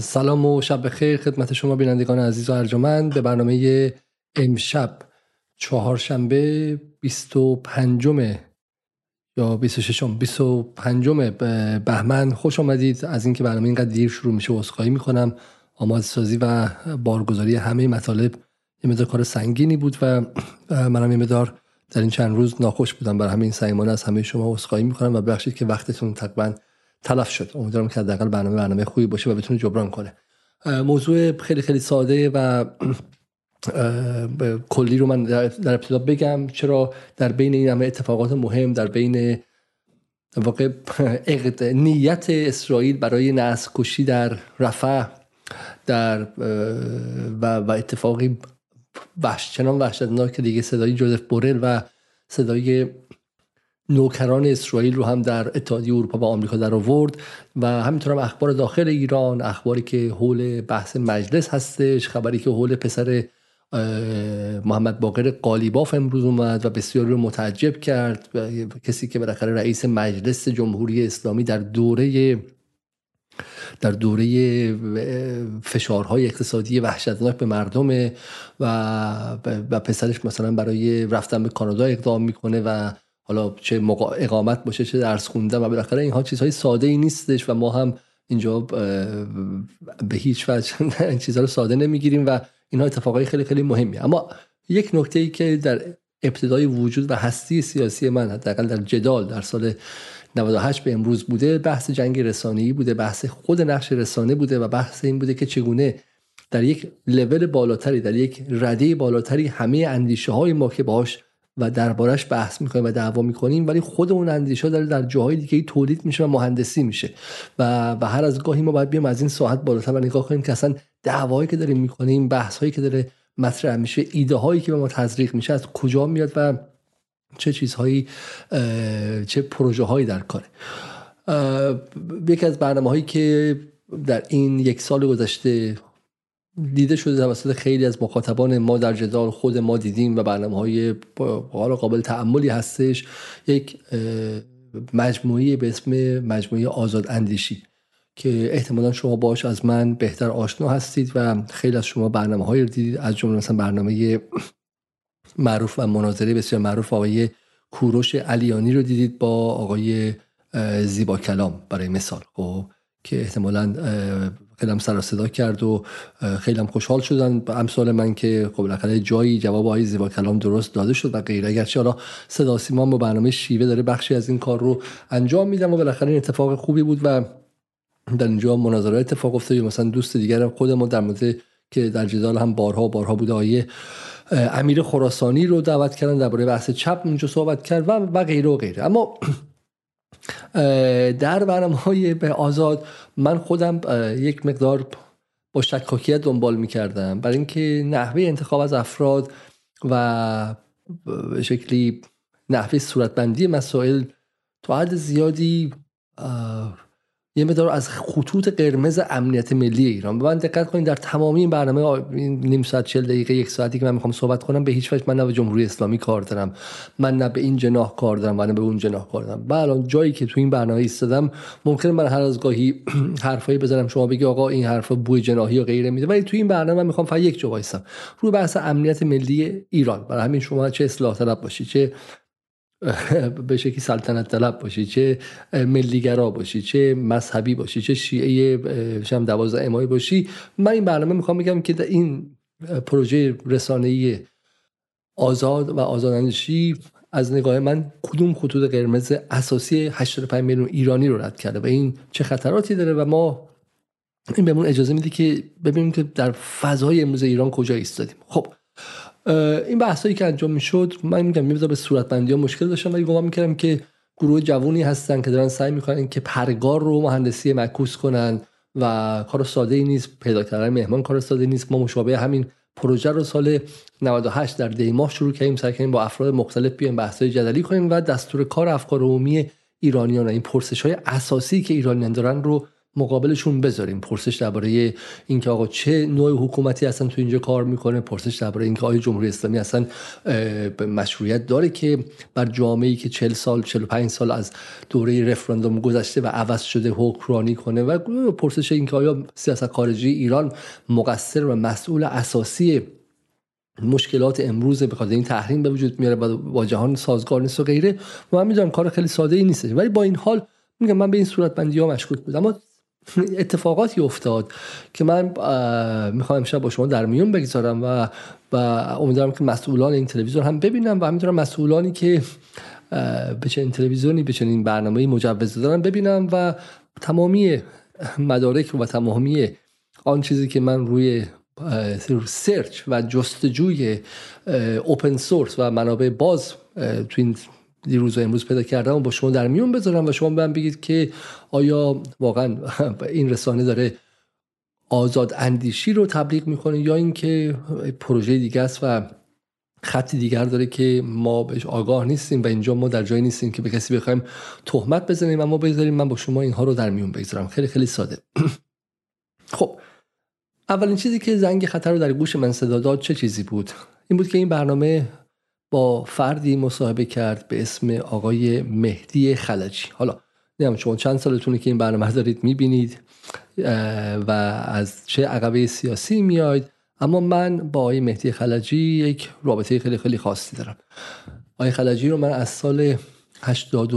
سلام و شب بخیر خدمت شما بینندگان عزیز و ارجمند به برنامه امشب چهارشنبه 25 یا 26 25 بهمن. خوش آمدید. از اینکه برنامه اینقدر دیر شروع میشه عذرخواهی می‌کنم آماده سازی و بارگذاری همه مطالب یه مدار کار سنگینی بود و منم یه مدار در این چند روز ناخوش بودم. برای همین سعیمانه از همه شما عذرخواهی می‌کنم و ببخشید که وقتتون تقریبا تلف شد. امیدوارم که حداقل برنامه برنامه خوبی باشه و بتونه جبران کنه. موضوع خیلی خیلی ساده و کلی رو من در ابتدا بگم. چرا؟ در بین این همه اتفاقات مهم در بین واقع نیت اسرائیل برای نسل کشی در رفح در و, و اتفاقی وحش چنان وحشتناک که دیگه صدای جوزف بورل و صدای نوکران اسرائیل رو هم در اتحادیه اروپا و آمریکا در آورد و همینطور هم اخبار داخل ایران اخباری که حول بحث مجلس هستش خبری که حول پسر محمد باقر قالیباف امروز اومد و بسیاری رو متعجب کرد کسی که بالاخره رئیس مجلس جمهوری اسلامی در دوره در دوره فشارهای اقتصادی وحشتناک به مردم و و پسرش مثلا برای رفتن به کانادا اقدام می‌کنه و حالا چه اقامت باشه چه درس خوندن و بالاخره اینها چیزهای ساده ای نیستش و ما هم اینجا به هیچ وجه این چیزها رو ساده نمی‌گیریم و اینها اتفاقای خیلی خیلی مهمی. اما یک نکته ای که در ابتدای وجود و هستی سیاسی من حداقل در جدال در سال 98 به امروز بوده بحث جنگ رسانه‌ای بوده بحث خود نقش رسانه بوده و بحث این بوده که چگونه در یک لول بالاتری در یک رده بالاتری همه اندیشه های ما که باش و دربارش بحث می‌کنیم و دعوا می‌کنیم ولی خود اون اندیشه داره در جاهای دیگه تولید میشه و مهندسی میشه. و و هر از گاهی ما باید بیام از این ساعت بالاتر و نگاه کنیم که اصلا دعوایی که داریم می‌کنیم بحث هایی که داره مطرح میشه ایده هایی که به ما تزریق میشه از کجا میاد و چه چیزهایی چه پروژه هایی در کاره. یکی از برنامه هایی که در این یک سال گذشته دیده شده توسط خیلی از مخاطبان ما در جدال خود ما دیدیم و برنامه های قابل تعملی هستش. یک مجموعی به اسم مجموعه آزاد اندیشی که احتمالا شما باش از من بهتر آشنا هستید و خیلی از شما برنامه هایی رو دیدید. از جمله مثلا برنامه معروف و مناظره بسیار معروف آقای کوروش علیانی رو دیدید با آقای زیبا کلام برای مثال. خب که احتمالا خیلی هم سر صدا کرد و خیلی هم خوشحال شدن. امثال من که خب بالاخره جایی جواب های زیبا کلام درست داده شد و غیره. اگرچه حالا صدا سیما با برنامه شیوه داره بخشی از این کار رو انجام میدم و بالاخره این اتفاق خوبی بود و در اینجا مناظره اتفاق افتاد. مثلا دوست دیگر خود ما در مورد که در جدال هم بارها بارها بوده آیه امیر خراسانی رو دعوت کردن درباره بحث چپ اونجا صحبت کرد و و غیره و غیره. اما در برنامه های به آزاد من خودم یک مقدار با شکاکیت دنبال می‌کردم. برای اینکه نحوه انتخاب از افراد و شکلی نحوه صورتبندی مسائل تو حد زیادی یه مدار از خطوط قرمز امنیت ملی ایران. به من دقت کنید در تمامی این برنامه نیم ساعت 40 دقیقه یک ساعتی که من می‌خوام صحبت کنم به هیچ وجه من نه به جمهوری اسلامی کار دارم من نه به این جناح کار دارم و نه به اون جناح کار دارم. و الان جایی که تو این برنامه ایستادم ممکنه من هر از گاهی حرفایی بزنم شما بگی آقا این حرف بوی جناحی و غیره میده. ولی تو این برنامه من می‌خوام فقط یک جا وایسم. روی بحث امنیت ملی ایران برای همین شما چه اصلاح طلب باشی چه به شکلی سلطنت طلب باشی چه ملیگرا باشی چه مذهبی باشی چه شیعه شم دوازده امایی باشی. من این برنامه می‌خوام بگم که در این پروژه رسانه‌ای آزاد و آزاداندیشی از نگاه من کدوم خطوط قرمز اساسی 85 میلیون ایرانی رو رد کرده و این چه خطراتی داره و ما این بهمون اجازه میده که ببینیم که در فضای امروز ایران کجا ایستادیم. خب این بحثایی که انجام می‌شد من میگم میبدا به صورتبندی ها مشکل داشتم ولی گمان می‌کردم که گروه جوونی هستن که دارن سعی می‌کنن که پرگار رو مهندسی معکوس کنن و کار ساده ای نیست پیدا کردن مهمان کار ساده نیست. ما مشابه همین پروژه رو سال 98 در دی ماه شروع کردیم سعی کردیم با افراد مختلف بیایم بحث‌های جدلی کنیم و دستور کار افکار عمومی ایرانیان این پرسش های اساسی که ایرانیان دارن رو مقابلشون بذاریم. پرسش درباره اینکه آقا چه نوع حکومتی اصلا تو اینجا کار می‌کنه. پرسش درباره اینکه آیا جمهوری اسلامی اصلا مشروعیت داره که بر جامعه که 40 سال 45 سال از دوره رفراندوم گذشته و عوض شده حکمرانی کنه و پرسش اینکه آیا سیاست خارجی ایران مقصر و مسئول اساسی مشکلات امروز به خاطر این تحریم به وجود میاره با جهان سازگار نیست و غیره. و من می‌دونم کار خیلی ساده ای نیست ولی با این حال میگم من به این صورت بندی ها مشکوک بودم. اما اتفاقاتی افتاد که من می‌خوام امشب با شما در میون بگذارم و و امیدوارم که مسئولان این تلویزیون هم ببینم و همینطور مسئولانی که به چنین تلویزیونی به چنین برنامه مجوز دارن ببینم و تمامی مدارک و تمامی آن چیزی که من روی سرچ و جستجوی اوپن سورس و منابع باز تو این دیروز و امروز پیدا کردم و با شما در میون بذارم و شما من بگید که آیا واقعا این رسانه داره آزاد اندیشی رو تبلیغ می‌کنه یا اینکه پروژه دیگه است و خطی دیگر داره که ما بهش آگاه نیستیم و اینجا ما در جایی نیستیم که به کسی بخوایم تهمت بزنیم و ما بذاریم من با شما اینها رو در میون بگذارم. خیلی خیلی ساده. خب اولین چیزی که زنگ خطر رو در گوش من صدا داد چه چیزی بود؟ این بود که این برنامه با فردی مصاحبه کرد به اسم آقای مهدی خلجی. حالا نمی‌دونم شما چند سالتونه که این برنامه دارید می‌بینید و از چه عقبه سیاسی میاید اما من با آقای مهدی خلجی یک رابطه خیلی خیلی خاصی دارم. آقای خلجی رو من از سال 80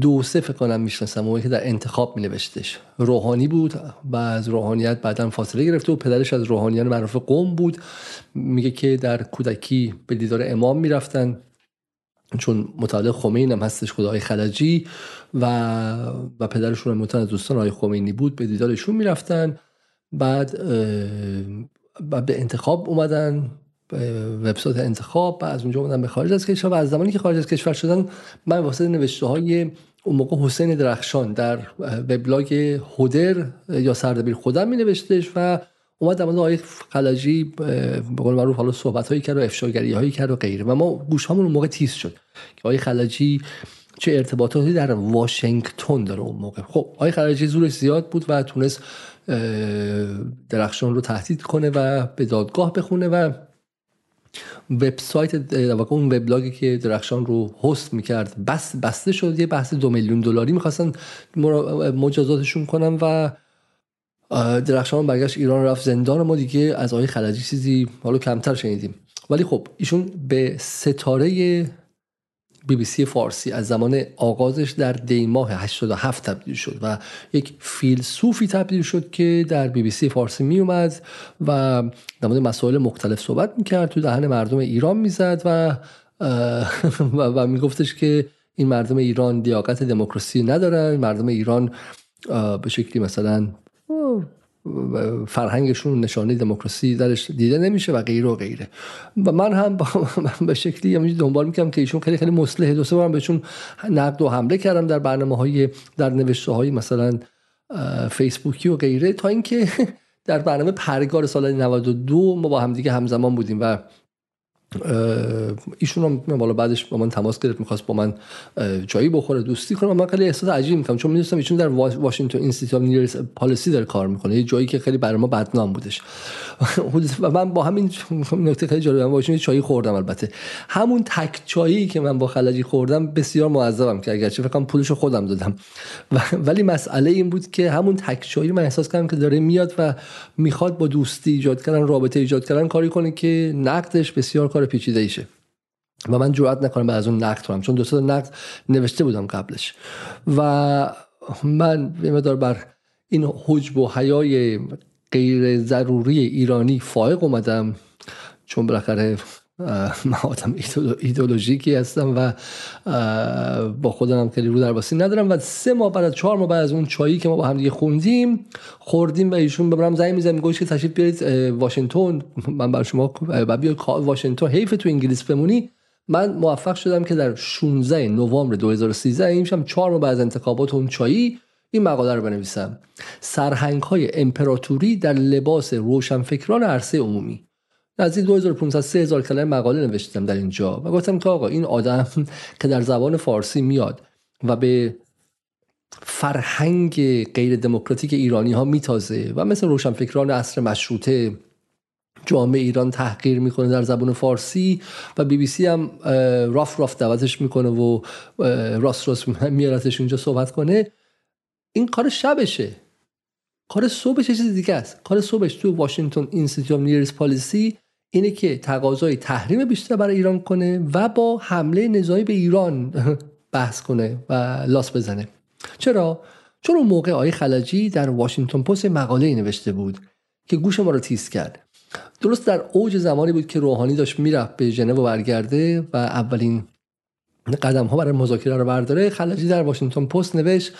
دو فکر کنم می‌شناسم اون که در انتخاب می نوشتش روحانی بود و از روحانیت بعدا فاصله گرفته و پدرش از روحانیان معروف قوم بود. میگه که در کودکی به دیدار امام می‌رفتن چون مطالعه خمین هم هستش خدای خلجی و و پدرشون هم از دوستان آقای خمینی بود به دیدارشون می‌رفتن. بعد به انتخاب اومدن. وبسایت انتخاب و از اونجا اومدن به خارج از کشور و از زمانی که خارج از کشور شدن من واسه نوشته های اون موقع حسین درخشان در وبلاگ هودر یا سردبیر خودم می نوشتش و اومد در مورد آقای خلجی به قول معروف حالا صحبت هایی کرد و افشاگری هایی کرد و غیره و ما گوش همون اون موقع تیز شد که آقای خلجی چه ارتباطاتی در واشنگتن داره اون موقع. خب آقای خلجی زورش زیاد بود و تونست درخشان رو تهدید کنه و به دادگاه بخونه و وبسایت اون وبلاگی که درخشان رو هست می‌کرد بس بسته شد یه بحث دو میلیون دلاری می‌خواستن مجازاتشون کنن و درخشان برگشت ایران رفت زندان ما دیگه از آقای خلجی چیزی حالا کمتر شنیدیم. ولی خب ایشون به ستاره بی بی سی فارسی از زمان آغازش در دی ماه 87 تبدیل شد و یک فیلسوفی تبدیل شد که در بی بی سی فارسی می اومد و در مورد مسائل مختلف صحبت می‌کرد تو دهن مردم ایران می‌زد و و, و میگفتش که این مردم ایران لیاقت دموکراسی ندارن مردم ایران به شکلی مثلا فرهنگشون نشانه دموکراسی درش دیده نمیشه و غیره و غیره. و من هم به شکلی همینجوری دنبال می‌کنم که ایشون خیلی خیلی مصلحه دو سه بهشون نقد و حمله کردم در برنامه های در نوشته های مثلا فیسبوکی و غیره تا اینکه در برنامه پرگار سال 92 ما با همدیگه همزمان بودیم و ایشون هم بالا بعدش با من تماس گرفت می‌خواست با من جایی بخوره دوستی کنه. من خیلی احساس عجیب می‌کنم چون می‌دونستم ایشون در واشنگتن اینستیتوت نیرس پالیسی داره کار می‌کنه یه جایی که خیلی برای ما بدنام بودش. و من با همین نکته خیلی جالب یه چایی خوردم البته. همون تک چایی که من با خلجی خوردم بسیار معذبم که اگرچه فکر کنم پولشو خودم دادم. ولی مسئله این بود که همون تک چایی من احساس کردم که داره میاد و می‌خواد با دوستی ایجاد کردن رابطه ایجاد کردن کاری کنه که نقدش بسیار کار پیچیده ایشه و من جرئت نکنم از اون نقد کنم چون دو تا نقد نوشته بودم قبلش. و من یه بر این حجب و حیای غیر ضروری ایرانی فائق اومدم چون بالاخره من آدم ایدولوژیکی هستم و با خودم هم خیلی رو درباسی ندارم و سه ماه بعد چهار ماه بعد از اون چایی که ما با هم دیگه خوندیم خوردیم و ایشون ببرم زنگ می‌زنم میگوش که تشریف بیارید واشنگتن. من بر شما بیا واشنگتن حیف تو انگلیس بمونی. من موفق شدم که در 16 نوامبر 2013 اینشم چهار ماه بعد از انتخابات اون چایی این مقاله رو بنویسم. سرهنگ های امپراتوری در لباس روشنفکران عرصه عمومی. نزدیک 2500 3000 کلمه مقاله نوشتم در اینجا و گفتم که آقا این آدم که در زبان فارسی میاد و به فرهنگ غیر دموکراتیک ایرانی ها میتازه و مثل روشنفکران عصر مشروطه جامعه ایران تحقیر می‌کنه در زبان فارسی و بی بی سی هم راف راف دعوتش می‌کنه و راست راست میارتش اونجا صحبت کنه. این کار شبشه. کار صبحش چیز دیگه است. کار صبحش تو واشنگتن اینستیتوت نیرس پالیسی اینه که تقاضای تحریم بیشتر برای ایران کنه و با حمله نظامی به ایران بحث کنه و لاس بزنه. چرا؟ چون اون موقع آقای خلجی در واشنگتن پست مقاله نوشته بود که گوش ما رو تیز کرد. درست در اوج زمانی بود که روحانی داشت می‌رفت به ژنو برگرده و اولین قدم ها برای مذاکره رو برداره. خلجی در واشنگتن پست نوشت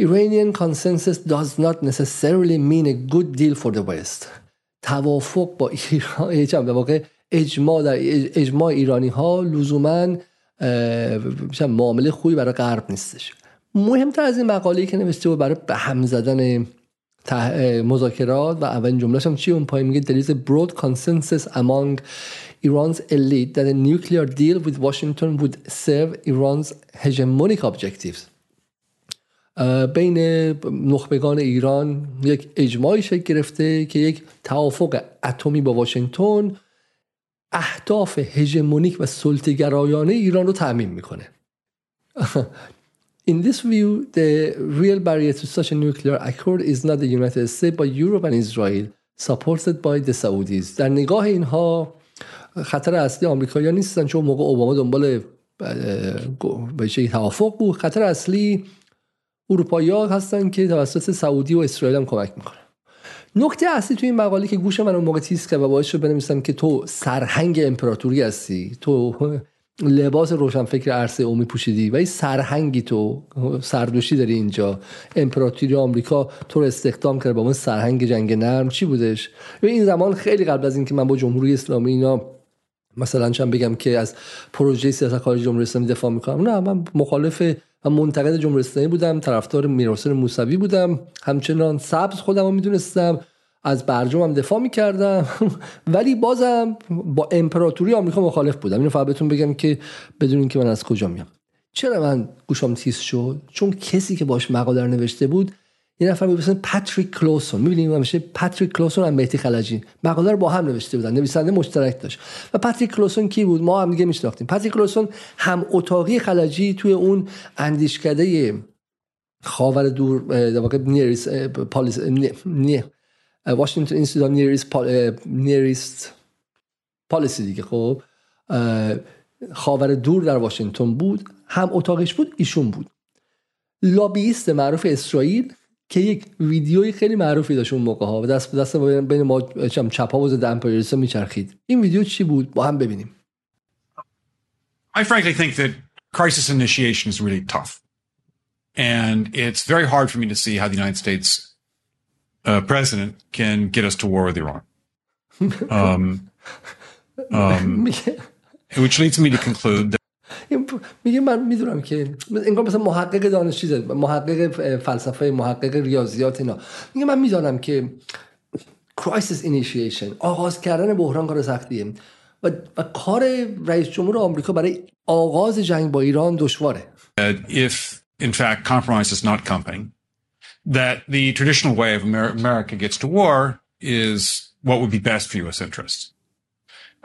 Iranian consensus does not necessarily mean a good deal for the West. توافق با ایران به واقع اجماع در اجماع ایرانی ها لزوما معامله خوبی برای غرب نیستش. مهمتر از این مقاله که نوشته بود برای به هم زدن مذاکرات و اولین جملهش هم چی؟ اون پای میگه there is a broad consensus among Iran's elite that a nuclear deal with Washington would serve Iran's hegemonic objectives. بین نخبگان ایران یک اجماعی شکل گرفته که یک توافق اتمی با واشنگتن اهداف هژمونیک و سلطه‌گرایانه ایران رو تعمین می‌کنه In this view, the real barrier to such a nuclear accord is not the United States but Europe and Israel, supported by the Saudis. در نگاه اینها خطر اصلی آمریکایی‌ها نیستن چون موقع اوباما دنبال به توافق بود خطر اصلی اروپایی ها هستن که توسط سعودی و اسرائیل هم کمک می‌کنن. نکته اصلی توی این مقاله که گوش من اون موقع تیز کرد و باعث شد بنویسم که تو سرهنگ امپراتوری هستی تو لباس روشنفکر عرصه اومی پوشیدی و این سرهنگی تو سردوشی داری اینجا. امپراتوری آمریکا تو رو استخدام کرد با اون سرهنگ جنگ نرم. چی بودش؟ این زمان خیلی قبل از اینکه من با جمهوری اسلامی اینا مثلا چند بگم که از پروژه سیاست خارجی جمهوری اسلامی دفاع می‌کنم. نه من مخالف و منتقد جمهوری اسلامی بودم طرفدار میرحسین موسوی بودم. همچنان سبز خودم رو می‌دونستم. از برجام هم دفاع می‌کردم. ولی بازم با امپراتوری آمریکا مخالف بودم. اینو فقط بهتون بگم که بدونین که من از کجا میام. چرا من گوشام تیز شد؟ چون کسی که باش مقاله نوشته بود یه نفر اسم پاتریک کلوسون. می‌بینیم همیشه پاتریک کلوسون هم مهدی خلجی. مقاله رو با هم نوشته بودن نویسنده مشترک داشت. و پاتریک کلوسون کی بود؟ ما هم دیگه میشناختیم. پاتریک کلوسون هم اتاقی خلجی توی اون اندیشکده خاور دور در واقع Near East Policy نی Washington Institute Near East Near East Policy دیگه خب. خاور دور در واشنگتن بود. هم اتاقش بود ایشون بود. لابیست معروف اسرائیل که یک ویدیوی خیلی معروفی داشت اون موقع ها و دست به دست بین ما چپ ها و ضد میچرخید این ویدیو چی بود با هم ببینیم I frankly think that crisis initiation is really tough. And it's very hard for me to see how the United States uh, president can get us to war with Iran. Um, um, which leads me to conclude that میگه من می‌دونم که انگار مثلا محقق دانش چیزه محقق فلسفه محقق ریاضیات اینا میگه من می‌دانم که crisis initiation آغاز کردن بحران کار سختیه و, و کار رئیس جمهور آمریکا برای آغاز جنگ با ایران دشواره if in fact compromise is not coming that the traditional way of America gets to war is what would be best for U.S. interests.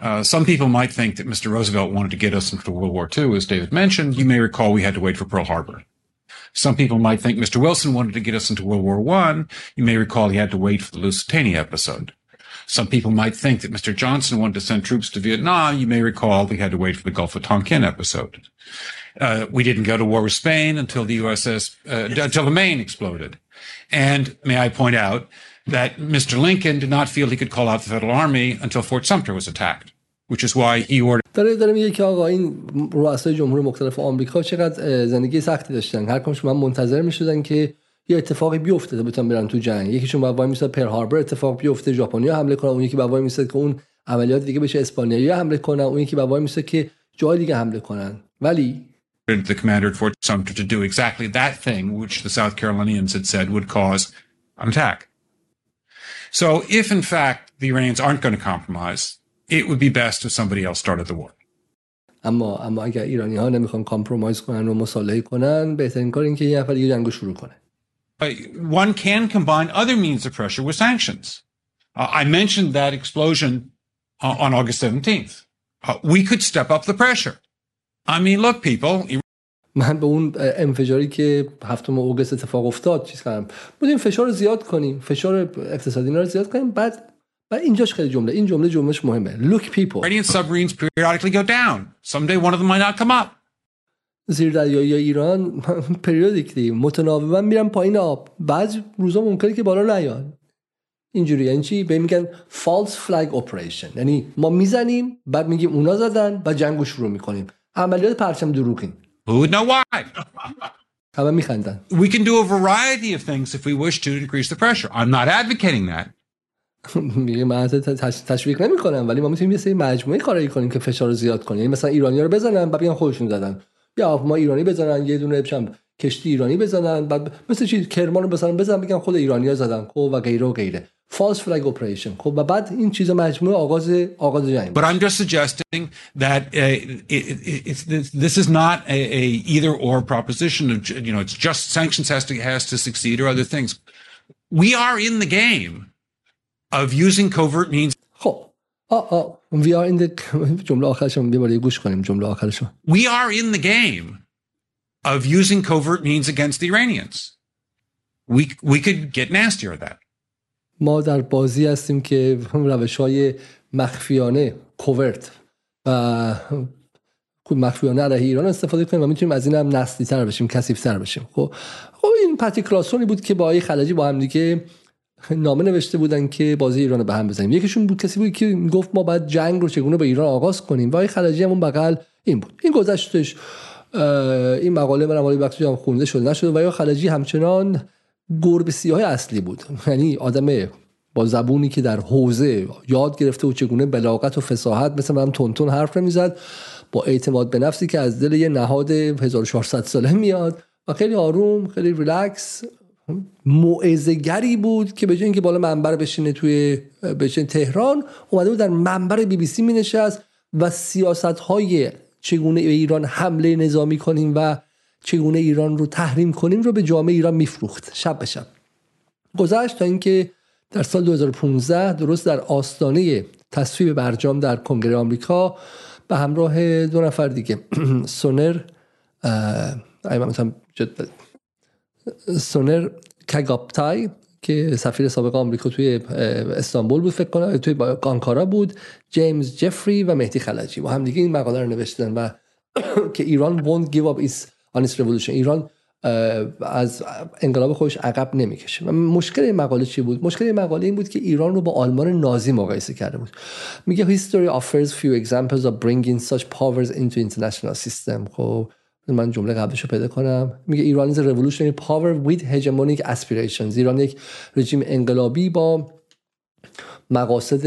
Uh, some people might think that Mr. Roosevelt wanted to get us into World War II, as David mentioned. You may recall we had to wait for Pearl Harbor. Some people might think Mr. Wilson wanted to get us into World War I. You may recall he had to wait for the Lusitania episode. Some people might think that Mr. Johnson wanted to send troops to Vietnam. You may recall we had to wait for the Gulf of Tonkin episode. Uh, we didn't go to war with Spain until the USS, uh, until the Maine exploded. And may I point out that Mr. Lincoln did not feel he could call out the Federal Army until Fort Sumter was attacked, which is why he ordered. داره داره میگه که آقا این رؤسای جمهور مختلف آمریکا چقدر زندگی سختی داشتن هر کمش من منتظر می‌شدن که یه اتفاقی بیفته تا بتونن برن تو جنگ یکیشون باید وای میساد پر هاربر اتفاق بیفته ژاپنیا حمله کنن اون یکی باید وای میساد که اون عملیات دیگه بشه اسپانیایی حمله کنن اون یکی باید وای میساد که جای دیگه حمله کنن ولی the commander at Fort Sumter to do exactly that thing which the South Carolinians had said would cause an attack. So if in fact the Iranians aren't going to compromise, it would be best if somebody else started the war. اما اما اگر ایرانی ها نمیخوان کامپرومایز کنن و مصالحه کنن بهترین کار این که یه نفر دیگه جنگو شروع کنه one can combine other means of pressure with sanctions. Uh, I mentioned that explosion uh, on August 17th. Uh, we could step up the pressure. I mean, look, people. من به اون انفجاری که هفتم اوگست اتفاق افتاد چیز کردم. بودیم فشار رو زیاد کنیم. فشار اقتصادی رو زیاد کنیم. بعد و اینجاش خیلی جمله این جمله جملهش مهمه. Look people. Iranian submarines periodically go down. Someday one of them might not come up. زیر دریایی ایران پریودیکلی متناوبا میرن پایین آب. بعض روزا ممکنه که بالا نیان. اینجوری. یعنی چی؟ به میگن false flag operation. یعنی ما می‌زنیم بعد میگیم اونا زدن و جنگو شروع می‌کنیم. عملیات پرچم دروغین who would know why? همه میخندن. We can do a variety of things if we wish to increase the pressure. I'm not advocating that. میگه من تشویق نمی کنم ولی ما می‌تونیم یه سری مجموعه کاری کنیم که فشار رو زیاد کنیم یعنی مثلا ایرانی رو بزنن بعد بیان خودشون زدن. یا ما ایرانی بزنن یه دونه بشم کشتی ایرانی بزنن بعد مثل چی کرمان رو بزنن بزنن بگن خود ایرانی ها زدن. خب و غیره و غیره. false flag operation خب و بعد این چیز مجموعه آغاز آغاز جنگ But I'm just suggesting that uh, it, it, this is not a, a either or proposition of you know it's just sanctions has to has to succeed or other things. We are in the game of using covert means خب آه آه we are in the جمله آخرشون یه بار گوش کنیم جمله آخرشون we are in the game of using covert means against the Iranians. We we could get nastier at that. ما در بازی هستیم که روش های مخفیانه کوورت و مخفیانه علیه ایران استفاده کنیم و می‌تونیم از این هم نسلی تر بشیم کسیف تر بشیم. خب خب این پتی کلاسونی بود که با آقای خلجی با هم دیگه نامه نوشته بودن که بازی ایران رو به هم بزنیم. یکیشون بود کسی بود که گفت ما باید جنگ رو چگونه به ایران آغاز کنیم. و آقای خلجی هم اون این بود. این گذشتش این مقاله من مقاله بخشی هم خونده شده نشده. و یا خلجی همچنان گربه سیاه اصلی بود. یعنی آدم با زبونی که در حوزه یاد گرفته و چگونه بلاغت و فساحت مثل من تونتون حرف نمی‌زد با اعتماد به نفسی که از دل یه نهاد 1400 ساله میاد. و خیلی آروم خیلی ریلکس موعظه‌گری بود که به جای اینکه بالا منبر بشینه توی بشین تهران اومده بود در منبر بی بی سی می نشست و سیاست های چگونه به ایران حمله نظامی کنیم و چگونه ایران رو تحریم کنیم رو به جامعه ایران میفروخت شب به شب. گذشت تا اینکه در سال 2015 درست در آستانه تصویب برجام در کنگره آمریکا به همراه دو نفر دیگه. سونر سونر کگاپتای که سفیر سابق آمریکا توی استانبول بود فکر کنم توی آنکارا بود جیمز جفری و مهدی خلجی. با هم دیگه این مقاله رو نوشتن و که ایران won't give up its its revolution. ایران از انقلاب خودش عقب نمی‌کشه. و مشکل این مقاله چی بود؟ مشکل این مقاله این بود که ایران رو با آلمان نازی مقایسه کرده بود. میگه history offers few examples of bringing such powers into international system. خب من جمله قبلش رو پیدا کنم. میگه ایران is a revolutionary power with hegemonic aspirations. ایران یک رژیم انقلابی با مقاصد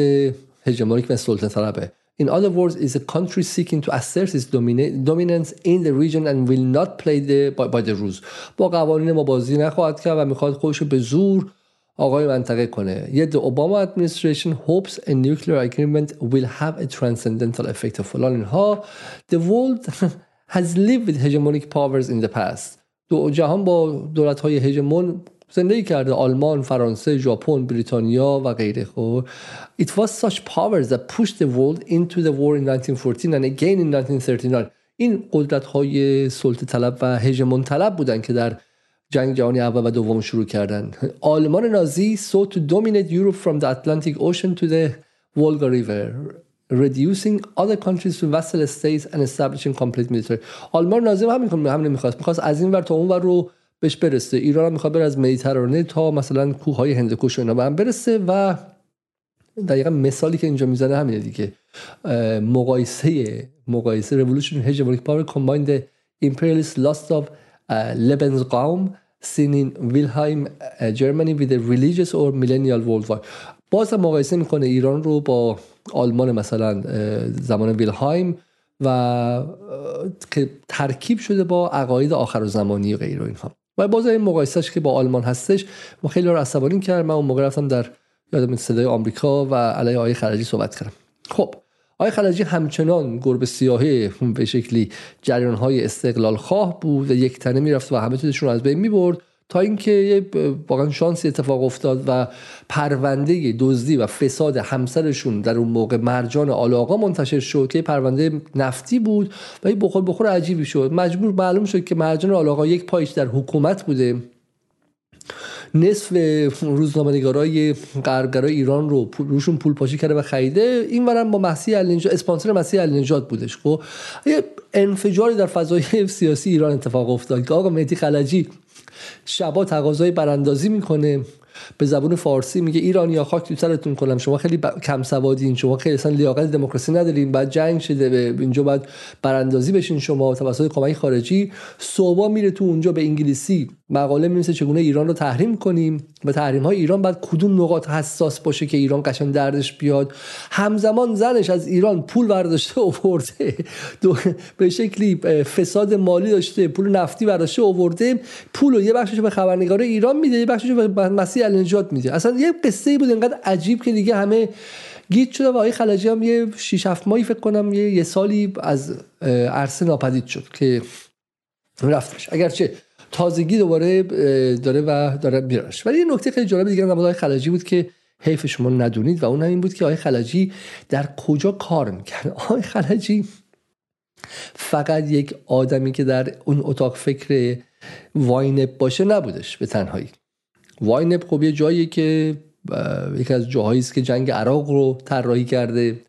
هژمونیک و سلطه طلبه In other words, is a country seeking to assert its dominance in the region and will not play the, by, by the rules. با قوانین ما بازی نخواهد کرد و می‌خواد خودش به زور آقای منطقه کنه. Yet the Obama administration hopes a nuclear agreement will have a transcendental effect. فلان اینها The world has lived with hegemonic powers in the past. دو جهان با دولت های هژمون زندگی کرده آلمان، فرانسه، ژاپن، بریتانیا و غیره خب It was such powers that pushed the world into the war in 1914 and again in 1939 این قدرت های سلطه طلب و هژمون طلب بودن که در جنگ جهانی اول و دوم شروع کردن آلمان نازی sought to dominate Europe from the Atlantic Ocean to the Volga River reducing other countries to vassal states and establishing complete military آلمان نازی همین همین می‌خواست می‌خواست از این ور تا اون ور رو بهش برسه ایران هم می‌خواد بره از مدیترانه تا مثلا کوههای هندوکش و اینا به هم برسه و دقیقا مثالی که اینجا می‌زنه همینه دیگه. مقایسه مقایسه hegemonic power combined the imperialist lust of Lebensraum seen in Wilhelm Germany with the religious or millennial war. باز هم مقایسه می‌کنه ایران رو با آلمان مثلا زمان ویلهایم و که ترکیب شده با عقاید آخر و زمانی و غیر و اینها. و باز این مقایسهش که با آلمان هستش ما خیلی رو عصبانی کرد من اون موقع رفتم در یادم صدای آمریکا و علیه آقای خرجی صحبت کردم خب آقای خلجی همچنان گربه سیاهه به شکلی جریان های استقلال خواه بود و یک تنه می‌رفت و همه چیزشون از بین می‌برد تا اینکه واقعا شانسی اتفاق افتاد و پرونده دزدی و فساد همسرشون در اون موقع مرجان آلاقا منتشر شد که پرونده نفتی بود و این بخور بخور عجیبی شد. مجبور معلوم شد که مرجان آلاقا یک پایش در حکومت بوده. نصف روزنامه‌نگارای غربگرای ایران رو روشون پول پاشی کرده و خریده. این ورم با مسیح النجات اسپانسر مسیح النجات بودش خب. یه انفجاری در فضای سیاسی ایران اتفاق افتاد که آقا مهدی خلجی شبا تقاضای براندازی می‌کنه. به زبون فارسی میگه ایرانی ها خاک تو سرتون کنم. شما خیلی ب... کم سوادین. شما خیلی اصلا لیاقت دموکراسی ندارین. بعد جنگ شده به اینجا بعد براندازی بشین شما توسط کمک خارجی. صبح میره تو اونجا به انگلیسی مقاله می‌رسه چگونه ایران رو تحریم کنیم و تحریم های ایران بعد کدوم نقاط حساس باشه که ایران قشن دردش بیاد. همزمان زنش از ایران پول برداشته آورده. به شکلی فساد مالی داشته پول نفتی برداشته آورده. پول رو یه بخشش به خبرنگار ایران میده یه بخشش به مسیح النجات میده. اصلا یه قصه بود انقدر عجیب که دیگه همه گیت شده و آقای خلجی هم یه 6 7 ماهی فکر کنم یه, یه سالی از عرصه ناپدید شد که رفتش. اگرچه تازگی دوباره داره و داره میرش. ولی یه نکته خیلی جالب دیگه هم آقای خلجی بود که حیف شما ندونید و اون هم این بود که آقای خلجی در کجا کار می‌کرد. آقای خلجی فقط یک آدمی که در اون اتاق فکر واینب باشه نبودش به تنهایی. واینب خب یه جایی که یکی از جاهایی است که جنگ عراق رو طراحی کرده.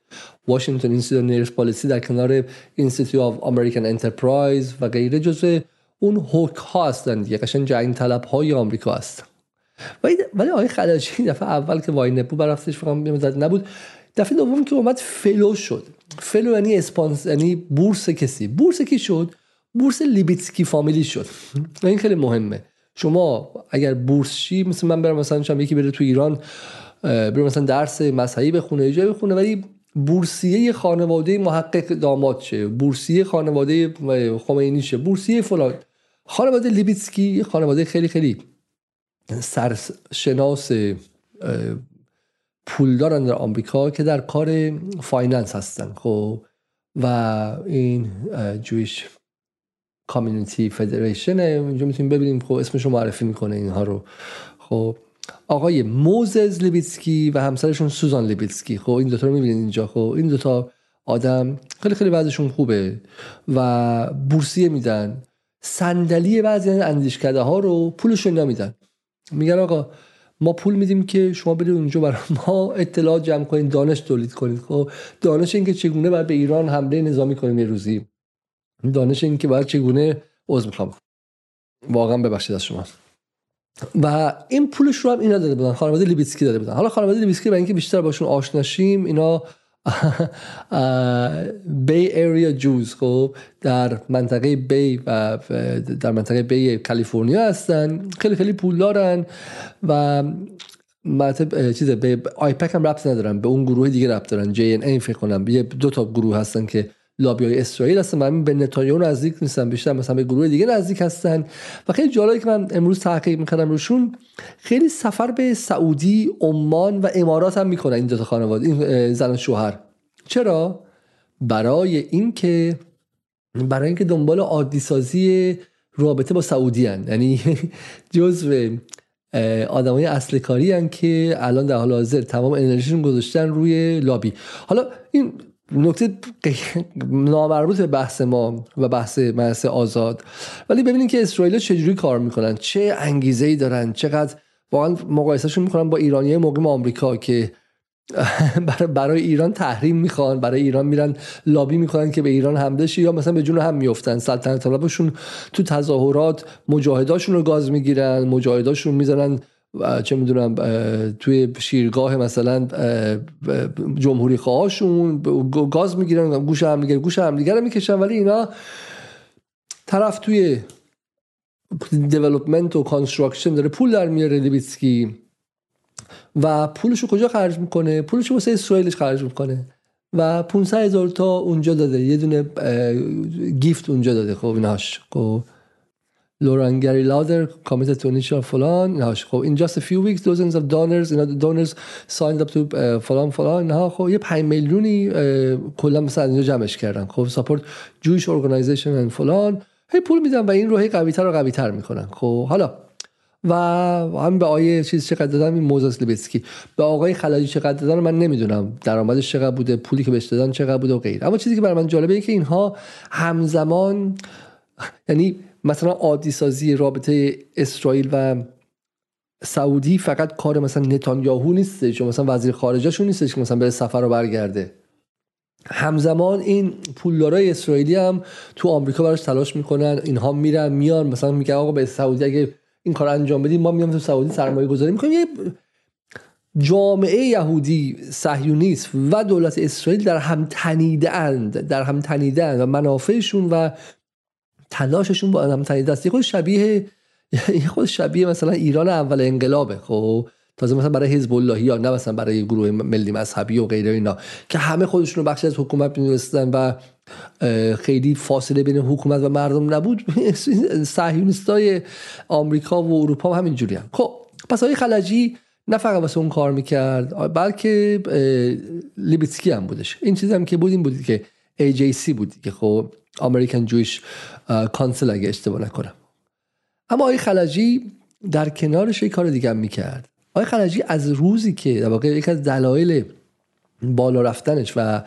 Washington Institute Near East Policy در کنار Institute of American Enterprise و غیره جزء اون hawk ها هستن دیگه. قشنگ جنگ طلب های آمریکا هست. ولی ولی آقای خلجی دفعه اول که واینپ رفتش فقط نبود. دفعه دوم که اومد fellow شد. fellow یعنی اسپانس یعنی بورس کسی. بورس کی شد؟ بورس لیبیتسکی فامیلی شد. این خیلی مهمه. شما اگر بورس شی مثل من برم مثلا شما یکی بره تو ایران بره مثلا درس مذهبی بخونه جای بخونه ولی بورسیه خانواده محقق داماد شه. بورسیه خانواده خمینی شه. بورسیه فلان. خانواده لیبیتسکی خانواده خیلی خیلی سرشناس پولدارن در آمریکا که در کار finance هستن خب؟ و این Jewish Community Federation اینجا می‌تونیم ببینیم خب؟ اسمشو معرفی می‌کنه اینها رو. خب؟ آقای موزز لیبیتسکی و همسرشون سوزان لیبیتسکی. خب؟ این دوتا رو می‌بینید اینجا خب؟ این دوتا آدم خیلی خیلی وضعشون خوبه و بورسیه میدن. صندلی بعضی اندیشکده ها رو پولشون نمیدن. میگن آقا ما پول میدیم که شما برید اونجا برای ما اطلاعات جمع کنید دانش تولید کنید. خب دانش این که چگونه باید به ایران حمله نظامی کنیم یه روزی. دانش این که باید چگونه عذر می‌خوام. واقعا ببخشید از شما. و این پولش رو هم اینا داده بودن. خانواده لیبیتسکی داده بودن. حالا خانواده لیبیتسکی برای اینکه بیشتر باشون آشناشیم اینا بی ایریا جوز خب در منطقه بی و در منطقه بی کالیفرنیا هستن خیلی خیلی پول دارن و مطلب چیز به آیپک هم ربط ندارن به اون گروه دیگه ربط دارن جی ان ای فکر کنم یه دو تا گروه هستن که لابی های اسرائیل هستن من به نتانیاهو نزدیک نیستم بیشتر مثلا به گروه دیگه نزدیک هستن. و خیلی جالبه که من امروز تحقیق می‌کردم روشون خیلی سفر به سعودی عمان و امارات هم می‌کنن این دو خانواده این زن و شوهر. چرا؟ برای اینکه برای اینکه دنبال عادی سازی رابطه با سعودی هن. یعنی جزو آدمای اصل کاری هن که الان در حال حاضر تمام انرژیشون گذاشتن روی لابی. حالا این نکته نامربوط به بحث ما و بحث بحث آزاد. ولی ببینید که اسرائیل چجوری کار می‌کنن. چه انگیزه ای دارن. چقدر واقعا مقایسهشون می‌کنن با ایرانی مقیم آمریکا که برای ایران تحریم می‌خوان برای ایران میرن لابی می‌کنن که به ایران حمله شه یا مثلا به جون هم میفتن سلطنت طلبشون تو تظاهرات مجاهداشون رو گاز می‌گیرن مجاهداشون می‌زنن چه می‌دونم توی شیرگاه مثلا جمهوری خواهاشون گاز می‌گیرن گوش هم دیگر گوش هم دیگر می‌کشن. ولی اینا طرف توی development و construction داره پول در میاره لیبیتسکی. و پولشو کجا خرج می‌کنه؟ پولشو واسه اسرائیلش خرج می‌کنه. و 500 هزار تا اونجا داده. یه دونه gift اونجا داده. خب ایناش. خب لوران لادر committed to initial فلان اینها خب just a few weeks dozens of donors اینا donors signed up to فلان فلان اینها خب یه 5 میلیونی کلا مثلا اینجا جمعش کردن. خب support Jewish organization and فلان هی پول میدن و این رو هی قوی تر و قوی تر می‌کنن. خب حالا. و هم به آقای چیز چقدر دادن؟ این موزاس لیبسکی به آقای خلاجی چقدر دادن؟ من نمی‌دونم. درآمدش چقدر بوده؟ پولی که بهش دادن چقدر بوده و غیر اما چیزی که برای من جالبه اینه که اینها همزمان یعنی مثلا عادی سازی رابطه اسرائیل و سعودی فقط کار مثلا نتانیاهو نیستش چون مثلا وزیر خارجهشون نیستش که مثلا بره سفر رو برگرده. همزمان این پولدارای اسرائیلی هم تو آمریکا براش تلاش می‌کنن اینها میرن میان مثلا میگن آقا به سعودی اگه این کار انجام بدیم ما میام تو سعودی سرمایه گذاری می‌کنیم. یه جامعه یهودی صهیونیست و دولت اسرائیل در هم تنیده اند در هم تنیده اند و منافعشون و تلاششون با هم تنیده است یه خود شبیه یه خود شبیه مثلا ایران اول انقلابه خب؟ تازه مثلا برای حزب اللهی یا نه مثلا برای گروه ملی مذهبی و غیره اینا که همه خودشون رو بخشی از حکومت می‌دونستن و خیلی فاصله بین حکومت و مردم نبود. صهیونیستای آمریکا و اروپا هم همینجوری هم. خب پس آقای خلجی نه فقط واسه اون کار می‌کرد بلکه لیبیتسکی هم بودش. این چیزی هم که بود این بود که AJC بود که خب؟ امریکن جویش کانسل اگه اشتباه نکنم. اما آقای خلجی در کنارش یک کار دیگه هم می‌کرد. آقای خلجی از روزی که در واقع یک از دلایل بالا رفتنش و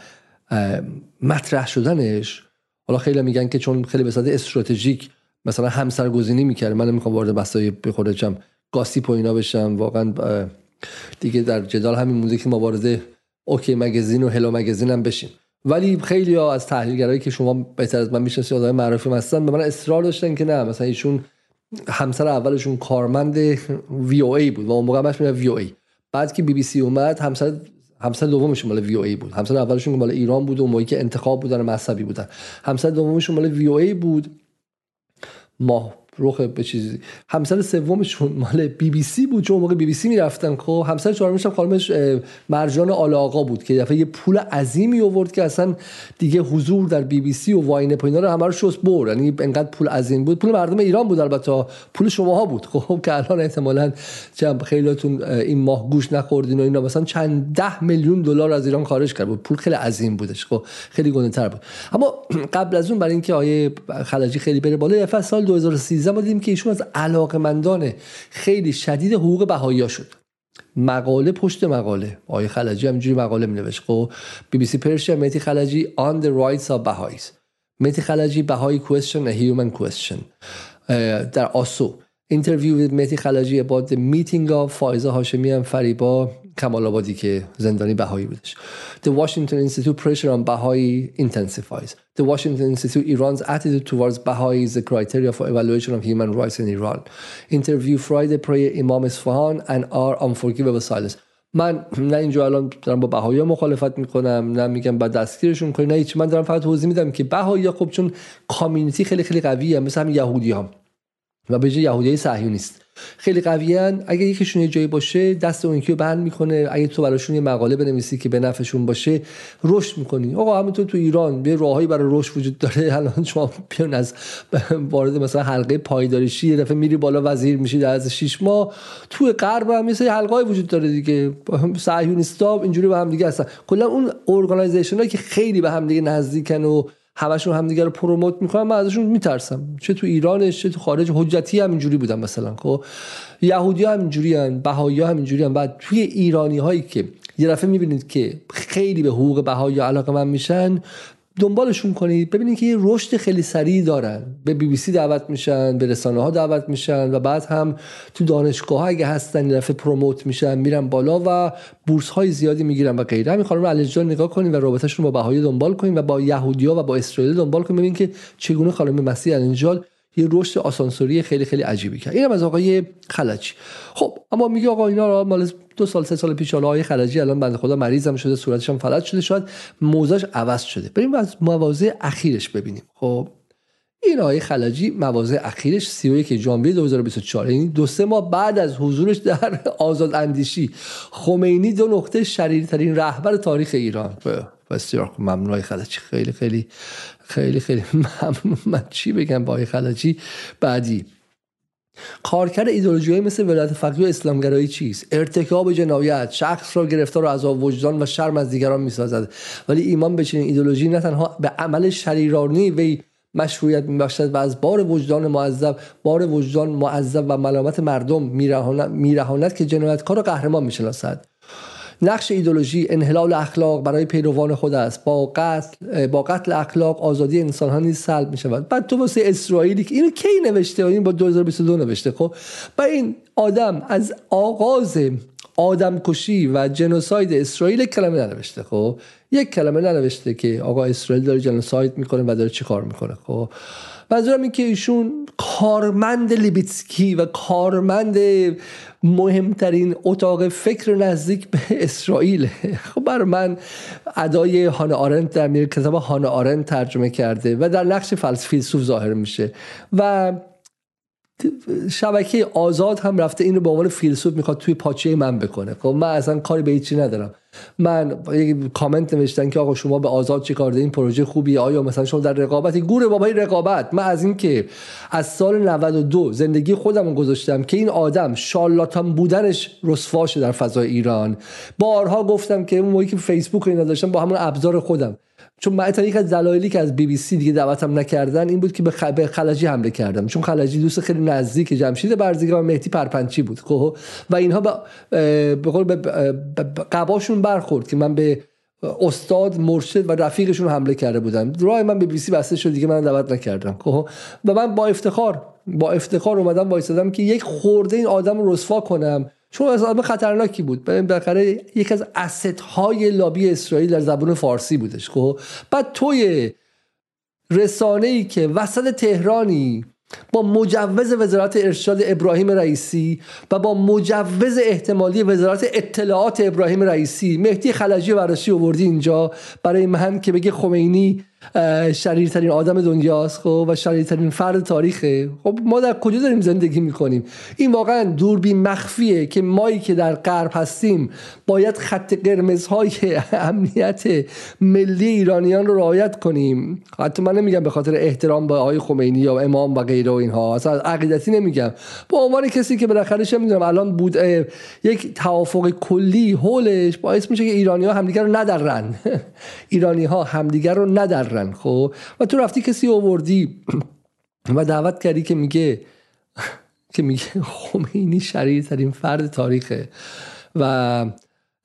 مطرح شدنش حالا خیلی میگن که چون خیلی به صورت استراتژیک مثلا همسرگزینی می‌کرد من نمی‌خوام وارد بحثای بخوره جم گاسیپ و اینا بشم واقعا دیگه در جدال همین ما وارد OK Magazine و Hello Magazine هم بشیم. ولی خیلی ها از تحلیلگرایی که شما بهتر از من می‌شناسید آدم معروفی هستن به من اصرار داشتن که نه مثلا ایشون همسر اولشون کارمند وی او ای بود و اون موقع همش وی او ای بعد که بی بی سی اومد همسر همسر دومشون مال وی او ای بود. همسر اولشون مال ایران بود و موقعی که انتخاب بودن مذهبی بودن. همسر دومشون مال وی او ای بود. ماهرخ یه چیزی. همسر سومشون مال بی بی سی بود. چون موقع بی بی سی می‌رفتن خب همسر چهارمش هم خانمش مرجان آل آقا بود که دفعه یه پول عظیمی آورد که اصلا دیگه حضور در بی بی سی و واین اینا رو همه رو شست برد. یعنی انقدر پول عظیم بود. پول مردم ایران بود البته. پول شماها بود. خب که الان احتمالاً چند خیلیاتون این ماه گوش نخوردین و اینا. مثلا چند ده میلیون دلار از ایران خارج کرد. بود. پول خیلی عظیم بودش. خب خیلی گنده تر بود. اما قبل از اون برای اینکه آیه خلجی خیلی بره بالا سال 2013 13 ما دیدیم که ایشون از علاقمندان خیلی شدید حقوق بهایی شد. مقاله پشت مقاله. آقای خلجی همینجوری مقاله می نوشت خب بی بی سی پرشیا میتی خلجی on the rights of Baha'is. میتی خلجی بهایی question a human question. در آسو. With میتی خلجی about the meeting of فائزه هاشمی هم فریبا کمال آبادی که زندانی بهایی بودش The Washington Institute pressure on Baha'i intensifies The Washington Institute Iran's attitude towards Baha'i is the criteria for evaluation of human rights in Iran Interview Friday prayer Imam Isfahan and our unforgivable silence من نه اینجا الان دارم با بهایی مخالفت می‌کنم نه میگم با دستگیرشون کنیم نه هیچ من دارم فقط توضیح میدم که بهایی خب چون کامیونیتی خیلی خیلی قویه مثل هم یهودی هم و به جای یهودی صهیونیست خیلی قویان اگه یکیشون یه جایی باشه دست اون یکی بند می‌کنه. اگه تو براشون یه مقاله بنویسی که به نفعشون باشه رشد می‌کنی. آقا همونطور تو ایران یه راههایی برای رشد وجود داره. الان شما بیان از وارد مثلا حلقه پایداری شی یه دفعه میری بالا وزیر میشی در از 6 ماه. تو غرب هم مثل حلقه وجود داره دیگه. صهیونیستا اینجوری به هم دیگه هستن. کلا اون organization که خیلی به هم دیگه نزدیکن و همشون همدیگه رو promote می‌کنن من ازشون میترسم. چه تو ایرانش چه تو خارج. حجتیه هم اینجوری بودن مثلا خب؟ یهودی هم اینجوری هن بهایی هم اینجوری هن. بعد توی ایرانی هایی که یه دفعه می‌بینید که خیلی به حقوق بهایی علاقه‌مند میشن دنبالشون کنید ببینید که یه رشد خیلی سریع دارن. به بی بی سی دعوت میشن به رسانه ها دعوت میشن و بعد هم تو دانشگاه ها اگه هستن یه دفعه پروموت میشن میرن بالا و بورس های زیادی می‌گیرن و غیره. همین خانم الجان نگاه کنید و رابطهشون با بهایی دنبال کنید و با یهودیا و با اسرائیل دنبال کنید ببینید که چگونه خانم مسیح الانجال یه رشد آسانسوری خیلی خیلی عجیبی کرد. اینم از آقای خلجی. خب اما میگه آقا اینا رو مال دو سال سه سال پیش آقای خلجی الان بنده خدا مریضم شده صورتش هم فلج شده شاید موضعش عوض شده. بریم از مواضع اخیرش ببینیم. خب این آقای خلجی مواضع اخیرش 31 ژانویه 2024 یعنی دو سه ماه بعد از حضورش در آزاد اندیشی. خمینی دو نقطه شریرترین رهبر تاریخ ایران. بسیار ممنون خلجی. خیلی خیلی خیلی خیلی ممنون. من چی بگم با خلجی بعدی. کارکرد ایدئولوژی مثل ولایت فقیه و اسلامگرایی چیست؟ ارتکاب جنایت شخص را گرفتار و عذاب وجدان و شرم از دیگران می‌سازد. ولی ایمان به چنین ایدئولوژی نه تنها به عمل شریرانه وی مشروعیت میبخشد و از بار وجدان معذب بار وجدان معذب و ملامت مردم میرهاند که جنایتکار را قهرمان می‌شناسد. نقش ایدولوژی انحلال اخلاق برای پیروان خود است. با قتل با قتل اخلاق آزادی انسان ها نیز سلب می شود بعد تو واسه اسرائیلی که اینو کی نوشته؟ این با 2022 نوشته خب؟ و این آدم از آغاز آدم کشی و جنوساید اسرائیل کلمه ننوشته خب؟ یک کلمه ننوشته که آقا اسرائیل داره جنوساید می‌کنه و داره چیکار می‌کنه خب؟ منظورم این که ایشون کارمند لیبیتسکی و کارمند مهمترین اتاق فکر نزدیک به اسرائیل خب بر من ادای هان آرنت در میر کتاب هان آرنت ترجمه کرده و در نقش فلسفی ظاهر میشه. و شبکه آزاد هم رفته این رو به عنوان فیلسوف می‌خواد توی پاچه من بکنه. خب من اصلا کاری به هیچی ندارم. من یک کامنت نوشتن که آقا شما به آزاد چه کار این پروژه خوبیه. آیا مثلا شما در رقابتی گور بابای رقابت. من از این که از سال 92 زندگی خودم گذاشتم که این آدم شالاتان بودنش رسوا در فضای ایران. بارها گفتم که اون موقعی که فیسبوک اینا داشتم با همون ابزار خودم. چون من یک از دلایلی که از بی بی سی دیگه دعوتم نکردن این بود که به خلجی حمله کردم. چون خلجی دوست خیلی نزدیک جمشید برزیگا و مهدی پرپنچی بود خب؟ و اینها به قول به قباشون برخورد که من به استاد مرشد و رفیقشون حمله کرده بودم. راه من به بی سی بسته شد دیگه من دعوت نکردم خب؟ و من با افتخار با افتخار اومدم وایسادم که یک خورده این آدم رو رسوا کنم. چون از آدم خطرناکی بود. بالاخره یک از اسست های لابی اسرائیل در زبان فارسی بودش خب؟ بعد توی رسانه ای که وسط تهرانی با مجوز وزارت ارشاد ابراهیم رئیسی و با مجوز احتمالی وزارت اطلاعات ابراهیم رئیسی مهدی خلجی ورشی آوردی اینجا برای من که بگه خمینی شریرترین آدم دنیاست خب؟ و شریرترین فرد تاریخه. خب ما در کجا داریم زندگی می‌کنیم؟ این واقعا دوربین مخفیه که مایی که در غرب هستیم باید خط قرمزهای امنیت ملی ایرانیان رو رعایت کنیم. حتی من نمیگم به خاطر احترام به آقای خمینی یا امام و غیره و اینها. اصلا عقیدتی نمیگم. با عنوان کسی که بالاخره چه می‌دونم الان بود یک توافق کلی هولش باعث میشه که ایرانی ها همدیگر رو ندرن. ایرانی ها همدیگر رو ندرن. خب؟ و تو رفتی کسی آوردی و دعوت کردی که میگه که میگه خمینی شریر ترین فرد تاریخه و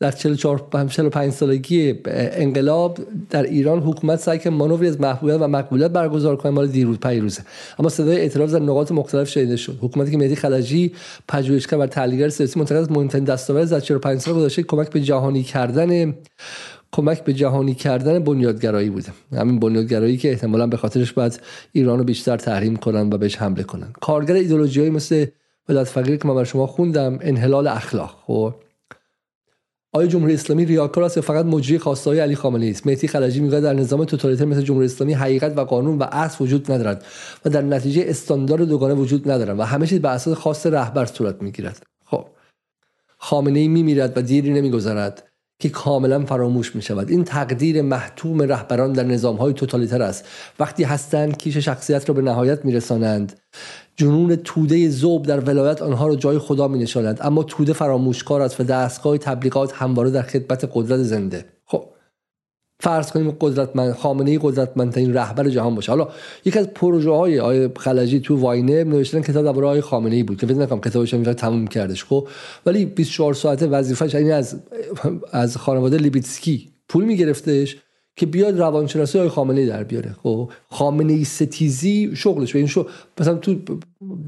در 44 45 سالگی انقلاب در ایران حکومت سعی که مانوری از محبوبیت و مقبولیت برگزار کنه مال دیروز پیروزه. اما صدای اعتراض در نقاط مختلف شنیده شد. حکومتی که مهدی خلجی پژوهشگر و تحلیلگر سیاسی منتقد از مهمترین دستاورد از 45 سال گذشته کمک به جهانی کردن کمک به جهانی کردن بنیادگرایی بوده. همین بنیادگرایی که احتمالا به خاطرش باید ایران رو بیشتر تحریم کنن و بهش حمله کنن. کارگر ایدولوژی مثل ولایت فقیر که من بر شما خوندم انحلال اخلاق. خب. آیا جمهوری اسلامی ریاکار است فقط مجری خواستهای علی خامنه‌ای است؟ مهدی خلجی میگه در نظام توتالیتر مثل جمهوری اسلامی حقیقت و قانون و اصل وجود ندارد و در نتیجه استاندارد دوگانه وجود ندارد و همه چیز بر اساس خاص رهبر صورت می‌گیرد. خب. خامنه‌ای میمیرد و دیری نمیگذرد. که کاملا فراموش می شود این تقدیر محتوم رهبران در نظام های توتالیتر است. وقتی هستند کیش شخصیت را به نهایت می رسانند جنون توده زوب در ولایت آنها را جای خدا می نشانند اما توده فراموشکار است و دستگاه تبلیغات همواره در خدمت قدرت زنده. فرض کنیم قدرتمند خامنه ای قدرتمندترین رهبر جهان باشه. حالا یکی از پروژه های آیه خلجی تو واینه نوشتن کتاب درباره آیه خامنه ای بود که فکر نکنم کتابش هم تموم کردش خب؟ ولی 24 ساعته وظیفش این از از خانواده لیبیتسکی پول میگرفتش. که بیاد روانشناسی های خامنه در بیاره. خب خامنه ای ستیزی شغلش. این شو مثلا تو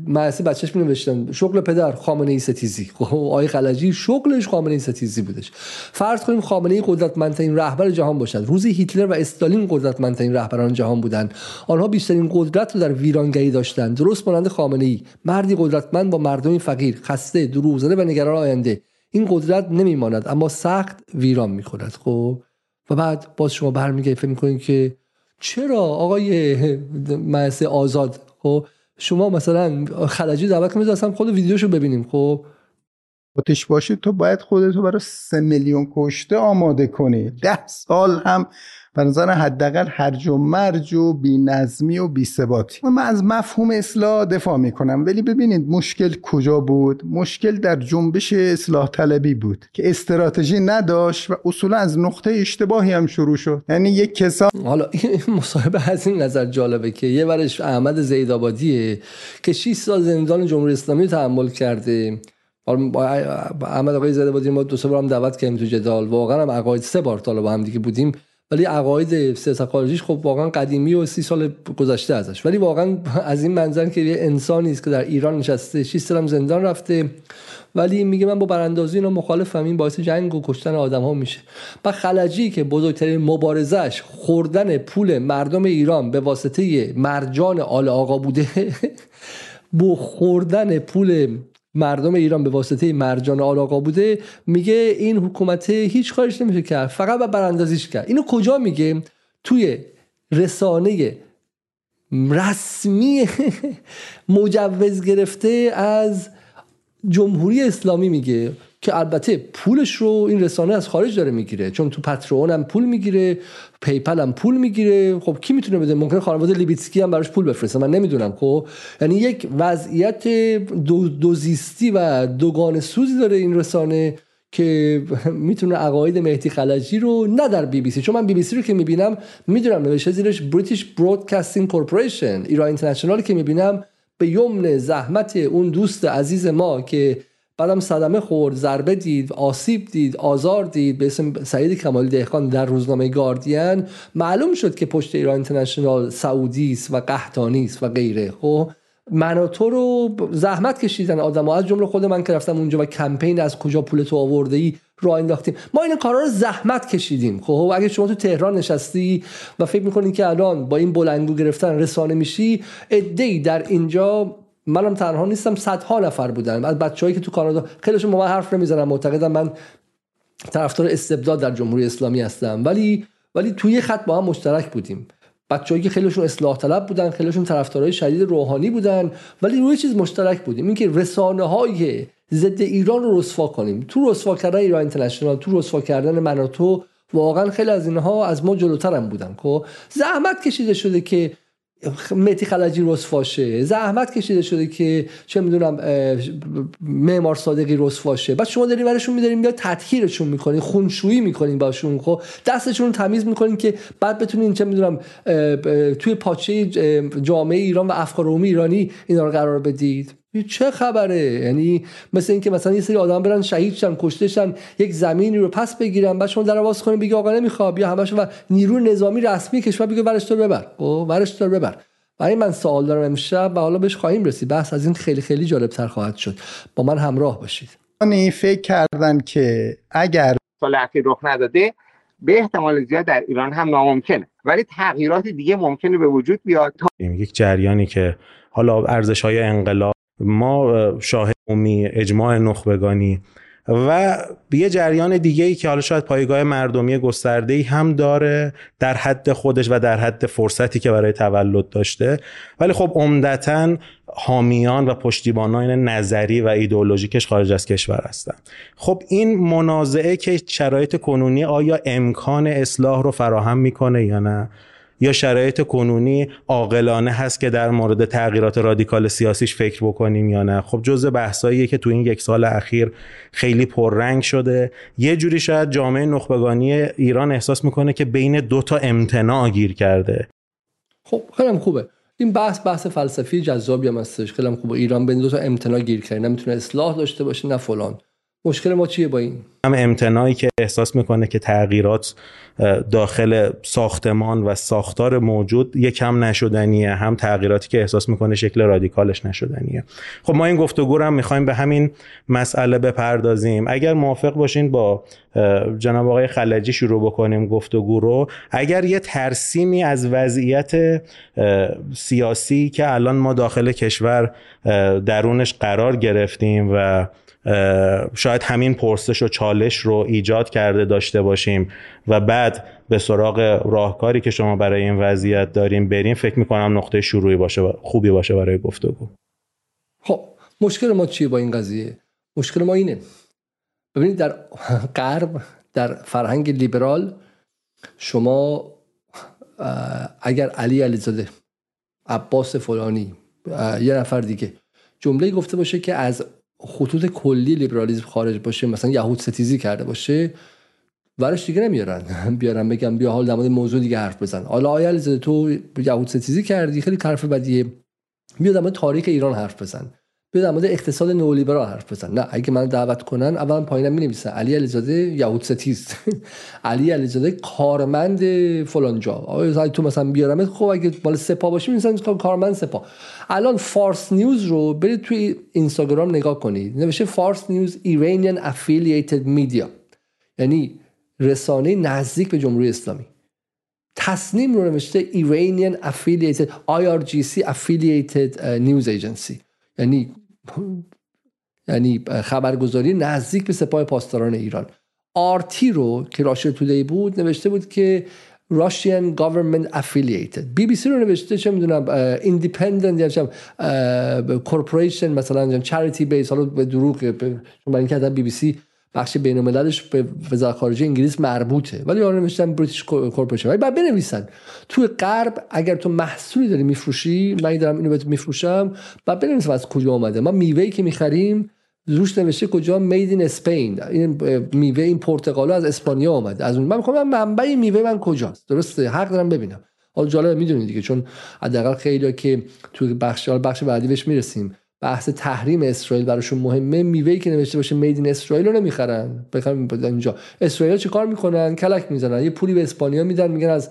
مدرسه بچهش می نوشتن شغل پدر خامنه ای ستیزی. خب آقای خلجی شغلش خامنه ای ستیزی بودش. فرض کنیم خامنه ای قدرتمندترین رهبر جهان باشد. روزی هیتلر و استالین قدرتمندترین رهبران جهان بودند. آنها بیشترین قدرت رو در ویرانگری داشتند. درست مانند خامنه ای مردی قدرتمند با مردمی فقیر خسته دروغ و نگران آینده. این قدرت نمیماند اما سخت ویران می‌کند خب و بعد باز شما برمیگردید فکر می‌کنید که چرا آقای مهسه آزاد؟ خب شما مثلا خلجی دعوت کنید اصلا خود ویدیوشو ببینیم خب؟ آتش باشی تو باید خودتو برای سه میلیون کشته آماده کنی. ده سال هم به حداقل هرج و مرج و بینظمی و بیثباتی. من از مفهوم اصلاح دفاع می‌کنم. ولی ببینید مشکل کجا بود؟ مشکل در جنبش اصلاح طلبی بود که استراتژی نداشت و اصولا از نقطه اشتباهی هم شروع شد. یعنی یک کسا حالا مصاحبه از این نظر جالبه که یه ورش احمد زیدآبادیه که 6 سال زندان جمهوری اسلامی تحمل کرده. احمد آقای زده ما دو سه بار هم دعوت کردیم تو جدال. واقعا هم عقاید سه بار تا با هم دیگه بودیم. ولی عقاید سیاست خارجیش خب واقعا قدیمی و سی سال گذشته ازش. ولی واقعا از این منظر که یه انسانی است که در ایران نشسته 6 سال زندان رفته. ولی میگه من با براندازی اینا مخالفم این باعث جنگ و کشتن آدم ها میشه. و خلجی که بزرگترین مبارزش خوردن پول مردم ایران به واسطه مرجان آل آقا بوده با خوردن پول مردم ایران به واسطه مرجان آل‌آقا بوده میگه این حکومت هیچ کارش نمیشه کرد فقط به براندازیش کرد. اینو کجا میگه؟ توی رسانه رسمی مجوز گرفته از جمهوری اسلامی میگه. که البته پولش رو این رسانه از خارج داره می‌گیره. چون تو Patreon هم پول می‌گیره PayPal هم پول می‌گیره. خب کی می‌تونه بده؟ ممکنه خانواده لیبیتسکی هم براش پول بفرسته. من نمی‌دونم خب؟ یعنی یک وضعیت دو دوزیستی و دوگان سوزی داره این رسانه که می‌تونه عقاید مهدی خلجی رو نه در بی بی سی. چون من بی بی سی رو که می‌بینم می‌دونم نوشته زیرش British Broadcasting Corporation ایران اینترنشنال که می‌بینم به یمن زحمت اون دوست عزیز ما که بعدم صدمه خورد ضربه دید آسیب دید آزار دید به اسم سعید کمالی دهخان در روزنامه گاردین. معلوم شد که پشت ایران اینترنشنال سعودی است و قحطانی است و غیره. خب من تو رو زحمت کشیدن آدم از جمله خود من که رفتم اونجا و کمپین از کجا پول تو آورده ای راه انداختیم. ما این کارا رو زحمت کشیدیم. خب اگه شما تو تهران نشستی و فکر می‌کنی که الان با این بلندگو گرفتن رسانه میشی ای در اینجا منم تنها نیستم صدها نفر بودن. از بچههایی که تو کانادا خیلیشون با من حرف نمی‌زنن معتقدم من طرفدار استبداد در جمهوری اسلامی هستم. ولی ولی توی خط با هم مشترک بودیم. بچه‌ای که خیلیشون اصلاح طلب بودن خیلیشون طرفدارای شدید روحانی بودن. ولی روی چیز مشترک بودیم. اینکه رسانه های ضد ایران رو رسوا کنیم. تو رسوا کردن ایران اینترنشنال تو رسوا کردن من تو واقعا خیلی از اینها از ما جلوتر هم بودن خب؟ زحمت کشیده شده که متی خلجی رسواشه. زحمت کشیده شده که چه می‌دونم معمار صادقی رسواشه. بعد شما دارین برشون میدارین یا تطهیرشون می‌کنین خونشویی می‌کنین باشون خب؟ دستشون رو تمیز می‌کنین که بعد بتونین چه می‌دونم توی پاچه جامعه ایران و افکار عمومی ایرانی اینا رو قرار بدید. چه خبره؟ یعنی مثل اینکه مثلا یه سری آدم برن شهید شن کشته شن یک زمینی رو پس بگیرن بعد شما در باز کنین بگی آقا نمی‌خواد بیا همش و نیروی نظامی رسمی کشور بگه ورش تو ببر. او ورش تو ببر. برای من سوال دارم امشب و حالا بهش خواهیم رسید. بحث از این خیلی خیلی جالب تر خواهد شد. با من همراه باشید. من فکر کردن که اگر سال اخیر رخ نداده به احتمال زیاد در ایران هم ناممکنه. ولی تغییرات دیگه ممکنه به وجود بیاد. یک جریانی که حالا ارزش های انقلاب ما شاهد عمومی اجماع نخبگانی و یه جریان دیگه ای که حالا شاید پایگاه مردمی گسترده ای هم داره در حد خودش و در حد فرصتی که برای تولد داشته. ولی خب عمدتا حامیان و پشتیبانان نظری و ایدئولوژیکش خارج از کشور هستن. خب این منازعه که شرایط کنونی آیا امکان اصلاح رو فراهم می‌کنه یا نه؟ یا شرایط کنونی عاقلانه هست که در مورد تغییرات رادیکال سیاسیش فکر بکنیم یا نه؟ خب جزء بحثاییه که تو این یک سال اخیر خیلی پررنگ شده. یه جوری شاید جامعه نخبگانی ایران احساس می‌کنه که بین دو تا امتناع گیر کرده. خب خیلی خوبه. این بحث بحث فلسفی جذابی هم هستش. خیلی خوبه. ایران بین دو تا امتناع گیر کرده. نمی‌تونه اصلاح داشته باشه نه فلان. مشکل ما چیه با این؟ هم امتناعی که احساس می‌کنه که تغییرات داخل ساختمان و ساختار موجود یکم نشدنیه هم تغییراتی که احساس می‌کنه شکل رادیکالش نشدنیه. خب ما این گفتگو رو هم می‌خوایم به همین مسئله بپردازیم. اگر موافق باشین با جناب آقای خلجی شروع بکنیم گفتگو رو. اگر یه ترسیمی از وضعیت سیاسی که الان ما داخل کشور درونش قرار گرفتیم و شاید همین پرسش و چالش رو ایجاد کرده داشته باشیم و بعد به سراغ راهکاری که شما برای این وضعیت داریم بریم فکر می‌کنم نقطه شروعی باشه خوبی باشه برای گفتگو. خب مشکل ما چیه با این قضیه؟ مشکل ما اینه. ببینید در غرب در فرهنگ لیبرال شما اگر علی علیزاده عباس فلانی یه نفر دیگه جمله گفته باشه که از خطوط کلی لیبرالیزم خارج باشه مثلا یهود ستیزی کرده باشه ورش دیگه نمیارن. بیارن بگم بیا حال در موضوع دیگه حرف بزن. حالا علیزاده تو یهود ستیزی کردی خیلی حرف بدیه. بیا در تاریخ ایران حرف بزن. بیا در مورد اقتصاد نئولیبرال حرف بزن. نه اگه من دعوت کنن اولا پایینم می علی علیزاده یهود ستیز. علی علیزاده کارمند فلان جا. آیا تو مثلا بیارم خب اگه مال سپاه باشی مثلا کارمند سپاه. الان فارس نیوز رو برید توی اینستاگرام نگاه کنید. نوشته فارس نیوز ایرانیان افیلیتد میدیا یعنی رسانه نزدیک به جمهوری اسلامی. تسنیم رو نوشته Iranian Affiliated IRGC Affiliated News Agency. یعنی یعنی خبرگزاری نزدیک به سپاه پاسداران ایران. آرتی رو که Russia Today بود نوشته بود که Russian Government Affiliated. بی بی سی رو نوشته چه می‌دونم Independent یا چه corporation مثلا charity base حالا به دروغ چون برای اینکه بی بی سی بخش بین المللش به وزارت خارجه انگلیس مربوطه. ولی آن نوشتن بریتیش کورپوریشن. ولی بعد بنویسن. توی غرب اگر تو محصولی داری میفروشی من دارم اینو بهت میفروشم بعد بنویسم از کجا آمده ما میوه‌ای که می‌خریم روش نوشته کجا مید این اسپین این میوه این پرتقال از اسپانیا آمده از اون من می‌خوام منبع میوه من کجاست. درسته؟ حق دارم ببینم. حالا جالب می‌دونید دیگه چون حداقل خیلی که توی بخش بخش بعدی بهش می‌رسیم. بحث تحریم اسرائیل براشون مهمه میوه‌ای که نوشته باشه میدین اسرائیل رو نمی‌خرن. بخرن اینجا. اسرائیل چه کار می‌کنن؟ کلک می‌زنن. یه پولی به اسپانیا میدن میگن از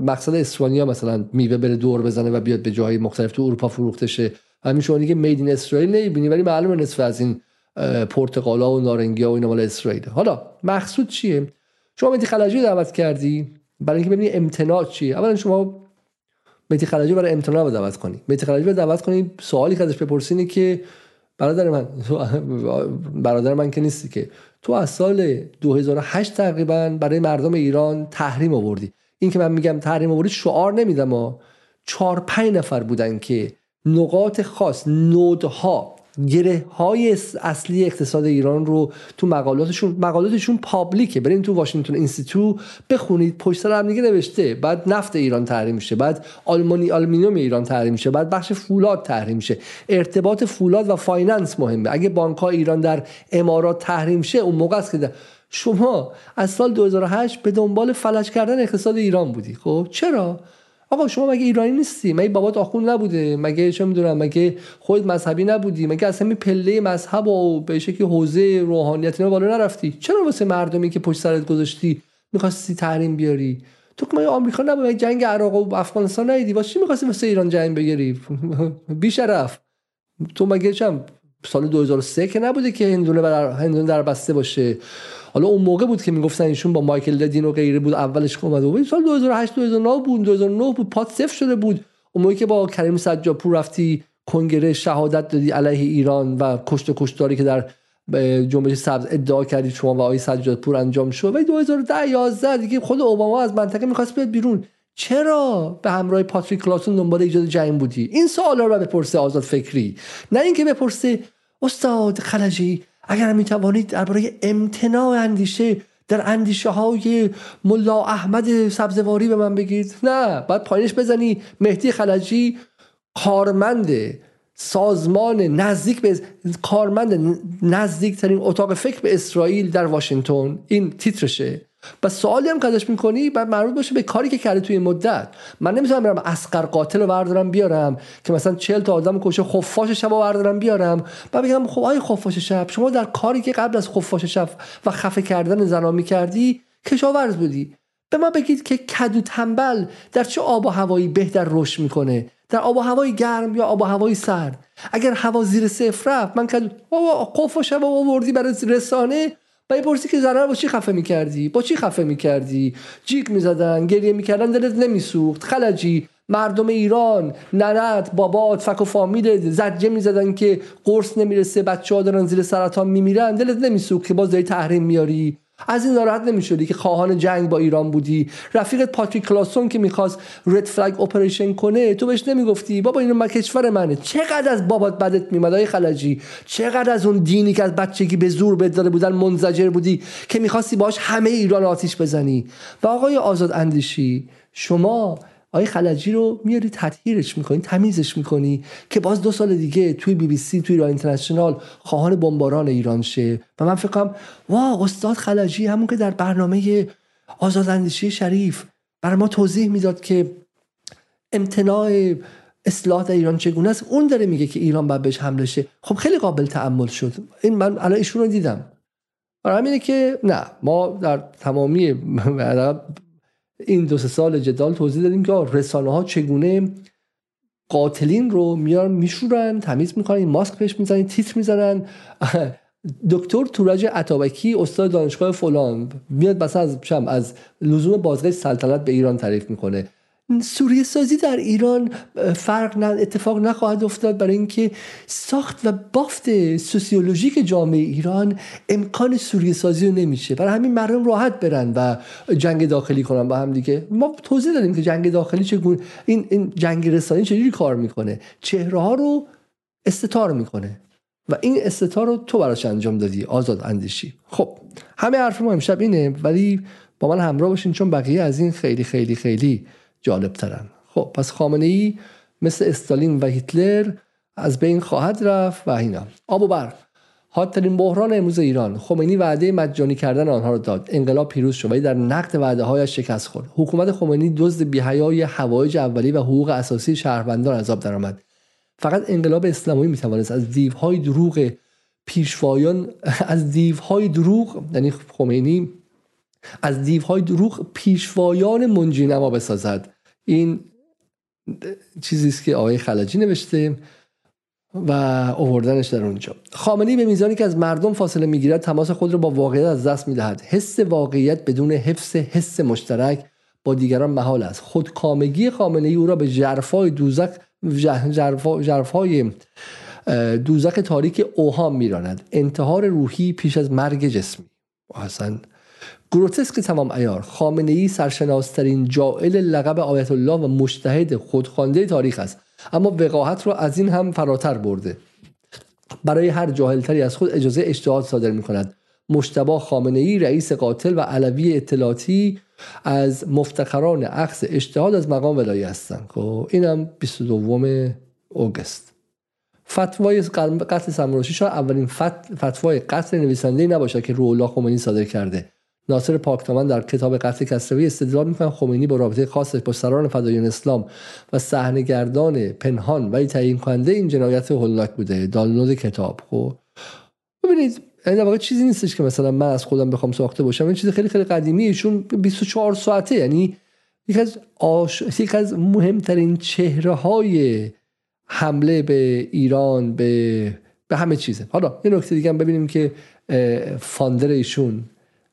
مقصد اسپانیا مثلا میوه بره دور بزنه و بیاد به جاهای مختلف تو اروپا فروخته شه. همین شما دیگه میدین اسرائیل نمی‌بینی ولی معلومه نصف از این پرتقالا و نارنگیا و اینا مال اسرائیل. حالا مقصود چیه؟ شما مهدی خلجی دعوت کردی برای اینکه ببینی امتناع چیه؟ اولا شما مهدی خلجی برای امتناع رو دعوت کنی. مهدی خلجی رو دعوت کنی سوالی که ازش بپرسینی که برادر من برادر من که نیستی که تو از سال 2008 تقریبا برای مردم ایران تحریم آوردی. این که من میگم تحریم آوردی شعار نمیدم ها. چهار پنج نفر بودن که نقاط خاص نودها گره های اصلی اقتصاد ایران رو تو مقالاتشون مقالاتشون public ه. برین تو واشنگتن Institute بخونید پشت سر هم دیگه نوشته. بعد نفت ایران تحریم میشه بعد آلمانی آلومینیوم ایران تحریم میشه بعد بخش فولاد تحریم میشه. ارتباط فولاد و finance مهمه. اگه بانک ایران در امارات تحریم شه اون موقع است که شما از سال 2008 به دنبال فلج کردن اقتصاد ایران بودی. خب چرا؟ آقا شما مگه ایرانی نیستی؟ مگه بابات آخوند نبوده. مگه چه می‌دونم مگه خود مذهبی نبودی؟ مگه اصلا از پله مذهب و به شکلی حوزه روحانیت اینا بالا نرفتی؟ چرا واسه مردمی که پشت سرت گذاشتی می‌خواستی تحریم بیاری؟ تو که آمریکا نبود جنگ عراق و افغانستان ندیدی. واسه چی می‌خواستی واسه ایران جنگ بگیری؟ بیشرف. تو مگه چم سال 2003 که نبوده که هندونه بر هندونه در بسته باشه. حالا اون موقع بود که می‌گفتن ایشون با مایکل لدین و غیره بود اولش اومده بود سال 2008 2009 بود 2009 بود پات صفر شده بود. اون موقعی که با کریم سجاپور رفتی کنگره شهادت دادی علیه ایران و کشت و کشتاری که در جنبش سبز ادعا کردید شما و آقای سجادپور انجام شد. و 2010 11 دیگه خود اوباما از منطقه می‌خواست بیاد بیرون. چرا به همراه پاتریک کلاسون دنبال ایجاد جنگ بودی؟ این سوالا رو بپرسه آزاد فکری. نه اینکه بپرسه استاد خلجی اگر می توانید درباره امتناع اندیشه در اندیشه های ملا احمد سبزواری به من بگید. نه بعد پایینش بزنی. مهدی خلجی کارمند سازمان نزدیک به کارمند نزدیکترین اتاق فکر به اسرائیل در واشنگتن. این تیترشه. و سوالی هم که ازش می‌کنی بعد مربوط باشه به کاری که کرده توی این مدت. من نمی‌تونم برم اسقر قاتل رو بردارم بیارم که مثلا 40 تا آدم کشه خفاش شب رو بردارم بیارم. و بگم خب آی خفاش شب؟ شما در کاری که قبل از خفاش شب و خفه کردن زنا می‌کردی کشاورز بودی. به ما بگید که کدو تنبل در چه آب و هوایی بهتر رشد می‌کنه؟ در آب و هوای گرم یا آب و هوای سرد؟ اگر هوا زیر صفر رفت من کدو خفاش شب آوردی برای رسانه و می‌پرسی که زنها با چی خفه می‌کردی؟ با چی خفه می‌کردی؟ جیک می‌زدن گریه می‌کردن دلت نمیسوخت. خلجی مردم ایران ننت بابات فک و فامیل ضجه می‌زدن که قرص نمی‌رسه بچه ها دارن زیر سرطان میمیرن. دلت نمیسوخت که باز داری تحریم میاری از این ناراحت نمی‌شدی که خواهان جنگ با ایران بودی؟ رفیقت پاتریک کلاوسون که می‌خواست red flag operation کنه تو بهش نمی‌گفتی؟ بابا این مال کشور منه. چقدر از بابات بدت میومد های خلجی؟ چقدر از اون دینی که از بچگی به زور بداره بودن منزجر بودی که می‌خواستی باش همه ایران آتیش بزنی؟ و آقای آزاد اندیشی شما آقای خلجی رو میاری تطهیرش می‌کنی تمیزش می‌کنی که باز دو سال دیگه توی بی بی سی توی ایران اینترنشنال خواهان بمباران ایران شه. و من فکر کنم وا استاد خلجی همون که در برنامه آزاداندیشی شریف برای ما توضیح می‌داد که امتناع اصلاح در ایران چگونه است اون داره میگه که ایران باید بهش حمله شه. خب خیلی قابل تعمل شد. این من الان ایشون رو دیدم. برای همینه که نه ما در تمامی این دو سه سال جدال توضیح دادیم که رسانه ها چگونه قاتلین رو میان میشورن تمیز می‌کنن ماسک بهش می‌زنن تیتر می‌زنن. دکتر تورج عطابکی استاد دانشگاه فلان میاد مثلا از از لزوم بازگشت سلطنت به ایران تعریف می‌کنه. سوریه سازی در ایران فرق اتفاق نخواهد افتاد برای اینکه ساخت و بافت سوسیولوژیک جامعه ایران امکان سوریه سازی رو نمیشه. برای همین مردم راحت برن و جنگ داخلی کنن با هم دیگه. ما توضیح دادیم که جنگ داخلی چگونه این این جنگ رسانی چجوری کار می‌کنه. چهره ها رو استتار می‌کنه و این استتار رو تو براش انجام دادی آزاد اندیشی. خب همه حرف ما امشب اینه ولی با من همراه باشین چون بقیه از این خیلی خیلی خیلی جالب ترن خب پس خامنه ای مثل استالین و هیتلر از بین خواهد رفت و اینا. آب و برق. حادترین بحران امروز ایران. خمینی وعده مجانی کردن آنها رو داد. انقلاب پیروز شد ولی در نقد وعده هایش شکست خورد. حکومت خمینی دزد بیحیای حوایج اولی و حقوق اساسی شهروندان عذاب درآمد. فقط انقلاب اسلامی می‌توانست از دیوهای دروغ پیشوایان از دیوهای دروغ یعنی خمینی از دیوهای دروغ پیشوایان منجی نما بسازد. این چیزی است که آقای خلجی نوشته و آوردنش در اونجا. خامنه‌ای به میزانی که از مردم فاصله می‌گیرد تماس خود را با واقعیت از دست می‌دهد. حس واقعیت بدون حفظ حس مشترک با دیگران محال است. خودکامگی خامنه‌ای او را به جرفای دوزخ جرفای دوزخ تاریک اوهام میراند. انتحار روحی پیش از مرگ جسمی. اصلا گروتسک تمام ایار خامنه ای سرشناسترین جائل لقب آیت الله و مشتهد خودخوانده تاریخ است. اما وقاحت را از این هم فراتر برده. برای هر جاهلتری از خود اجازه اجتهاد صادر می کند مشتبه خامنه ای رئیس قاتل و علوی اطلاعاتی از مفتخران عکس اجتهاد از مقام ولایی هستند. خب اینم 22 اوگست. فتوای قتل سمراشی شاید اولین فتوای قتل نویسنده نباشد که روح الله خمینی صادر کرده. ناصر پاکتامان در کتاب قتل کسروی استدلال می‌کنه خمینی با رابطه خاصش با سران فدایان اسلام و صحنهگردان پنهان ولی تعیین کننده این جنایت هولناک بوده. دانلود کتاب. خب ببینید این در واقع چیزی نیستش که مثلا من از خودم بخوام ساخته باشم. این چیز خیلی خیلی قدیمی. ایشون 24 ساعته. یعنی یک از آش... یک از مهمترین چهره های حمله به ایران به به همه چیزه. حالا یه نکته دیگه هم ببینیم که فاندر ایشون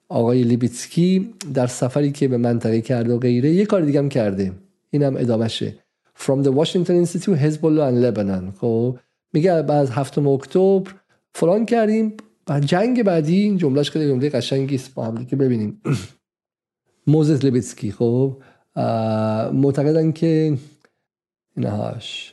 آقای لیبیتسکی در سفری که به منطقه کرده و غیره یه کار دیگه هم کرده. اینم ادامشه From the Washington Institute Hezbollah and Lebanon. خب میگه بعد هفتم اکتبر فلان کردیم. و جنگ بعدی این جملهش خیلی جمله قشنگی است با هم که ببینیم. موزس لیبیتسکی خب معتقدن که اینهاش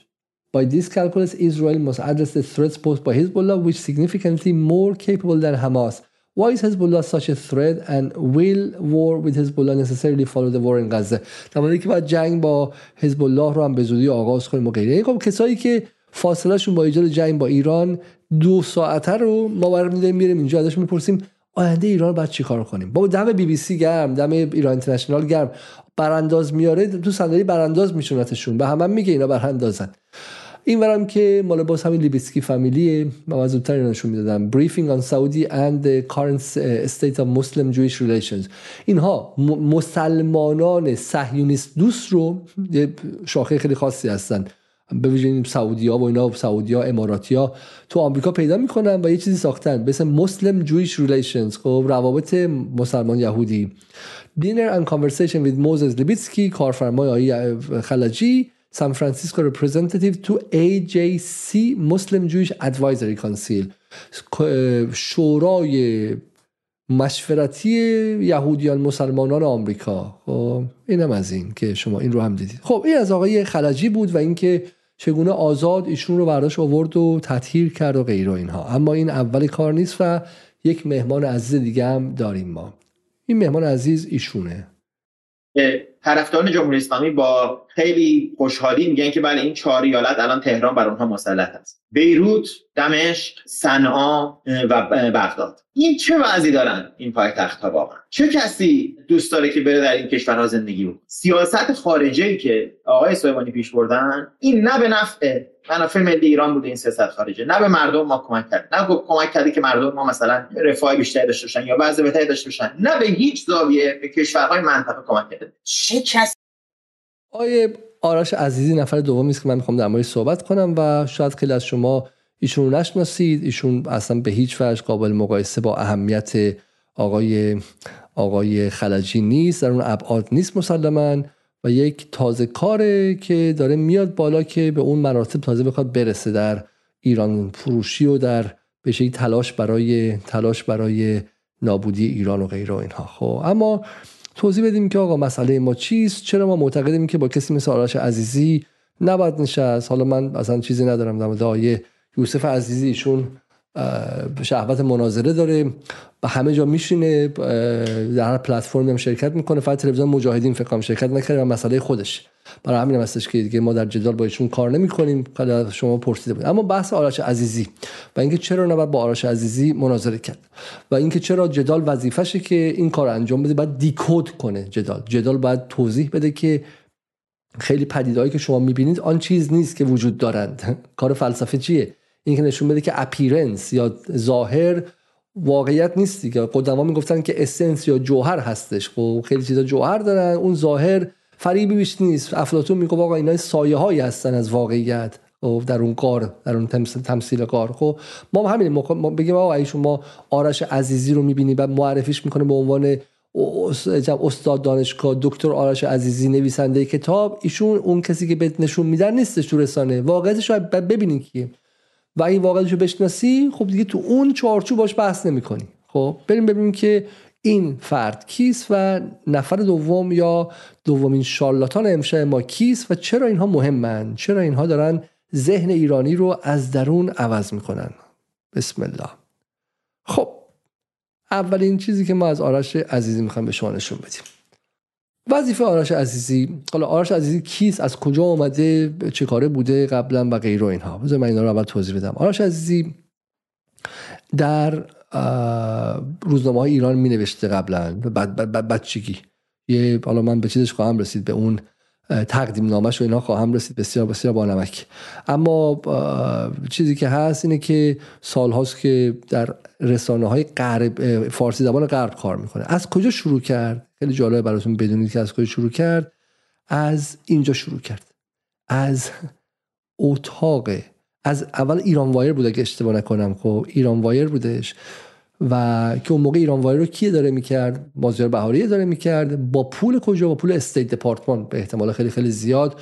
By this calculus, Israel must address the threats posed by Hezbollah, which significantly more capable than Hamas. Why is Hezbollah such a threat and will war with Hezbollah necessarily follow the war in Gaza? در که باید جنگ با حزب الله رو هم به زودی آغاز کنیم و غیره. خب کسایی که فاصلهشون با ایجاد جنگ با ایران دو ساعته رو ما برمیداریم میریم اینجا ازش می‌پرسیم آینده ایران رو باید چیکار کنیم؟ بابا دم بی بی سی گرم دم ایران اینترنشنال گرم. برانداز میاره تو صندلی برانداز میشونتشون به همه میگه اینا براندازن. این ورم که مال باز همین لیبیسکی فامیلیه. من زودتر نشون می‌دادم. On Saudi and the current state of Muslim Jewish relations. اینها مسلمانان صهیونیست دوست رو یه شاخه خیلی خاصی هستن. به ویژه سعودی ها و اینا سعودی ها اماراتی ها تو آمریکا پیدا می‌کنن و یه چیزی ساختن به اسم Muslim Jewish Relations خب روابط مسلمان یهودی. Dinner and conversation with Moses Libitsky کارفرمای خلجی. San Francisco representative to AJC Muslim Jewish Advisory Council. شورای مشورتی یهودیان مسلمانان آمریکا. خب اینم از این که شما این رو هم دیدید. خب این از آقای خلجی بود و اینکه چگونه آزاد ایشون رو برداشت آورد و تطهیر کرد و غیر اینها. اما این اول کار نیست و یک مهمان عزیز دیگه هم داریم ما. این مهمان عزیز ایشونه. طرفداران جمهوری اسلامی با خیلی خوشحالی میگن که بله این چهار ایالت الان تهران بر اونها مسلط است بیروت دمشق صنعا و بغداد. این چه وضعی دارن این پایتخت ها واقعا؟ چه کسی دوست داره که بره در این کشورها زندگی بکنه؟ سیاست خارجه ای که آقای سلیمانی پیش بردن این نه به نفع منافع ملی ایران بوده این سیاست خارجه. نه به مردم ما کمک کرد. نه کمک کرده که مردم ما مثلا رفاه بیشتری داشته باشن یا بعضی بهتری داشته باشن. نه به هیچ زاویه به کشورهای منطقه کمک کرده چه کسی آیه آرش عزیزی نفر دومی است که من می‌خوام در موردش صحبت کنم و شاید خیلی از شما ایشون رو نشناسید. ایشون اصلا به هیچ وجه قابل مقایسه با اهمیت آقای آقای خلجی نیست. در اون ابعاد نیست مسلما. و یک تازه کاره که داره میاد بالا که به اون مراتب تازه بخواد برسه در ایران فروشی و در بشه تلاش برای تلاش برای نابودی ایران و غیره و اینها. خب اما توضیح بدیم که آقا مسئله ما چیست؟ چرا ما معتقدیم که با کسی مثل آرش عزیزی نباید نشست؟ حالا من اصلا چیزی ندارم در مورد یوسف عزیزی ایشون شهوت مناظره داره. و همه جا میشینه در هر پلتفرمی هم شرکت می‌کنه. فقط تلویزیون مجاهدین فکر شرکت نکرده و مسئله خودش. برای همین هستش که دیگه ما در جدال با ایشون کار نمی‌کنیم. شما پرسیده بود. اما بحث آرش عزیزی و اینکه چرا نباید با آرش عزیزی مناظره کرد و اینکه چرا جدال وظیفشه که این کار انجام بده. باید دیکود کنه جدال. جدال باید توضیح بده که خیلی پدیدهایی که شما می‌بینید آن چیز نیست که وجود دارند. کار فلسفه چیه؟ این که نشون بده که اپیرنس یا ظاهر واقعیت نیست دیگه. قدما می‌گفتن که اسنس یا جوهر هستش. خب خیلی چیزا جوهر دارن. اون ظاهر فریبی بیش نیست. افلاطون میگه واقعا اینا سایه هایی هستن از واقعیت. خب در اون قار در اون تمثیل قار. خب ما همین ما بگیم آقا ایشون ما آرش عزیزی رو می‌بینیم و معرفیش می‌کنه به عنوان استاد دانشگاه دکتر آرش عزیزی نویسنده کتاب. ایشون اون کسی که بهت نشون میدن نیستش تو رسانه. واقعیتش رو ببینین که و این واقعیتش رو بشناسی خب دیگه تو اون چارچوب باش بحث نمی‌کنی. خب بریم ببینیم که این فرد کیست و نفر دوم یا دومین شارلاتان امشب ما کیست و چرا اینها مهمن؟ چرا اینها دارن ذهن ایرانی رو از درون عوض می‌کنن؟ بسم الله. خب اولین چیزی که ما از آرش عزیزی می‌خوایم به شما نشون بدیم. وظیفه آرش عزیزی حالا آرش عزیزی کیست؟ از کجا آمده چه کاره بوده؟ قبلا و غیره اینها. بذار من اینا رو اول توضیح بدم. آرش عزیزی در روزنامه های ایران می نوشته قبلا بچگی یه حالا من به چیزش خواهم رسید به اون تقدیم نامش و اینا خواهم رسید. بسیار بسیار با نمک. اما چیزی که هست اینه که سال هاست که در رسانه های غرب فارسی زبان غرب کار می‌کنه. از کجا شروع کرد؟ خیلی جالبه براتون بدونید که از کجا شروع کرد. از اینجا شروع کرد. از اتاق. از اول ایران وایر بود اگه اشتباه نکنم. خب ایران وایر بودش. و که اون موقع ایران وایر رو کیه داره می‌کرد؟ مازیار بهاری داره می‌کرد. با پول کجا؟ با پول State Department به احتمال خیلی خیلی زیاد.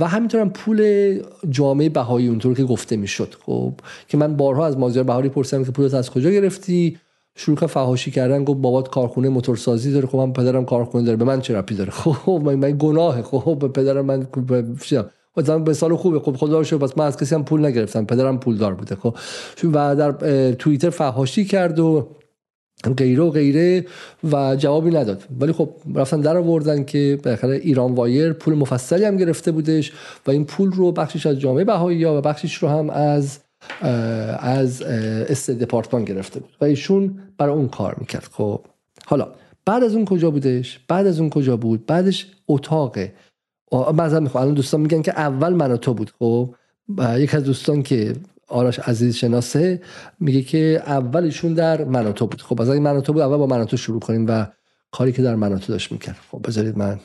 و همینطور هم پول جامعه بهایی اونطور که گفته می‌شد. خب که من بارها از مازیار بهاری پرسیدم که پولت از کجا گرفتی؟ شروع کرد فحاشی کردن گفت بابات کارخونه موتورسازی داره. خب من پدرم کارخونه داره. به من چه ربطی داره؟ خب من, گناه خب پدرم من مثلا به سال خوبه. خب خدا رو پس من از کسی هم پول نگرفتم. پدرم پولدار بوده خب. و در توییتر فحاشی کرد و غیره و غیره و جوابی نداد. ولی خب رفتن در آوردن که بالاخره ایران وایر پول مفصلی هم گرفته بودش و این پول رو بخشش از جامعه بهایی و بخشش رو هم از از است دپارتمان گرفته بود. و ایشون برای اون کار می‌کرد. خب حالا بعد از اون کجا بودش؟ بعد از اون کجا بود؟ بعدش اتاق مثلا می‌خوام الان دوستان میگن که اول من و تو بود خب؟ یک از دوستان که آرش عزیز شناسه میگه که اولشون در من تو بود. خب از این من تو بود اول با من تو شروع کنیم و کاری که در من تو داشت می‌کرد. خب بذارید من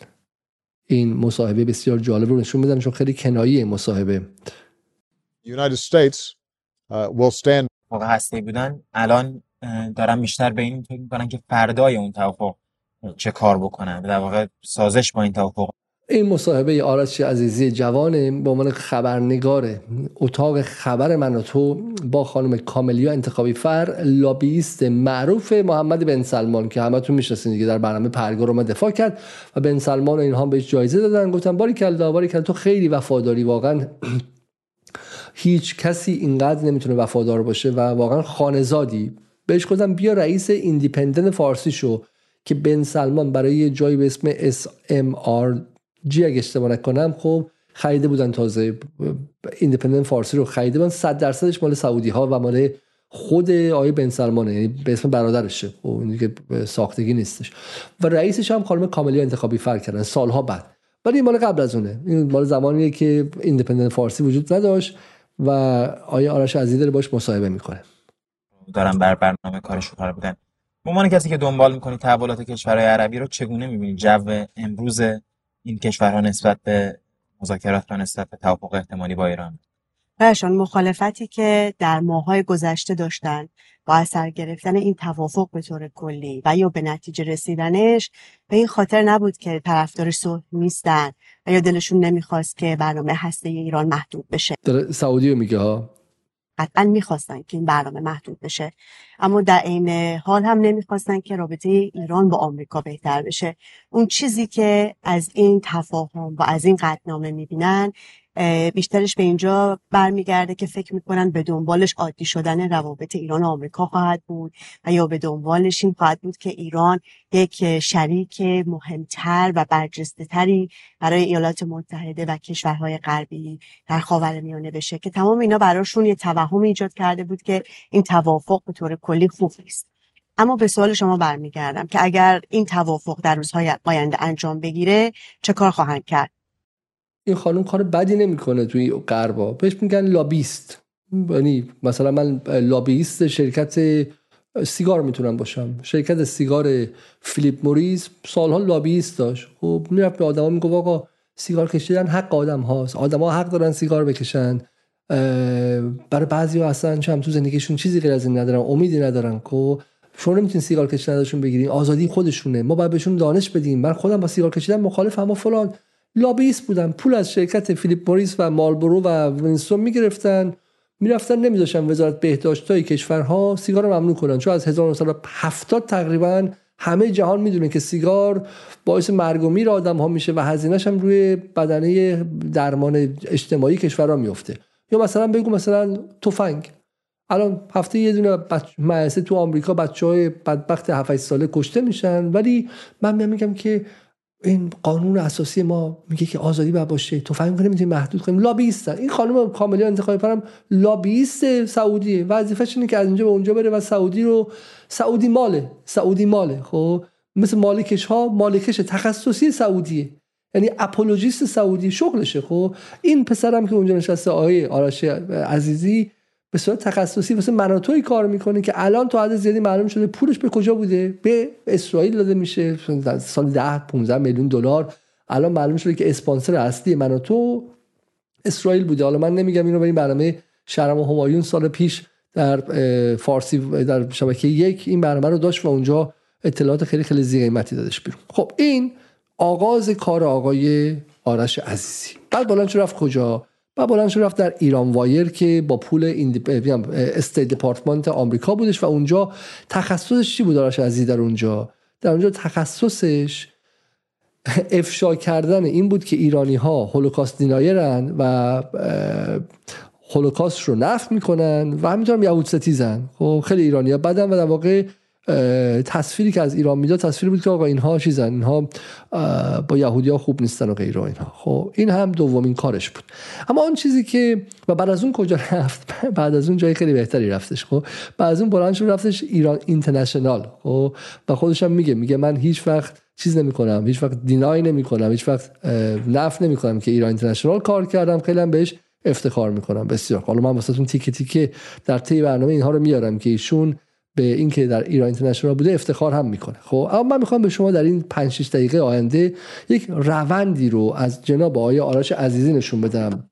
این مصاحبه بسیار جالب رو نشون بدم چون خیلی کنایی مصاحبه. United States uh, will stand موقع هستی بودن الان دارن بیشتر به این فکر می‌کنن که فردای اون توافق چه کار بکنن. در واقع سازش با این توافق این مصاحبه آرش عزیزی جوانه به عنوان خبرنگار اتاق خبر من و تو با خانم کاملیا انتخابی فر لابیست معروف محمد بن سلمان که همتون می‌شناسین دیگه در برنامه پرگار رو دفاع کرد و بن سلمان و اینها بهش جایزه دادن. گفتن باری کلا باری کلا تو خیلی وفاداری واقعا هیچ کسی اینقدر نمی‌تونه وفادار باشه و واقعا خانزادی. بهش گفتم بیا رئیس ایندیپندنت فارسی شو که بن سلمان برای جایی به اسم SMRG اگه اشتباه نکنم خب خریده بودن تازه ایندیپندنت فارسی رو خریده بودن. 100 درصدش مال سعودی ها و مال خود آقای بن سلمانه یعنی به اسم برادرشه. خب این که ساختگی نیستش. و رئیسش هم خانم کاملیا انتخابی فر کردن سالها بعد. ولی این مال قبل از اونه. این مال زمانیه که ایندیپندنت فارسی وجود نداشت و آیا آرش عزیزی داره باش مصاحبه می‌کنه. دارن بر برنامه کارش رو بودن. عنوان کسی که دنبال می‌کنی تحولات کشورهای عربی رو چگونه می‌بینی؟ جو امروز این کشورها نسبت به مذاکرات و نسبت به توافق احتمالی با ایران؟ برشان مخالفتی که در ماهای گذشته داشتن با اثر گرفتن این توافق به طور کلی و یا به نتیجه رسیدنش به این خاطر نبود که طرفدار صلح نیستن و یا دلشون نمی‌خواست که برنامه هسته ایران محدود بشه. در سعودی رو میگه ها؟ قطعا می‌خواستن که این برنامه محدود بشه. اما در عین حال هم نمی‌خواستن که رابطه ایران با آمریکا بهتر بشه. اون چیزی که از این تفاهم و از این قطنامه می‌بینن بیشترش به اینجا برمیگرده که فکر می‌کنن به دنبالش عادی شدن روابط ایران و آمریکا خواهد بود و یا به دنبالش این خواهد بود که ایران یک شریک مهمتر و برجسته تری برای ایالات متحده و کشورهای غربی در خاورمیانه بشه. که تمام اینا براشون یه توهم ایجاد کرده بود که این توافق به طور کلی خوب نیست. اما به سوال شما برمیگردم که اگر این توافق در روزهای آینده انجام بگیره چه کار خواهند کرد؟ این خانم کار بدی نمی‌کنه توی غربا. بهش میگن لابیست. یعنی مثلا من لابیست شرکت سیگار می‌تونم باشم. شرکت سیگار فیلیپ موریس سالها لابیست داشت. خب می‌رفت به آدما می‌گفت آقا سیگار کشیدن حق آدم هاست. آدما حق دارن سیگار بکشن. برای بعضی ها اصلا تو زندگیشون چیزی غیر از این ندارن امیدی ندارن. که شما نمی‌تونین سیگار کشیدن ازشون بگیرین. آزادی خودشونه. ما باید بهشون دانش بدیم. من خودم با سیگار کشیدن مخالف اما فلان. لابیست بودن. پول از شرکت فیلیپ موریس و مالبرو و وینستون می‌گرفتن. می‌رفتن نمیذاشن وزارت بهداشت های کشورها سیگار رو ممنوع کنن. چون از 1970 تقریبا همه جهان می‌دونه که سیگار باعث مرگ و میر آدم ها میشه و هزینهش هم روی بدنه درمان اجتماعی کشورها میفته یا مثلا بگو مثلا تفنگ. الان هفته یه دونه بچ... تو آمریکا بچه های بدبخت 7 ساله کشته میشن. ولی من میگم که این قانون اساسی ما میگه که آزادی باید باشه. فهم کنیم نمی‌تونیم محدود کنیم لابیستن این خانم کاملی انتخابی فرم لابیست سعودیه. وظیفش اینه که از اینجا به اونجا بره و سعودی رو سعودی ماله. سعودی ماله. خب؟ مثل مالکش ها مالکش تخصصی سعودیه. یعنی اپولوژیست سعودی شغلشه. خب؟ این پسرم که اونجا نشسته آقای آرش عزیزی به صورت تخصصی واسه مناطوی کار می‌کنه که الان تو حد زیادی معلوم شده پولش به کجا بوده؟ به اسرائیل داده میشه سال 10 15 میلیون دلار. الان معلوم شده که اسپانسر اصلی مناطو اسرائیل بوده. حالا من نمیگم اینو این برنامه شرم و همایون سال پیش در فارسی در شبکه یک این برنامه رو داشت و اونجا اطلاعات خیلی خیلی زی قیمتی دادش بیرون. خب این آغاز کار آقای آرش عزیزی. بعد بلند رفت کجا؟ و بلند شد رفت در ایران وایر که با پول استیت دپارتمنت آمریکا بودش و اونجا تخصصش چی بود آرش عزیزی در اونجا؟ در اونجا تخصصش افشا کردن این بود که ایرانی ها هولوکاست دینایرن و هولوکاست رو نفت می‌کنن و همینطور هم یهود ستیزن. خب خیلی ایرانی ها بدن و در واقع تصویری که از ایران می‌داد تصویری بود که آقا اینها چیزن اینها با یهودی ها خوب نیستن و غیره اینها. خب این هم دومین کارش بود. اما اون چیزی که و بعد از اون کجا رفت؟ بعد از اون جای خیلی بهتری رفتش. خب بعد از اون بلند شد رفتش ایران اینترنشنال. خب و خودش هم میگه میگه من هیچ وقت چیز نمی کنم هیچ وقت deny نمی کنم هیچ وقت نفی نمی کنم که ایران اینترنشنال کار کردم. خیلی هم بهش افتخار می‌کنم. بسیار. حالا من واسهتون تیکه تیکه در طی برنامه اینها رو میارم که ایشون به اینکه در ایران اینترنشنال بوده افتخار هم می‌کنه. خب اما من می‌خوام به شما در این 5 6 دقیقه آینده یک روندی رو از جناب آقای آرش عزیزی نشون بدم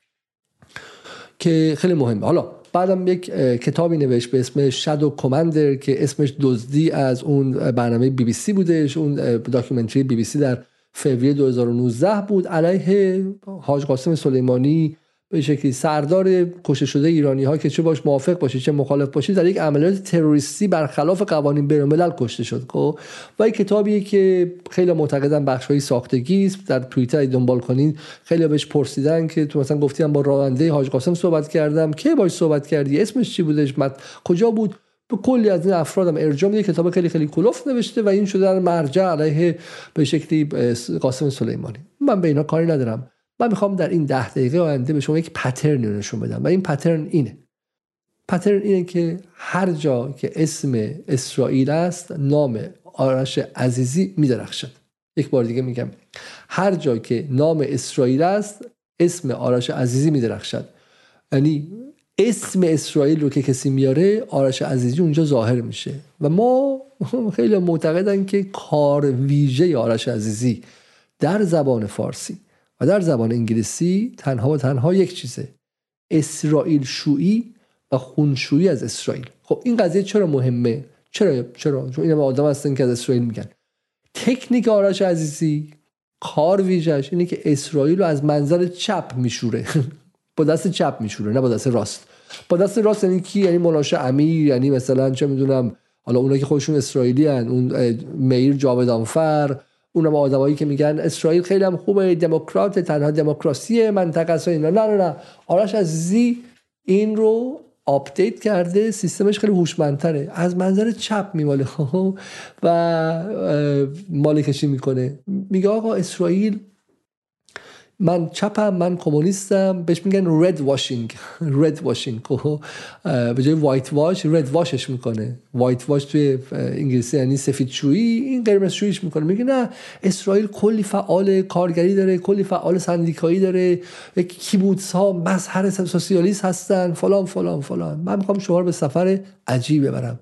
که خیلی مهمه. حالا بعدم یک کتابی نوشت به اسم Shadow Commander که اسمش دزدی از اون برنامه بی بی سی بودش. اون documentary بی بی سی در فوریه 2019 بود. علیه حاج قاسم سلیمانی به شکلی سردار کشته شده ایرانی ها که چه باش موافق باشی چه مخالف باشی در یک عملیات تروریستی برخلاف قوانین بین کشته شد خب؟ و این کتابیه که خیلی معتقدن بخشهایی ساختگی است. در توییتر دنبال کنین. خیلی بهش پرسیدن که تو مثلا گفتیم با راننده حاج قاسم صحبت کردم. که باش صحبت کردی؟ اسمش چی بودش؟ مت کجا بود؟ به کلی از این افرادم. ارجاع میده کتاب خیلی خیلی کلوف نوشته و این شده در مرجع علیه به شکلی قاسم سلیمانی. من به اینا کاری ندارم. من می‌خوام در این ده دقیقه آینده به شما یک پترنی نشون بدم و این پترن اینه. پترن اینه که هر جا که اسم اسرائیل است نام آرش عزیزی میدرخشد. یک بار دیگه میگم هر جا که نام اسرائیل است اسم آرش عزیزی میدرخشد. یعنی اسم اسرائیل رو که کسی میاره آرش عزیزی اونجا ظاهر میشه. و ما خیلی معتقدن که کار ویژه آرش عزیزی در زبان فارسی. و در زبان انگلیسی تنها و تنها یک چیزه. اسرائیل شویی و خونشویی از اسرائیل. خب این قضیه چرا مهمه؟ چرا چرا؟ چون این آدم هستن که از اسرائیل میگن. تکنیک آرش عزیزی کار ویژش اینه که اسرائیل رو از منظر چپ میشوره. با دست چپ میشوره نه با دست راست. با دست راست یعنی کی؟ یعنی منشه امیر یعنی مثلا چه می‌دونم حالا اونایی که خودشون اسرائیلی‌ان. اون مئیر جاودانفر اونم آدمایی که میگن اسرائیل خیلی هم خوبه دموکرات تنها دموکراسی منطقه است اینا. نه نه نه. آرش عزیزی این رو update کرده سیستمش خیلی هوشمندتره. از منظر چپ میماله. و ماله‌کشی می‌کنه. میگه آقا اسرائیل من چپم من کمونیستم. بهش میگن red washing red washing به جای whitewash red wash ش می‌کنه. whitewash توی انگلیسی یعنی سفید شویی. این قرمز شوییش می‌کنه. میگه نه اسرائیل کلی فعال کارگری داره کلی فعال سندیکایی داره. کیبوتس ها مظهر سوسیالیست هستن. فلان فلان فلان. من می‌خوام شما رو به سفر عجیب ببرم.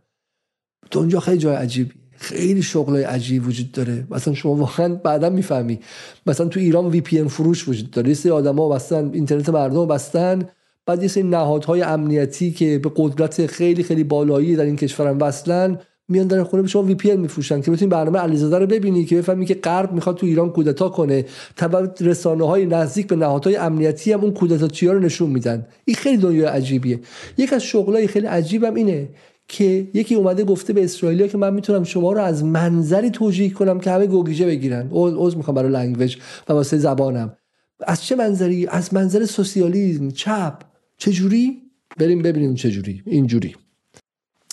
اونجا خیلی جای عجیبی خیلی شغل عجیب وجود داره. مثلا شما واقعا بعدا می‌فهمی. مثلا تو ایران VPN فروش وجود داره. یه سری آدما بستن اینترنت مردم بستن بعد یه سری نهادهای امنیتی که به قدرت خیلی خیلی بالایی در این کشورم وصلن میان در خونه به شما VPN میفروشن که بتونی برنامه علیزاده رو ببینی که بفهمی که غرب می‌خواد تو ایران کودتا کنه. بعد رسانه های نزدیک به نهادهای امنیتی هم اون کودتا رو نشون میدن. این خیلی دنیای عجیبیه. یکی از شغلای خیلی عجیبم اینه که یکی اومده گفته به اسرائیلیا که من می‌تونم شما رو از منظری توجیه کنم که همه گه‌گیجه بگیرن. عذر می‌خوام برای language و واسه زبانم. از چه منظری؟ از منظر سوسیالیسم؟ چپ؟ چه جوری بریم ببینیم چه جوری اینجوری.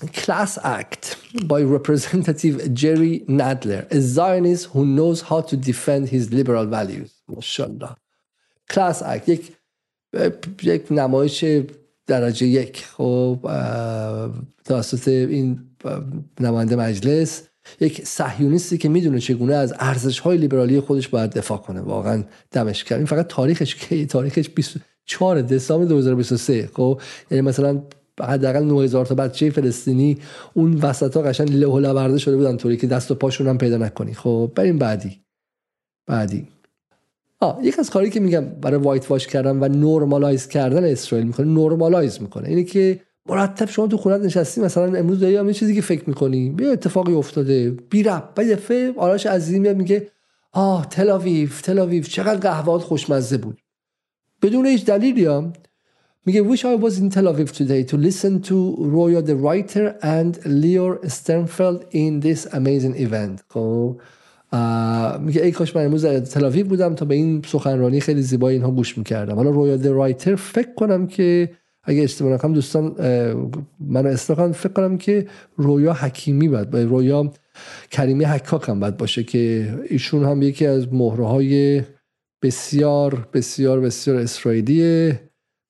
Class Act by Representative Jerry Nadler, a Zionist who knows how to defend his liberal values. ماشاءالله. Class Act. یک یک نمایش درجه یک. خب توسط این نماینده مجلس یک صهیونیستی که می‌دونه چگونه از ارزش های لیبرالی خودش باید دفاع کنه. واقعا دمش کرد این فقط تاریخش کی تاریخش 24 دسامبر 2023 خب یعنی مثلا حداقل 9000 تا بچه فلسطینی اون وسط ها قشنگ له شده بودن طوری که دست و پاشون هم پیدا نکنی. خب بریم بعدی. بعدی. آه یک از کاری که میگم برای وایت واش کردن و نورمالایز کردن اسرائیل می‌کنه نورمالایز می‌کنه. اینه که مرتب شما تو خونت نشستی مثلا امروز داری یه چیزی که فکر می‌کنی. بیا اتفاقی افتاده بی رب بعد دفعه آرش عزیزی میاد میگه آه تلاویف تلاویف چقدر قهوهات خوشمزه بود. بدون هیچ دلیلی هم میگه wish I was in Tel Aviv today to listen to Roya the writer and Leor Sternfeld in this amazing event. خب میگه ای کاش من امروز در تلاویو بودم تا به این سخنرانی خیلی زیبایی اینها گوش می‌کردم. حالا رویا رایتر فکر کنم که اگه اشتباه نکنم دوستان من اصلاحا فکر کنم که رویا حکیمی باید رویا کریمی حکاک هم باشه که ایشون هم یکی از مهره های بسیار بسیار بسیار اسرائیلیه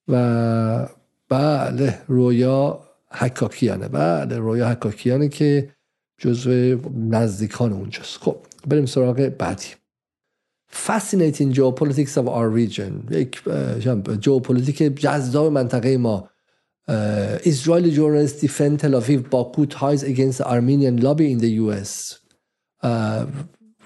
و بله رویا حکاکیانه بله رویا حکاکیانه که جزو نزدیکان اونجاست. خب. بریم سراغ بعدی. Fascinating Geopolitics of our region. یک ژئوپولیتیک جذاب منطقه ما. Israeli journalist defends Tel Aviv Baku ties against Armenian lobby in the US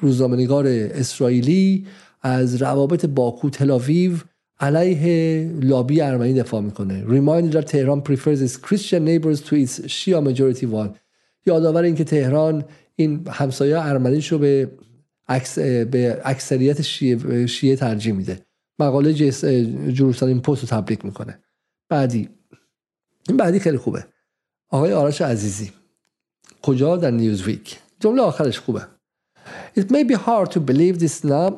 روزنامه‌نگار اسرائیلی از روابط باکو تلاویو علیه لابی ارمنی دفاع می‌کنه. remind that Tehran prefers Christian neighbors to its Shia majority one یادآور اینکه تهران این همسایه ارمنیش رو به به اکثریت شیعه, شیعه ترجیح میده. مقاله جروسالیم پست رو تبلیغ می‌کنه. بعدی. این بعدی خیلی خوبه. آقای آرش عزیزی. کجا در نیوزویک؟ جمله آخرش خوبه. It may be hard to believe this now.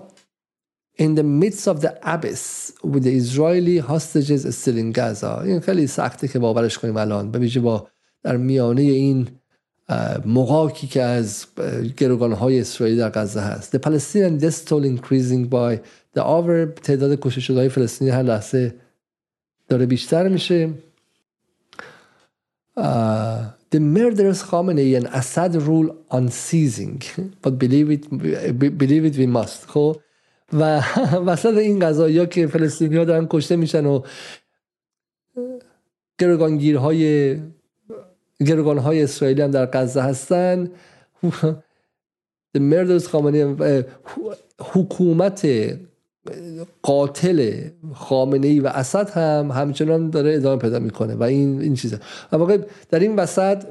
In the midst of the abyss with the Israeli hostages still in Gaza. این خیلی سخته که باورش کنیم الان. به ویژه با در میانه این مقاکی که از گروگان های اسرائیل در غزه هست. The Palestinian death toll increasing by the hour تعداد کشته شده های فلسطینی هر لحظه داره بیشتر میشه. Uh, the murderous Khamenei and Assad rule unceasing but believe it, believe it we must. خب؟ و وسط این قضایی که فلسطینی ها دارن کشته میشن و گروگانگیرهای گروگان های اسرائیلی هم در غزه هستن. مردوس خامنه حکومت قاتل خامنه ای و اسد هم همچنان داره ادامه پیدا می‌کنه و این این چیزه. واقع در این وسط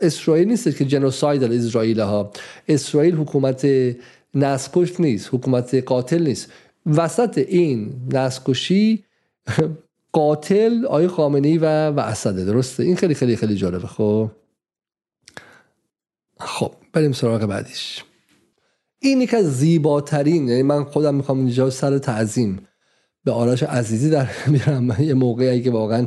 اسرائیل نیست که جنوسایدل اسرائیل ها اسرائیل حکومت نسکش نیست حکومت قاتل نیست. وسط این نسکشی قاتل آی خامنه و و اسده درسته؟ این خیلی خیلی خیلی جالبه خب؟ خب بریم سراغ بعدیش. این یک از زیباترین یعنی من خودم می‌خوام اینجا سر تعظیم به آرش عزیزی در میرم یه موقعی که واقعا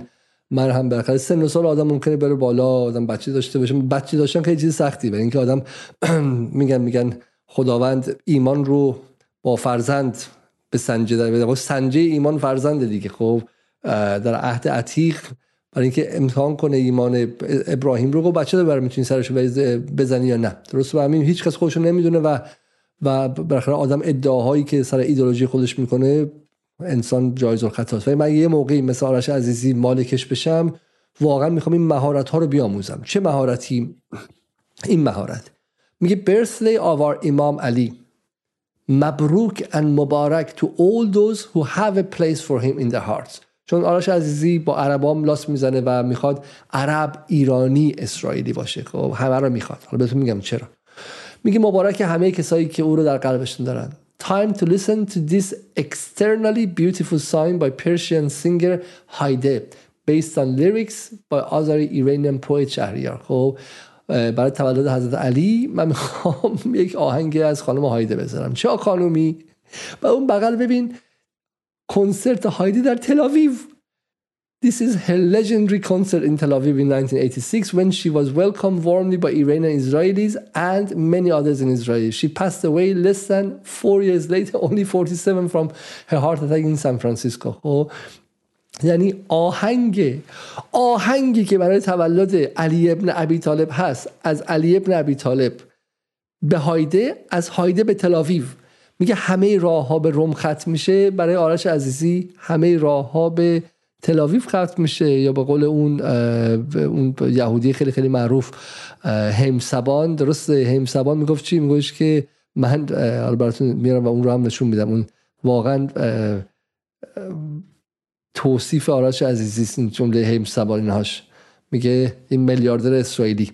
من هم بالاخره سن و سال آدم ممکنه بره بالا آدم بچه داشته باشه. بچه داشتن خیلی چیز سختی برای اینکه آدم میگن میگن خداوند ایمان رو با فرزند به سنجه در سنجه ایمان فرزند دیگه خب؟ در عهد عتیق برای اینکه امتحان کنه ایمان ابراهیم رو. گفت بچه بر می‌تونی سرش بزنی یا نه؟ درست و همین هیچ کس خودشو نمی‌دونه و و بالاخره آدم ادعاهایی که سر ایدولوژی خودش می‌کنه انسان جایز الخطاست. ولی من یه موقعی مثل آرش عزیزی مالکش بشم واقعا می‌خوام این مهارت ها رو بیاموزم. چه مهارتی؟ این مهارت. میگه birthday of our امام علی مبروک and مبارک to all those who have a place for him in their hearts. چون آرش عزیزی با عربام لاس می‌زنه و می‌خواد عرب ایرانی اسرائیلی باشه. خب همه رو می‌خواد. حالا بهتون میگم چرا. میگه مبارک همه کسایی که او رو در قلبشون دارن. Time to listen to this externally beautiful song by Persian singer Haide based on lyrics by Azari Iranian poet شهریار خب برای تولد حضرت علی من می‌خوام یک آهنگ از خانم هایده بذارم. چه خانومی و اون بغل ببین. کنسرت هایدی در تل آویو This is her legendary concert in Tel Aviv in 1986 when she was welcomed warmly by Iranian Israelis and many others in Israel. She passed away less than four years later, only 47 from her heart attack in San Francisco. خب یعنی آهنگ آهنگی که برای تولد علی ابن ابی طالب هست از علی ابن ابی طالب به هایده از هایده به تلاویو میگه همه راه ها به روم ختم میشه برای آرش عزیزی همه راه ها به تلاویف ختم میشه یا به قول اون اون یهودی خیلی خیلی معروف همسبان درسته؟ همسبان می‌گفت چی؟ میگوش که من حالا براتون میارم و اون رو هم نشون میدم. اون واقعا توصیف آرش عزیزی این جمله همسبان اینهاش. میگه این میلیاردر اسرائیلی.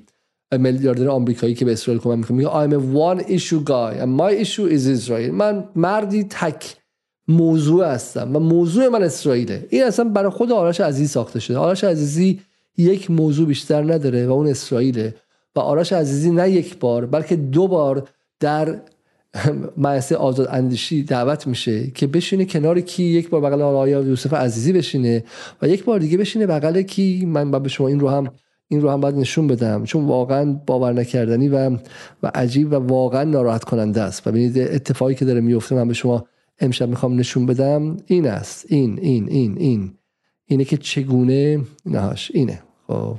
میلیاردر آمریکایی که به اسرائیل کمک می‌کنه. میگه I'm a one issue guy and my issue is Israel. من مردی تک موضوع هستم و موضوع من اسرائیله. این اصلا برای خود آرش عزیزی ساخته شده. آرش عزیزی یک موضوع بیشتر نداره و اون اسرائیله. و آرش عزیزی نه یک بار بلکه دو بار در مجلس آزاد اندیشی دعوت میشه که بشینه کنار کی یک بار بغل آقای یوسف عزیزی بشینه و یک بار دیگه بشینه بغل کی. من به شما این رو هم این رو هم باید نشون بدم. چون واقعا باور نکردنی و و عجیب و واقعا ناراحت کننده است. و ببینید اتفاقی که داره میفته من به شما امشب می‌خوام نشون بدم این است. این این این این. اینه که چگونه نهاش اینه. خب.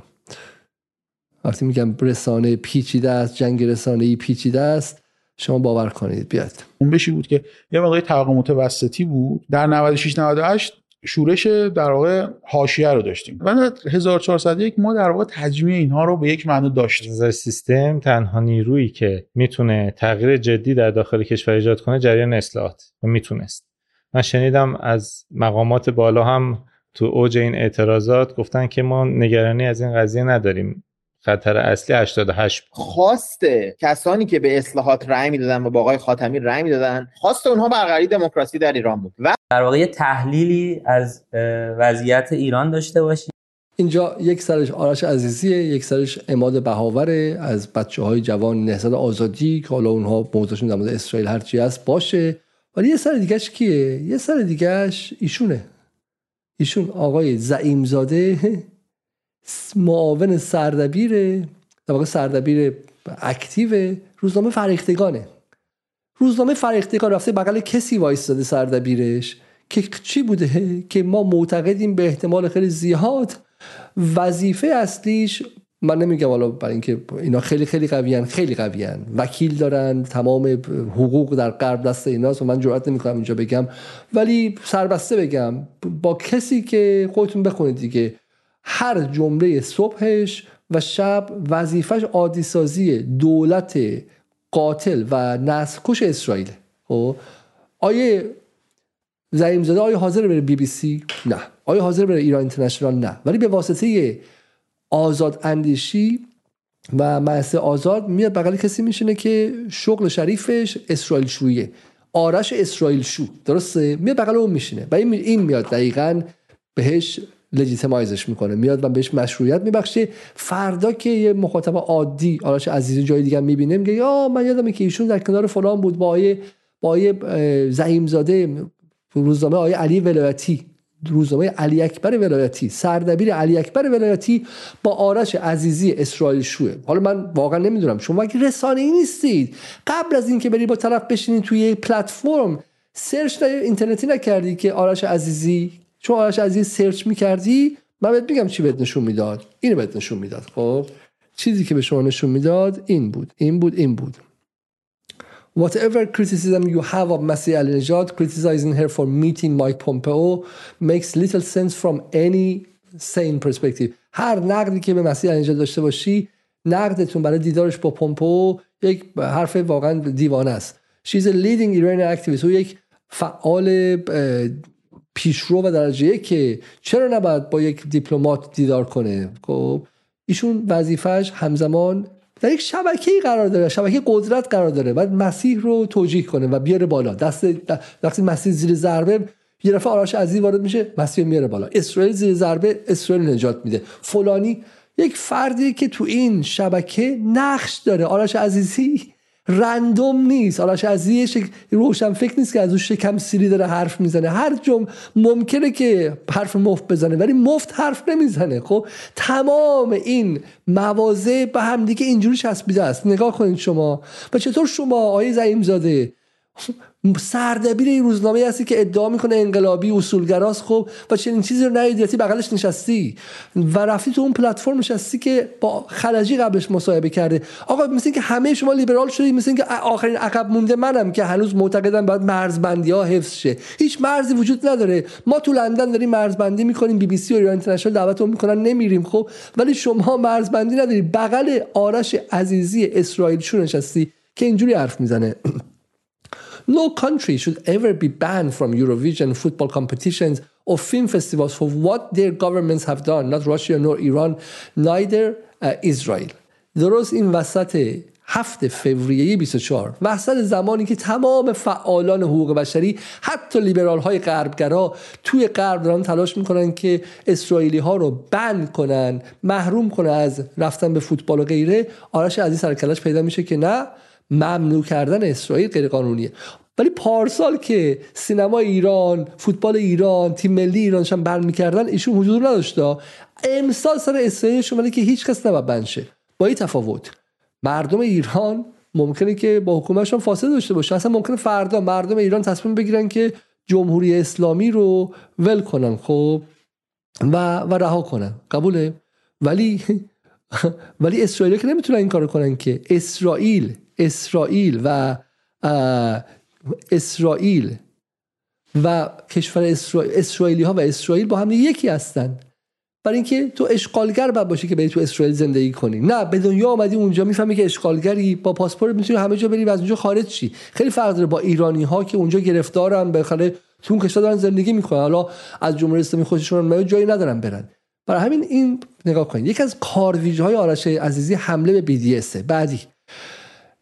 وقتی میگم رسانه پیچیده است جنگ رسانه ای پیچیده است شما باور کنید. بیاد اون بشی بود که یه مقدار طبقه متوسطی بود در 96 98 شورش در واقع حاشیه رو داشتیم. و 1401 ما در واقع تجمیع اینها رو به یک معنی داشتیم. نظر سیستم تنها نیرویی که می‌تونه تغییر جدی در داخل کشور ایجاد کنه جریان اصلاحات. و می‌تونست. من شنیدم از مقامات بالا هم تو اوج این اعتراضات گفتن که ما نگرانی از این قضیه نداریم. خطر اصلی 88 خواست کسانی که به اصلاحات رأی می‌دادن و با آقای خاتمی رأی می‌دادن خواست اونها برقراری دموکراسی در ایران بود. و در واقع تحلیلی از وضعیت ایران داشته باشیم. اینجا یک سرش آرش عزیزیه یک سرش اماد بهاوره. از بچه های جوان نهضت آزادی که حالا اونها موضوعشون در مورد اسرائیل هرچی هست باشه. ولی یه سر دیگهش کیه؟ یه سر دیگهش ایشونه. ایشون آقای زعیمزاده. معاون سردبیر در واقع سردبیر اکتیو روزنامه فریختگانه روزنامه فریختگان رفته بغل کسی وایستاده سردبیرش که چی بوده؟ که ما معتقدیم به احتمال خیلی زیاد. وظیفه اصلیش من نمیگم حالا برای اینکه اینا خیلی خیلی قویان خیلی قویان وکیل دارن تمام حقوق در غرب دست ایناست و من جرئت نمی‌کنم اینجا بگم. ولی سربسته بگم با کسی که خودتون بخونید دیگه. هر جمله صبحش و شب وظیفش عادی سازی دولت قاتل و نسکش اسرائیل خب؟ آیه زعیم زاده آیا حاضر بره بی بی سی؟ نه. آیا حاضر بره ایران اینترنشنال؟ نه. ولی به واسطه آزاد اندیشی و محصه آزاد میاد بغل کسی میشینه که شغل شریفش اسرائیل شویه. آرش اسرائیل شو. درسته؟ میاد بغل اون میشینه. و این میاد دقیقا بهش لجیتمایزش می‌کنه. میاد و بهش مشروعیت میبخشه. فردا که یه مخاطب عادی آرش عزیزی جای دیگه می‌بینه میگه یا من یادمه که ایشون در کنار فلان بود با آیه با آیه زعیم زاده روزنامه آیه علی ولایتی روزنامه علی اکبر ولایتی سردبیر علی اکبر ولایتی با آرش عزیزی اسرائیل شوه. حالا من واقعا نمی‌دونم. شما اگه رسانه ای نیستید. قبل از اینکه بری با طرف بشینید توی پلتفرم سرچ اینترنتی نکردی که آرش عزیزی چون آرش عزیزی سرچ می‌کردی من بهت میگم چی بهت نشون می‌داد اینو بهت نشون می‌داد خب چیزی که به شما نشون می‌داد این بود این بود این بود Whatever criticism you have of Masih Alinejad, criticizing her for meeting Mike Pompeo makes little sense from any sane perspective. هر نقدی که به مسیح الینژاد داشته باشی نقدتون برای دیدارش با پومپو یک حرف واقعا دیوانه است. She's a leading Iranian activist. او یک فعال پیشرو و درجه که چرا نباید با یک دیپلمات دیدار کنه؟ خب ایشون وظیفش همزمان در یک شبکه قرار داره شبکه قدرت قرار داره بعد مسیح رو توجیه کنه و بیاره بالا. دست وقتی مسیح زیر ضربه یه دفعه آرش عزیزی وارد میشه مسیح میاره بالا. اسرائیل زیر ضربه اسرائیل نجات میده. فلانی یک فردی که تو این شبکه نقش داره. آرش عزیزی رندوم نیست. آرش عزیزی روشن فکر نیست که از اون شکم سیری داره حرف می‌زنه. هر جم ممکنه که حرف مفت بزنه ولی مفت حرف نمی‌زنه. خب تمام این موازه به هم دیگه اینجوری چسبیده است. نگاه کنید شما. و چطور شما آیه زعیم زاده سردبیر این روزنامه هستی که ادعا می‌کنه انقلابی اصولگراست خب و چنین چیزی رو ندیدی بغلش نشستی. و رفتی تو اون پلتفرم نشستی که با خلجی قبلش مصاحبه کرده. آقا مثل که همه شما لیبرال شدید مثل که آخرین عقب مونده منم که هنوز معتقدم باید مرزبندی ها حفظ شه. هیچ مرزی وجود نداره. ما تو لندن داریم مرزبندی می‌کنیم بی بی سی و ایران اینترنشنال دعوتمون می‌کنن نمیریم خب. ولی شما مرزبندی نداری بغل آرش عزیزی اسرائیل شو نشستی که اینجوری حرف می‌زنه. No country should ever be banned from Eurovision football competitions or film festivals for what their governments have done, not Russia nor Iran, neither uh, Israel. درست این وسط هفت فوریه 24 وسط زمانی که تمام فعالان حقوق بشری حتی لیبرال های غربگرا توی غرب دارن تلاش می‌کنن که اسرائیلی ها رو بند کنن محروم کنن از رفتن به فوتبال و غیره آرش عزیز سرکلش پیدا میشه که نه ممنوع کردن اسرائیل غیر قانونیه ولی پارسال که سینما ایران فوتبال ایران تیم ملی ایرانشان برمیکردن ایشون حضور نداشته امسال سر اسرائیل شما که هیچ کس نباید بنشه با این تفاوت مردم ایران ممکنه که با حکومتشان فاصله داشته باشه. اصلا ممکنه فردا مردم ایران تصمیم بگیرن که جمهوری اسلامی رو ول کنن خب؟ و و رها کنن. قبوله؟ ولی ولی اسرائیل که نمی‌تونن این کارو کنن که اسرائیل اسرائیل و اسرائیل و کشور اسرائیل اسرائیلی ها و اسرائیل با هم یکی هستن. برای اینکه تو اشغالگر باید باشی که بری تو اسرائیل زندگی کنی. نه به دنیا آمدی اونجا می‌فهمی که اشغالگری با پاسپورت می‌تونی همه جا بری و از اونجا خارج شی. خیلی فرق داره با ایرانی ها که اونجا گرفتارن به خاطر تو اون کشور دارن زندگی می‌کنن. حالا از جمهوری اسلامی خوششون جایی ندارن برن. برای همین این نگاه کنید یکی از کارویژه های آرش عزیزی حمله به BDS بعدی.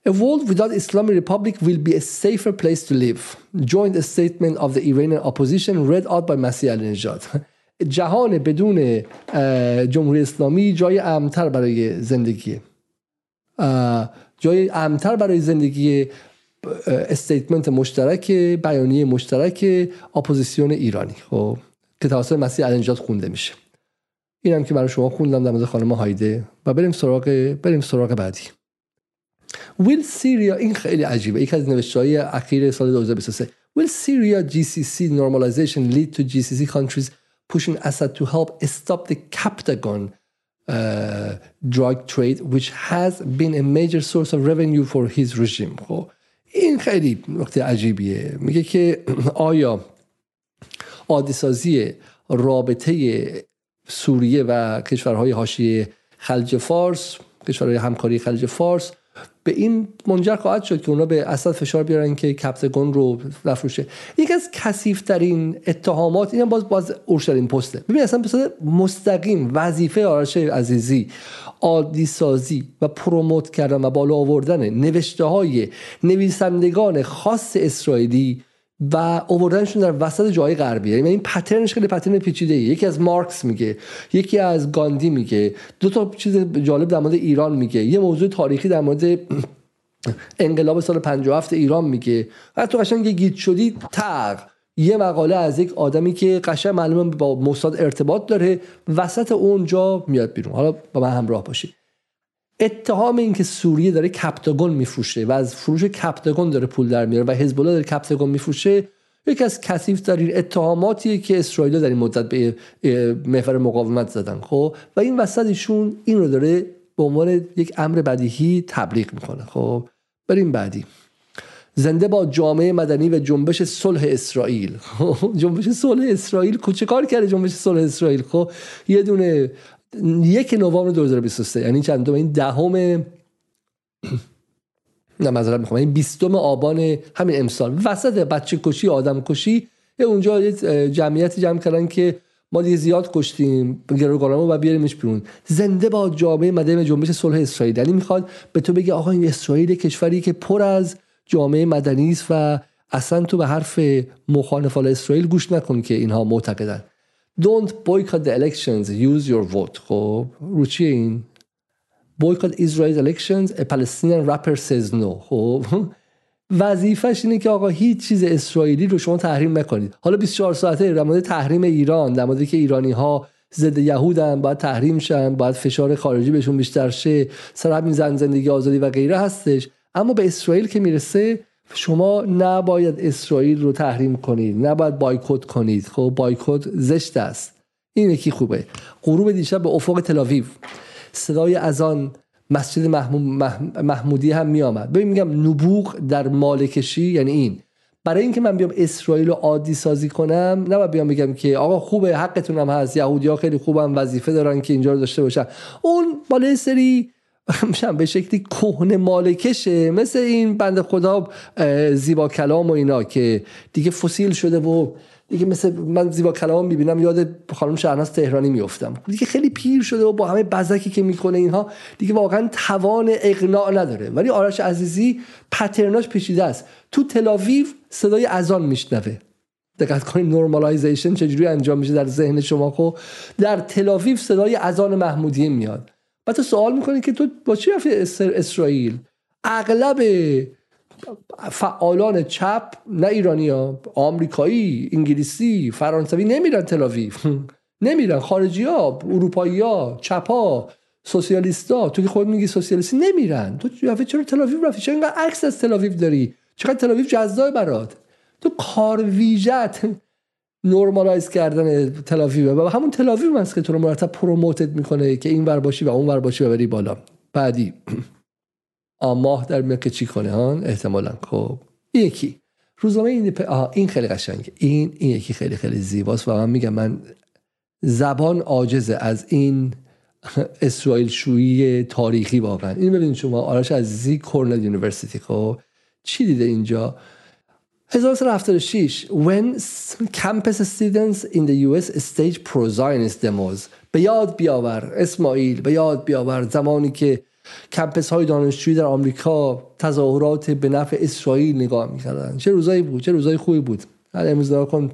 A world without Islamic Republic will be a safer place to live. Joined a statement of the Iranian opposition read out by Masih al-Nijad. جهان بدون جمهوری اسلامی جای امتر برای زندگی. جای امتر برای زندگی statement مشترک بیانیه مشترک اپوزیسیون ایرانی. خب که توسط مسیح علینژاد خونده میشه. اینم که برای شما خوندم در مورد خانم هایده. و بریم سراغ بریم سراغ بعدی. Will Syria این خیلی عجیبه. یک از نوشتهای اخیر سال 2023 Will Syria GCC normalization lead to GCC countries pushing Assad to help stop the Captagon drug trade which has been a major source of revenue for his regime خو این خیلی نکته عجیبیه. میگه که آیا آدیسازی رابطه سوریه و کشورهای حاشیه خلیج فارس کشورهای همکاری خلیج فارس به این منجر خواهد شد که اونا به اسد فشار بیارن که کپتگون رو نفروشه یکی از کثیفترین اتهامات این باز باز اورشلیم پسته. ببین اصلا به مستقیم وظیفه آرش عزیزی عادی سازی و پروموت کردن و بالا آوردن نوشته های نویسندگان خاص اسرائیلی و اووردنشون در وسط جای غربیه. یعنی این پترنش خیلی پترن پیچیده یکی از مارکس میگه یکی از گاندی میگه دو تا چیز جالب در مورد ایران میگه. یه موضوع تاریخی در مورد انقلاب سال 57 ایران میگه. تو قشنگ گیت شدی تق. یه مقاله از یک آدمی که قشنگ معلومه با موساد ارتباط داره وسط اونجا میاد بیرون. حالا با من همراه باشید. اتهام این که سوریه داره کپتاگون میفروشه و از فروش کپتاگون داره پول در میاره و حزب الله داره کپتاگون میفروشه یکی از کثیف ترین اتهاماتیه که اسرائیل در این مدت به محور مقاومت زدن خب؟ و این وسط ایشون این رو داره به عنوان یک امر بدیهی تبلیغ می‌کنه خب؟ بریم بعدی. زنده با جامعه مدنی و جنبش صلح اسرائیل. جنبش صلح اسرائیل چه کار کرده جنبش صلح اسرائیل خب؟ یه دونه یک نوامبر 2023 یعنی چند این دهم نه معذرت می‌خوام. این بیستم آبان همین امسال. وسط بچه کشی آدم کشی یه اونجا یه جمعیتی جمع کردن که ما دیگه زیاد کشتیم. گروگانمو و بیاریمش بیرون. زنده با جامعه مدنی جنبش صلح اسرائیل. یعنی می‌خواد به تو بگه آقا این اسرائیل کشوری که پر از جامعه مدنی است و اصلا تو به حرف مخالفان اسرائیل گوش نکن که اینها معتقدن. Don't boycott the elections use your vote. خب رو چیه این؟ Boycott Israel's elections a Palestinian rapper says no. خب وظیفش اینه که آقا هیچ چیز اسرائیلی رو شما تحریم نکنید. حالا 24 ساعته در مورد تحریم ایران در مورد که ایرانی ها ضد یهودن باید تحریم شن باید فشار خارجی بهشون بیشتر شه سر همین زن زندگی آزادی و غیره هستش. اما به اسرائیل که می‌رسه شما نباید اسرائیل رو تحریم کنید نباید بایکوت کنید. خب بایکوت زشت است. این یکی خوبه. غروب دیشب به افق تلاویو صدای اذان مسجد محمودی هم می آمد ببین میگم نبوغ در مالکشی یعنی این. برای اینکه من بیام اسرائیل رو عادی سازی کنم نه بیام بگم که آقا خوبه حقتون هم هست. یهودی ها خیلی خوبن وظیفه دارن که اینجا رو داشته باشن. اون بالای سری به شکلی کهن مالکشه. مثل این بند خدا زیبا کلام و اینا که دیگه فسیل شده و دیگه مثل من زیبا کلام می‌بینم یاد خانم شهرناز تهرانی میفتم دیگه خیلی پیر شده و با همه بزکی که می‌کنه اینها دیگه واقعا توان اقناع نداره. ولی آرش عزیزی پترناش پیچیده است. تو تلاویو صدای اذان میشنوه. دقت کنید نورمالایزیشن چجوری انجام میشه در ذهن شما. خب در تلاویو صدای اذان محمودیه میاد. بعد تو سوال می‌کنی که تو با چی رفتی اسرائیل؟ اغلب فعالان چپ نه ایرانی ها آمریکایی انگلیسی فرانسوی نمیرن تلاویف نمیرن. خارجی ها اروپایی ها چپ ها سوسیالیستا تو که خود میگی سوسیالیستی نمیرن. تو چرا تلاویف رفتی؟ چرا اینقدر عکس از تلاویف داری؟ چقدر تلاویف جذاب برات؟ تو کار ویژت normalize کردن تلاویو و همون تلاویو هست که تو رو مرتب promote ت می‌کنه که این ور باشی و اون ور باشی و بری بالا. بعدی ماه در میاد که چی کنه؟ ها احتمالا. خب. یکی. روزنامه این این خیلی قشنگه. این این یکی خیلی خیلی زیباست و من میگم من زبان عاجزه از این اسرائیل شویی تاریخی واقعا. این ببینید شما آرش عزیزی Cornell University خب. چی دیده اینجا؟ 1976 when campus students in the US stage pro-Zionist demos. به یاد بیاور اسماعیل به یاد بیاور زمانی که کمپس های دانشجویی در آمریکا تظاهرات به نفع اسرائیل نگاه می‌کردن. چه روزایی بود؟ چه روزایی خوبی بود. امروز کن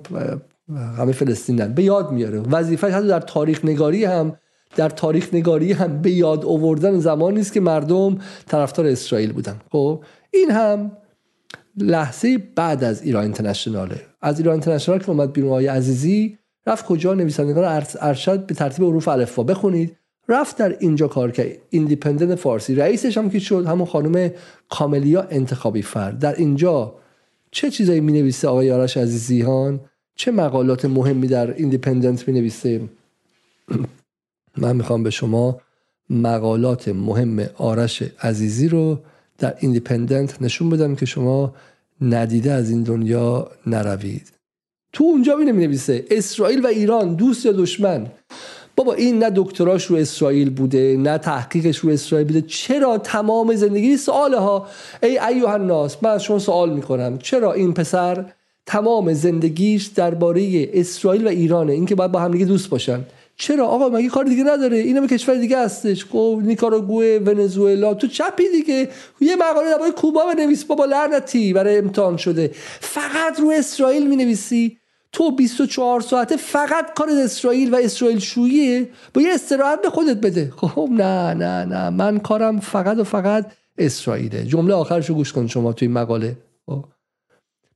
همه فلسطینن به یاد میاره. وظیفه حتی در تاریخ نگاری هم در تاریخ نگاری هم به یاد آوردن زمانی است که مردم طرفدار اسرائیل بودن. خب این هم لحظه بعد از ایران اینترنشناله. از ایران اینترنشنال که اومد بیرون آقای عزیزی رفت کجا؟ نویسندگان ارشد به ترتیب حروف الفبا بخونید. رفت در اینجا کار کرد. Independent فارسی. رئیسش هم که شد همون خانم کاملیا انتخابی فرد. در اینجا چه چیزایی می نویسه آقای آرش عزیزیان چه مقالات مهمی در Independent می نویسه من می‌خوام به شما مقالات مهم آرش عزیزی رو در ایندیپندنت نشون بدم که شما ندیده از این دنیا نروید. تو اونجا می نویسه اسرائیل و ایران دوست یا دشمن؟ بابا این نه دکتراش رو اسرائیل بوده نه تحقیقش رو اسرائیل بوده. چرا تمام زندگی سواله ها ای ایوه الناس من از شما سوال می‌کنم چرا این پسر تمام زندگیش درباره اسرائیل و ایرانه؟ اینکه باید با هم دیگه دوست باشن. چرا؟ آقا مگه کار دیگه نداره؟ اینم کشور دیگه هستش. خب نیکاراگوئه ونزوئلا. تو چپی دیگه. یه مقاله درباره کوبا بنویس. بابا لعنتی برای امتحان شده. فقط رو اسرائیل می‌نویسی. تو 24 ساعته فقط کار اسرائیل و اسرائیل شویه با یه استراحت به خودت بده. خب نه نه نه. من کارم فقط و فقط اسرائیله. جمله آخرشو گوش کن شما توی مقاله. خب.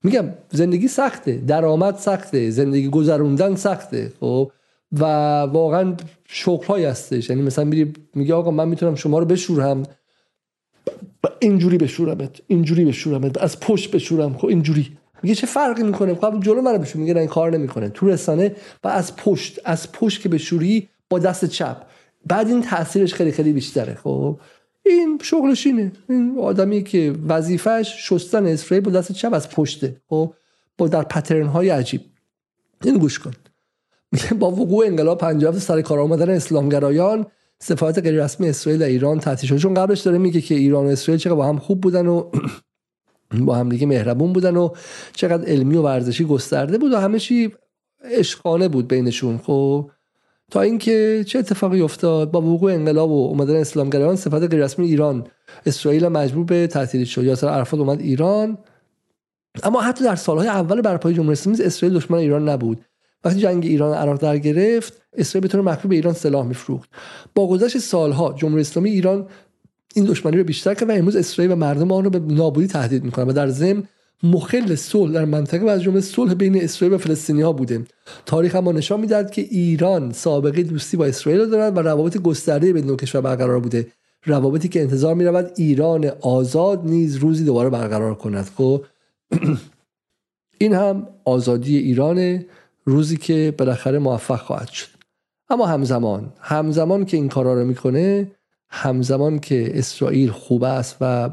میگم زندگی سخته. درآمد سخته. زندگی گذروندن سخته. خب. و واقعا شغلهایی هستش. یعنی مثلا میری میگه آقا من می‌تونم شما رو بشورم. اینجوری بشورمت اینجوری بشورمت. از پشت بشورم. خب اینجوری. میگه چه فرقی می‌کنه؟ قبل جلو منو بشور. میگه این کار نمی‌کنه. تو رسانه و از پشت از پشت که بشوری با دست چپ. بعد این تاثیرش خیلی خیلی بیشتره. خب این شغلش اینه. این آدمی که وظیفش شستن اسپری با دست چپ از پشته. خب با در پترن های عجیب. این گوش کن. میگه با وقوع انقلاب 57 سر کار آمدن اسلامگرایان سفارت غیر رسمی اسرائیل در ایران تعطیل شد چون قبلش داره میگه که ایران و اسرائیل چقدر با هم خوب بودن و با هم دیگه مهربون بودن و چقدر علمی و ورزشی گسترده بود و همه چی عشقانه بود بینشون. خب تا اینکه چه اتفاقی افتاد؟ با وقوع انقلاب و اومدن اسلامگرایان سفارت غیر رسمی ایران اسرائیل مجبور به تعطیل شد. یاسر عرفات اومد ایران. اما حتی در سالهای اول برپایی جمهوری اسلامی اسرائیل دشمن ایران نبود. وقتی جنگ ایران عراق در گرفت اسرائیل به طور مخفی به ایران سلاح میفروخت. با گذشت سالها جمهوری اسلامی ایران این دشمنی رو بیشتر کرد و امروز اسرائیل و مردم آن رو به نابودی تهدید می‌کنه و در ضمن مخل صلح در منطقه و از جمله صلح بین اسرائیل و فلسطینی ها بوده. تاریخ ما نشان می‌دهد که ایران سابقه دوستی با اسرائیل دارد و روابط گسترده بین دو کشور برقرار بوده. روابطی که انتظار می رود ایران آزاد نیز روزی دوباره برقرار کند. خب این هم آزادی ایران روزی که بالاخره موفق خواهد شد. اما همزمان همزمان که این کارا رو می‌کنه همزمان که اسرائیل خوب است و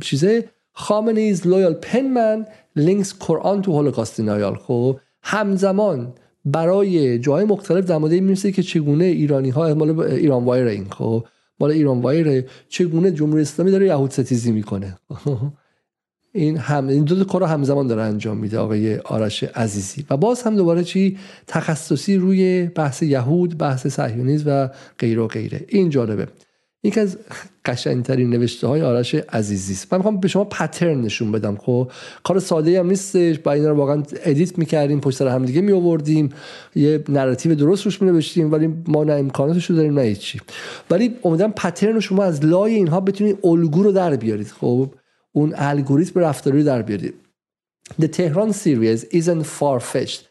چیزه Khamenei's loyal penman links Quran to Holocaust denial خب همزمان برای جای مختلف در مورد این که چگونه ایرانی ها مال ایران وایر این خب مال ایران وایر چگونه جمهوری اسلامی داره یهود ستیزی می‌کنه. این هم این دو کار همزمان داره انجام میده آقای آرش عزیزی. و باز هم دوباره چی؟ تخصصی روی بحث یهود بحث صهیونیسم و غیره و غیره. این جالبه. یکی از قشنگترین نوشته های آرش عزیزی است. من می‌خوام به شما pattern نشون بدم. خب کار ساده هم نیستش. با اینا رو واقعا edit می‌کردیم پشت سر هم دیگه می آوردیم یه narrative درست روش می نوشتیم ولی ما نه امکاناتش رو داریم نه هیچی. ولی امیدوارم pattern رو شما از لای اینها بتونید الگو رو در بیارید. خب اون الگوریتم رفتاری در بیارید The Tehran series isn't far-fetched.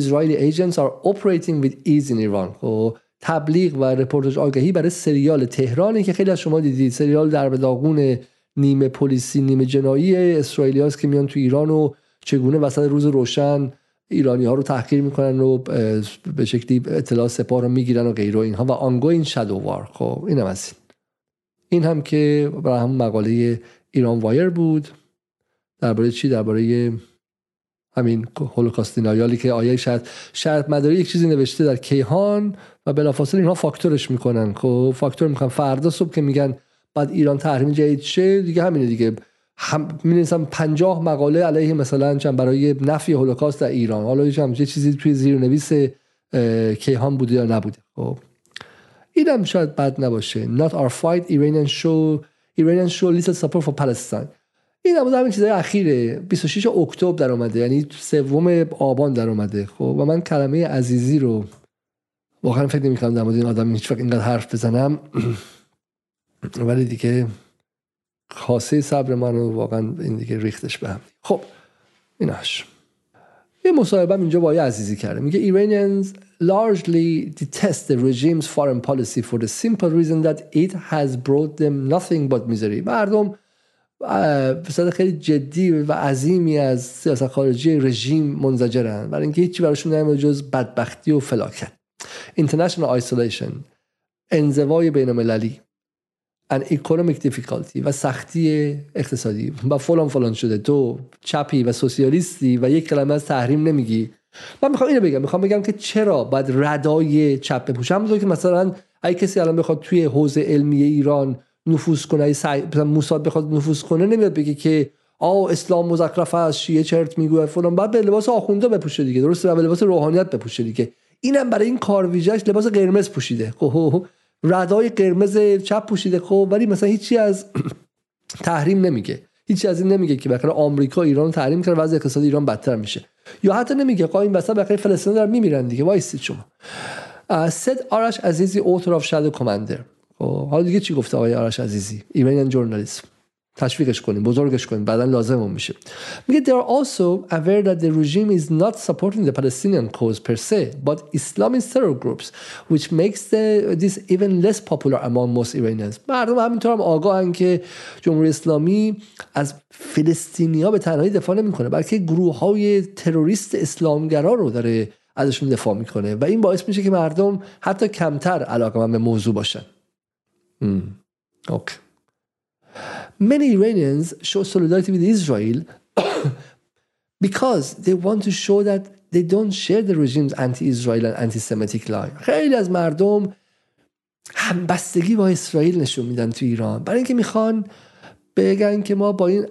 Israeli agents are operating with ease in Iran. خب تبلیغ و رپورتاج آگهی برای سریال تهرانی که خیلی از شما دیدید سریال در داغون نیمه پلیسی نیمه جنایی اسرائیلی که میان تو ایران و چگونه وسط روز روشن ایرانی ها رو تحقیر می‌کنن و به شکلی اطلاع سپاه رو می‌گیرن و غیره اینها و آنگو این شادووار خب این هم از این هم که برای هم مقاله ایران وایر بود. درباره چی؟ درباره همین هولوکاست دینایالی که آیه شاید شاید مداری یک چیزی نوشته در کیهان و بلافاصله اینها فاکتورش می‌کنن. خب فاکتور می‌کنن فردا صبح که میگن بعد ایران تحریم جدید شه دیگه همینه دیگه. هم می 50 مقاله علیه مثلا چند برای نفی هولوکاست در ایران. حالا چه چیزی توی زیر نویس کیهان بوده یا نبوده. خب اینم شاید بد نباشه. Not our fight Iranian show. Iranian show little support for Palestine. این هم همین چیزای اخیره. 26 اکتبر در اومده یعنی سوم آبان در اومده. خب و من کلمه عزیزی رو واقعا فکر نمی‌کنم در مورد این آدم هیچ وقت اینقدر حرف بزنم. ولی دیگه خاصه صبر منو واقعا این دیگه ریختش به هم. خب ایناش. یه مصاحبه اینجا با یه عزیزی کرده. میگه Iranians largely detest the regime's foreign policy for the simple reason that it has brought them nothing but misery. مردم به خیلی جدی و عظیمی از سیاست خارجی رژیم منزجرن. برای اینکه هیچی براشون نمیاد جز بدبختی و فلاکت. International isolation انزوای بین المللی an economic difficulty و سختی اقتصادی. و فلان فلان شده تو چپی و سوسیالیستی و یک کلمه از تحریم نمیگی. من می‌خوام اینو بگم. می‌خوام بگم که چرا باید ردای چپ بپوشه همونطور که مثلا اگه کسی الان بخواد توی حوزه علمی ایران نفوذ کنه سعی مثلا موساد بخواد نفوذ کنه نمیاد بگه که آ اسلام مزخرف است شیعه چرت میگه فلان. بعد به لباس آخونده بپوشه دیگه. درسته؟ به لباس روحانیت بپوشه دیگه. اینم برای این کار ویژش لباس قرمز پوشیده. ردای قرمز چپ پوشیده خب ولی مثلا هیچی از تحریم نمیگه. هیچی از این نمیگه که بخاطر آمریکا ایران تحریم کرده وضع اقتصادی ایران بدتر میشه. یا حتی نمیگه قایم وسط بخاطر فلسطین دارن میمیرن دیگه وایسید شما. said Arash Azizi author of Shadow Commander حالا دیگه چی گفته آقای آرش عزیزی؟ Iranian journalist تشویقش کنیم بزرگش کنیم بعدا لازم میشه. میگه they are also aware that the regime is not supporting the Palestinian cause per se but Islamist terror groups which makes the, this even less popular among most Iranians. مردم همینطور هم آگاهن که جمهوری اسلامی از فلسطینیا به تنهایی دفاع نمی‌کنه بلکه گروه های تروریست اسلامگرا رو داره ازشون دفاع می‌کنه. و این باعث میشه که مردم حتی کمتر علاقه من به موضوع باشن. اوکی. Many Iranians show solidarity with Israel because they want to show that they don't share the regime's anti-Israel and anti-Semitic lie. خیلی از مردم همبستگی با اسرائیل نشون میدن تو ایران برای اینکه میخوان بگن که ما با این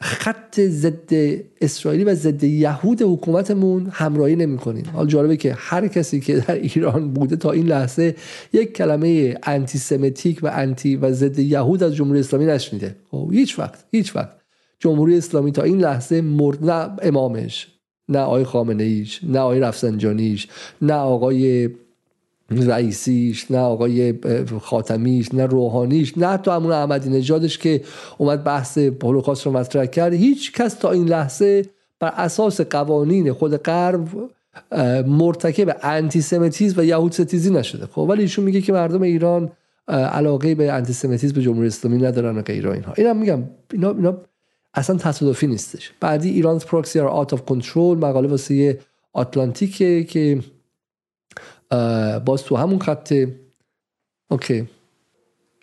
خط ضد اسرائیلی و ضد یهود حکومتمون همراهی نمی‌کنیم حال جالبه که هر کسی که در ایران بوده تا این لحظه یک کلمه انتی سمتیک و انتی و ضد یهود از جمهوری اسلامی نشنیده. خب هیچ وقت هیچ وقت. جمهوری اسلامی تا این لحظه مرد نه امامش نه آقای خامنه ایش نه آقای رفسنجانیش نه آقای رئیسیش نه آقای خاتمیش نه روحانیش نه حتی همون احمدی نژادش که اومد بحث هولوکاست رو مطرح کرد. هیچ کس تا این لحظه بر اساس قوانین خود غرب مرتکب antisemitism و یهود ستیزی نشده. خب ولی ایشون میگه که مردم ایران علاقه به antisemitism به جمهوری اسلامی ندارن و غیره اینها. اینم میگم اینا, اینا اصلا تصادفی نیستش. بعدی Iran proxies are out of control مقاله واسه آتلانتیکه که باز تو همون خط. اوکی.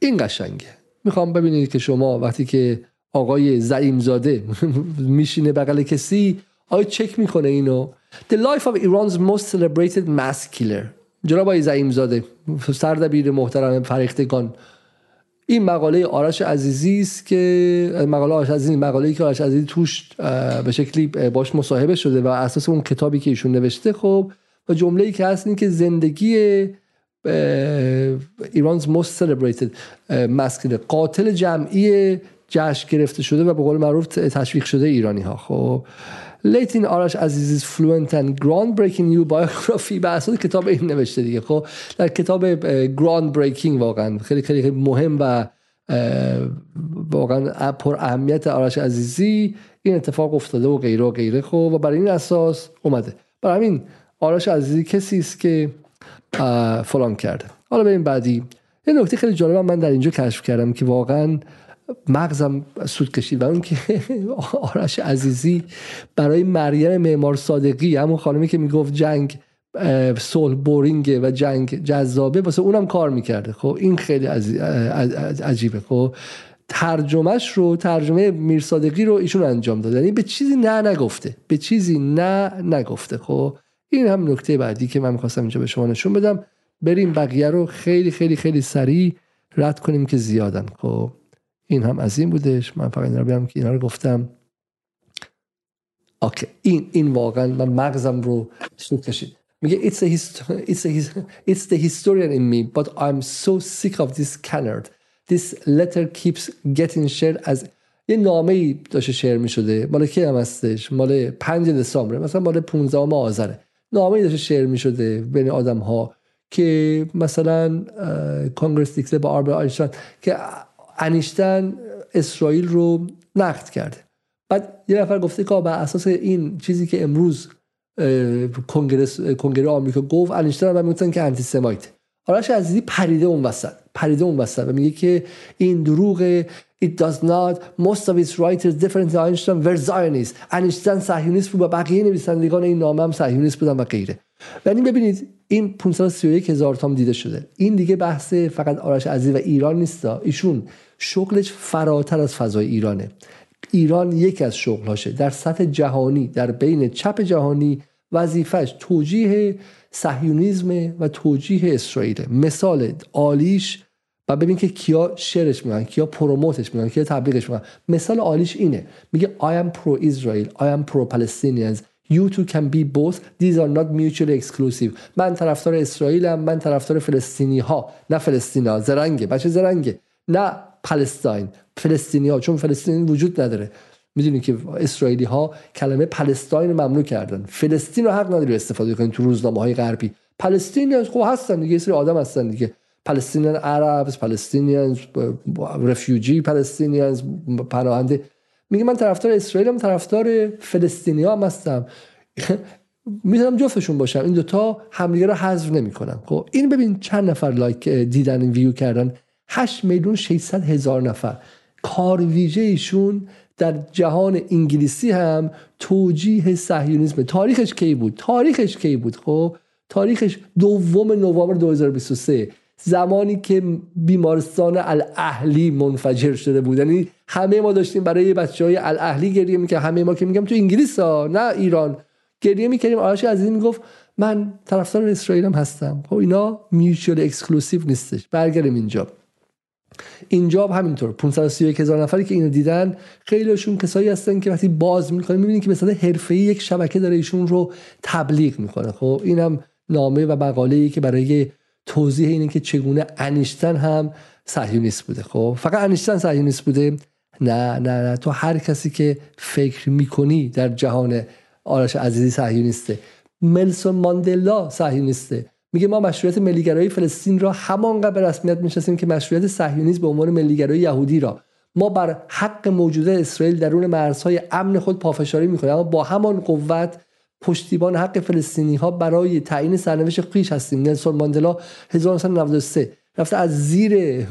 این قشنگه. می‌خوام ببینید که شما وقتی که آقای زعیم زاده میشینه بغل کسی آیا چک می‌کنه اینو. The life of Iran's most celebrated mass killer. جناب آقای زعیم زاده سردبیر محترم فریختگان این مقاله آرش عزیزی است که مقاله آرش عزیزی مقاله که آرش عزیزی توش به شکلی باش مصاحبه شده و اساس اون کتابی که ایشون نوشته خب و جمله ای که هست این که زندگی ایرانز most celebrated مسکل قاتل جمعی جشن گرفته شده و به قول معروف تشویق شده ایرانی ها خب لیتین آرش عزیزی فلوئنت اند گراند بریکینگ نیو بایوگرافی به اساس کتاب این نوشته دیگه. خب در کتاب گراند بریکینگ واقعا خیلی خیلی مهم و واقعا پر اهمیت آرش عزیزی این اتفاق افتاده و غیره و غیره. خب و برای این اساس اومده. برای همین آرش عزیزی کسی است که فلان کرده. حالا بریم بعدی. یه نکته خیلی جالب من در اینجا کشف کردم که واقعا مغزم سود کشید و اون که آرش عزیزی برای مریم معمار صادقی همون خانمی که می‌گفت جنگ صلح بورینگه و جنگ جذابه واسه اونم کار می‌کرده. خب این خیلی عجیبه. خب ترجمهش رو ترجمه میرصادقی رو ایشون انجام داد یعنی به چیزی نه نگفته. به چیزی نه نگفته. خب این هم نکته بعدی که من می‌خواستم اینجا به شما نشون بدم. بریم بقیه رو خیلی خیلی خیلی سریع رد کنیم که زیادن. خب این هم از این بودش. من فقط این رو بیام که اینا رو گفتم. اوکی این این واقعا من مغزم رو سود کشید. میگه it's, a it's, a it's the historian in me but I'm so sick of this canard. This letter keeps getting shared as یه نامه ای داشته شعر می شده مال کی هم هستش؟ مال 5 دسامبر مثلا مال 15 آذره. نامه داشته شعر می شده بین آدم ها که مثلا کانگرس دیکته با آربر آینشتاین که انیشتن اسرائیل رو نقد کرده. بعد یه نفر گفته که بر اساس این چیزی که امروز کنگره آمریکا گفت انیشتین هم می‌گفتن که آنتی سمایت آرش عزیزی پریده اون وسط. پریده اون وسط و میگه که این دروغ it does not. Most of its writers different than Einstein. Were Zionists. انیشتین صهیونیست بود و بقیه نویسندگان این نامه هم صهیونیست بودن و غیره. یعنی ببینید این 531 هزار تام دیده شده. این دیگه بحث فقط آرش عزیز و ایران نیست ایشون شغلش فراتر از فضای ایرانه. ایران یکی از شغلهاشه. در سطح جهانی در بین چپ جهانی وظیفش توجیه صهیونیزم و توجیه اسرائیل مثال عالیش و ببین که کیا شعرش میگن کیا پروموتش میگن کیا تبلیغش میگن. مثال عالیش اینه. میگه I am pro Israel I am pro Palestinians You two can be both. These are not mutually exclusive. من طرفدار اسرائیلم من طرفدار فلسطینی ها نه فلسطینی ها زرنگه. بچه زرنگه. نه Palestine فلسطینی ها چون فلسطین وجود نداره. می‌دونی که اسرائیلی ها کلمه Palestine رو ممنوع کردن. فلسطین رو حق نداری استفاده کنید تو روزنامه های غربی. Palestinian خب هستن دیگه. سری آدم هستن دیگه. Palestinian Arabs Palestinian refugee Palestinian پناهنده. میگه من طرفدار اسرائیلم طرفدار فلسطینی هم هستم. می‌تونم جفتشون باشم. این دوتا همدیگه رو حذف نمی‌کنن خب این ببین چند نفر لایک دیدن این ویو کردن. 8 میلیون 600 هزار نفر. کار ویژه ایشون در جهان انگلیسی هم توجیه صهیونیسم. تاریخش کی بود؟ تاریخش کی بود؟ خب تاریخش دوم نوامبر 2023 زمانی که بیمارستان الاهلی منفجر شده بود. یعنی همه ما داشتیم برای بچه های الاهلی گریه می‌کرد همه ما که میگم تو انگلیس ها نه ایران. گریه می‌کردیم. آرش عزیزی می‌گفت من طرفدار اسرائیل هستم. خب اینا mutual exclusive نیستش. برگردیم اینجا. اینجا هم همینطور. 531 هزار نفری که اینو دیدن خیلیشون کسایی هستن که وقتی باز می‌کنه می‌بینید که مثلا حرفه‌ای یک شبکه داره ایشون رو تبلیغ می‌کنه. خب اینم نامه و مقاله ای که برای توضیح اینه که چگونه انیشتن هم صهیونیست بوده. خب فقط انیشتن صهیونیست بوده؟ نه نه نه. تو هر کسی که فکر می‌کنی در جهان آرش عزیزی صهیونیسته. ملسون ماندلا صهیونیسته. میگه ما مشروعیت ملیگرایی فلسطین را همانقدر به رسمیت می‌شناسیم که مشروعیت صهیونیسم به عنوان ملیگرایی یهودی را. ما بر حق موجوده اسرائیل درون مرزهای امن خود پافشاری می‌کنیم اما با همان قوت پشتیبان حق فلسطینی ها برای تعیین سرنوشت خیش هستیم. نلسون ماندلا 1993 رفته از زیر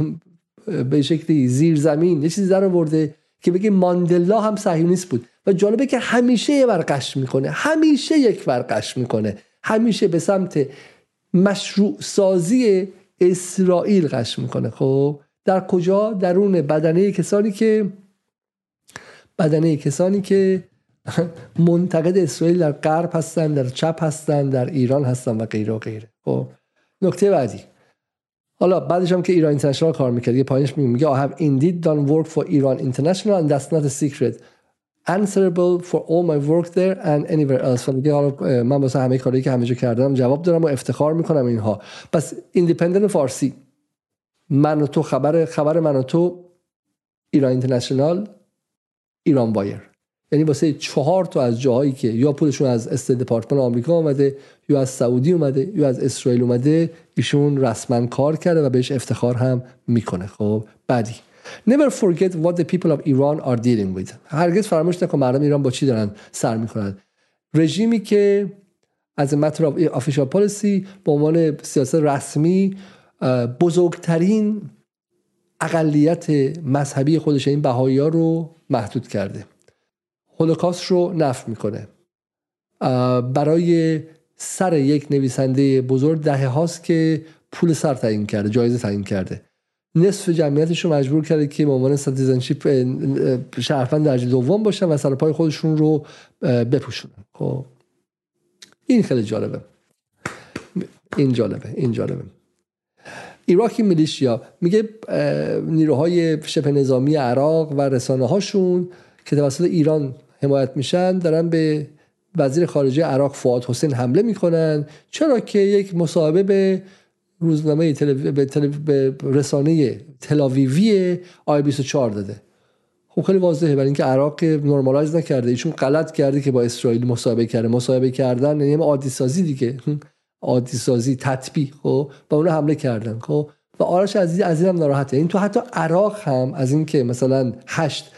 به شکلی زیر زمین یه چیزی در آورده که بگه ماندلا هم صهیونیست بود. و جالبه که همیشه یه ورقش می‌کنه. همیشه یک ورقش می‌کنه. همیشه به سمت مشروع سازی اسرائیل قش می‌کنه. خب در کجا؟ درون بدنه کسانی که بدنه کسانی که منتقد اسرائیل در غرب هستن در چپ هستن در ایران هستن و غیره و غیره. خب نکته بعدی. حالا بعدش هم که ایران اینترنشنال کار می‌کرد یه پایینش میگه I have indeed done work for Iran International and that's not a secret. Answerable for all my work there and anywhere else. میگه حالا من واسه همه کاری که همه جا کردم جواب دارم و افتخار می‌کنم اینها. پس ایندیپندنت فارسی. من و تو خبر خبر من و تو ایران اینترنشنال ایران وایر یعنی واسه چهار تا از جاهایی که یا پولشون از است دپارتمان آمریکا اومده یا از سعودی اومده یا از اسرائیل اومده ایشون رسما کار کرده و بهش افتخار هم می‌کنه خب بعدی Never forget what the people of Iran are dealing with. هرگز فراموش نکن مردم ایران با چی دارن سر می‌کنن. رژیمی که از متر آفیشال پالیسی به عنوان سیاست رسمی بزرگترین اقلیت مذهبی خودش این بهایی ها رو محدود کرده. هولوکاست رو نفی می‌کنه. برای سر یک نویسنده بزرگ دهه هاست که پول سر تعیین کرده جایزه تعیین کرده. نصف جمعیتش رو مجبور کرده که به عنوان citizenship شهروند درجه دوم باشن و سر پای خودشون رو بپوشونن. خب. این خیلی جالبه. این جالبه این جالبه. ایراکی میلیشیا میگه نیروهای شبه نظامی عراق و رسانه هاشون که توسط ایران حمایت میشن دارن به وزیر خارجه عراق فواد حسین حمله می‌کنن. چرا که یک مصاحبه به روزنامه تلو... به, تلو... به رسانه تلاویوی آی 24 داده. خب خیلی واضحه برای اینکه عراق نرمالایز نکرده. ایشون غلط کرده که با اسرائیل مصاحبه کرده. مصاحبه کردن یعنی عادی سازی دیگه. عادی سازی تطبیق خب با اون حمله کردن. خب و آرش عزیزی از اینم ناراحته. این تو حتی عراق هم از اینکه مثلا هشت